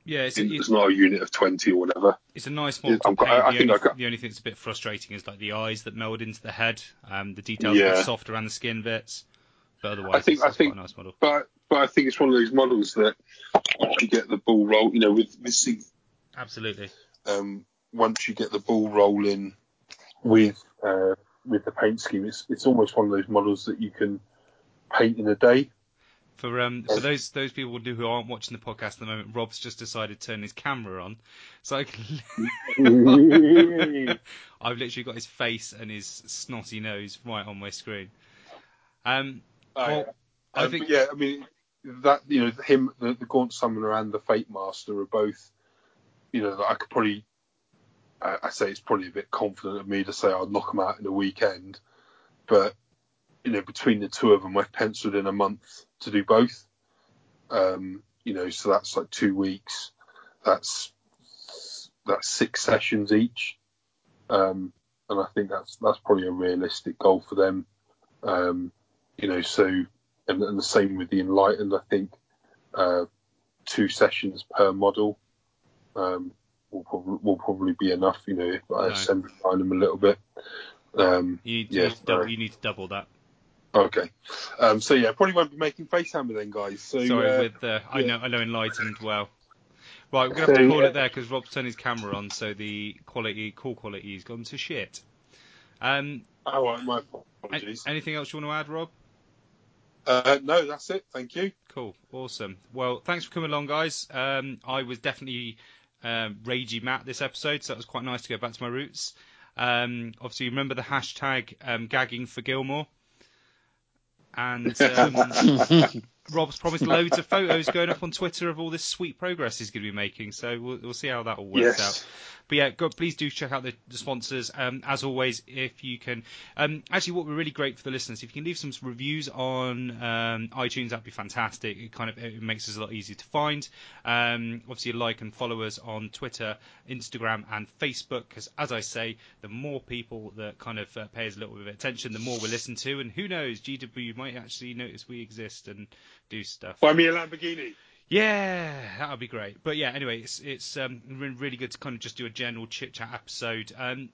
yeah, it's, it's, it's, not a unit of 20 or whatever. It's a nice model. I, I the, only, got... the only thing that's a bit frustrating is like the eyes that meld into the head. Um, the details yeah. are soft around the skin bits, but otherwise, I think it's, I think, nice model. But but I think it's one of those models that you get the ball roll, you know, with with absolutely. Um, once you get the ball rolling with uh, with the paint scheme, it's it's almost one of those models that you can paint in a day. For um for those those people who aren't watching the podcast at the moment, Rob's just decided to turn his camera on, so I can. (laughs) (laughs) I've literally got his face and his snotty nose right on my screen. Um, well, yeah. I um, think yeah, I mean that you know him the, the Gaunt Summoner and the Fate Master are both you know I could probably I, I say it's probably a bit confident of me to say I'd knock them out in a weekend, but you know between the two of them I've penciled in a month to do both. Um, you know, so that's like two weeks. That's that's six sessions each, um, and I think that's that's probably a realistic goal for them. Um, you know, so and, and, the same with the enlightened. I think uh, two sessions per model um, will, probably, will probably be enough. You know, if I no. simplify them a little bit. Um, you need to, yeah, double, you need to double that. Okay. Um, so yeah, probably won't be making FaceHammer then, guys. So, Sorry, uh, with uh, I know I know enlightened well. Right, we're gonna have to call it there because Rob's turned his camera on, so the quality, call quality, has gone to shit. Um, oh, right, my apologies. anything else you want to add, Rob? Uh, no, that's it. Thank you. Cool, awesome. Well, thanks for coming along, guys. Um, I was definitely um, ragey Matt this episode, so that was quite nice to go back to my roots. Um, obviously, remember the hashtag um, gagging for Gilmore and um, (laughs) Rob's promised loads of photos going up on Twitter of all this sweet progress he's going to be making. So we'll, we'll see how that all works yes. out. But yeah, go, please do check out the, the sponsors. Um, as always, if you can, um, actually, what would be really great for the listeners, if you can leave some reviews on um, iTunes, that'd be fantastic. It kind of it makes us a lot easier to find. Um, obviously, like and follow us on Twitter, Instagram, and Facebook. Because as I say, the more people that kind of uh, pay us a little bit of attention, the more we listen to. And who knows, GW might actually notice we exist and do stuff. Buy me a Lamborghini. Yeah, that would be great. But yeah, anyway, it's it's um, really good to kind of just do a general chit chat episode. Um,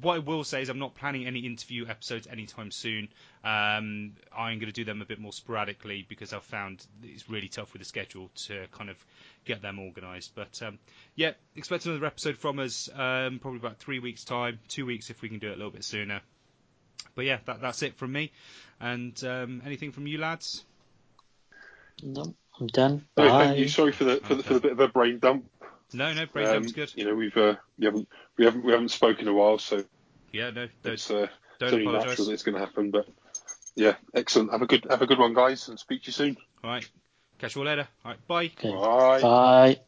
what I will say is I'm not planning any interview episodes anytime soon. Um, I'm going to do them a bit more sporadically because I've found it's really tough with the schedule to kind of get them organised. But um, yeah, expect another episode from us um, probably about three weeks' time, two weeks if we can do it a little bit sooner. But yeah, that, that's it from me. And um, anything from you lads? No, I'm done. No, Bye. thank you. Sorry for the for, the for the bit of a brain dump. No, no, brain Um, dump's good. You know, we've uh, we haven't we haven't we haven't spoken in a while, so Yeah, no, don't, it's uh, don't it's apologise. natural that it's going to happen. But yeah, excellent. Have a good have a good one, guys, and speak to you soon. All right, catch you all later. All right, bye. Okay. Bye. Bye.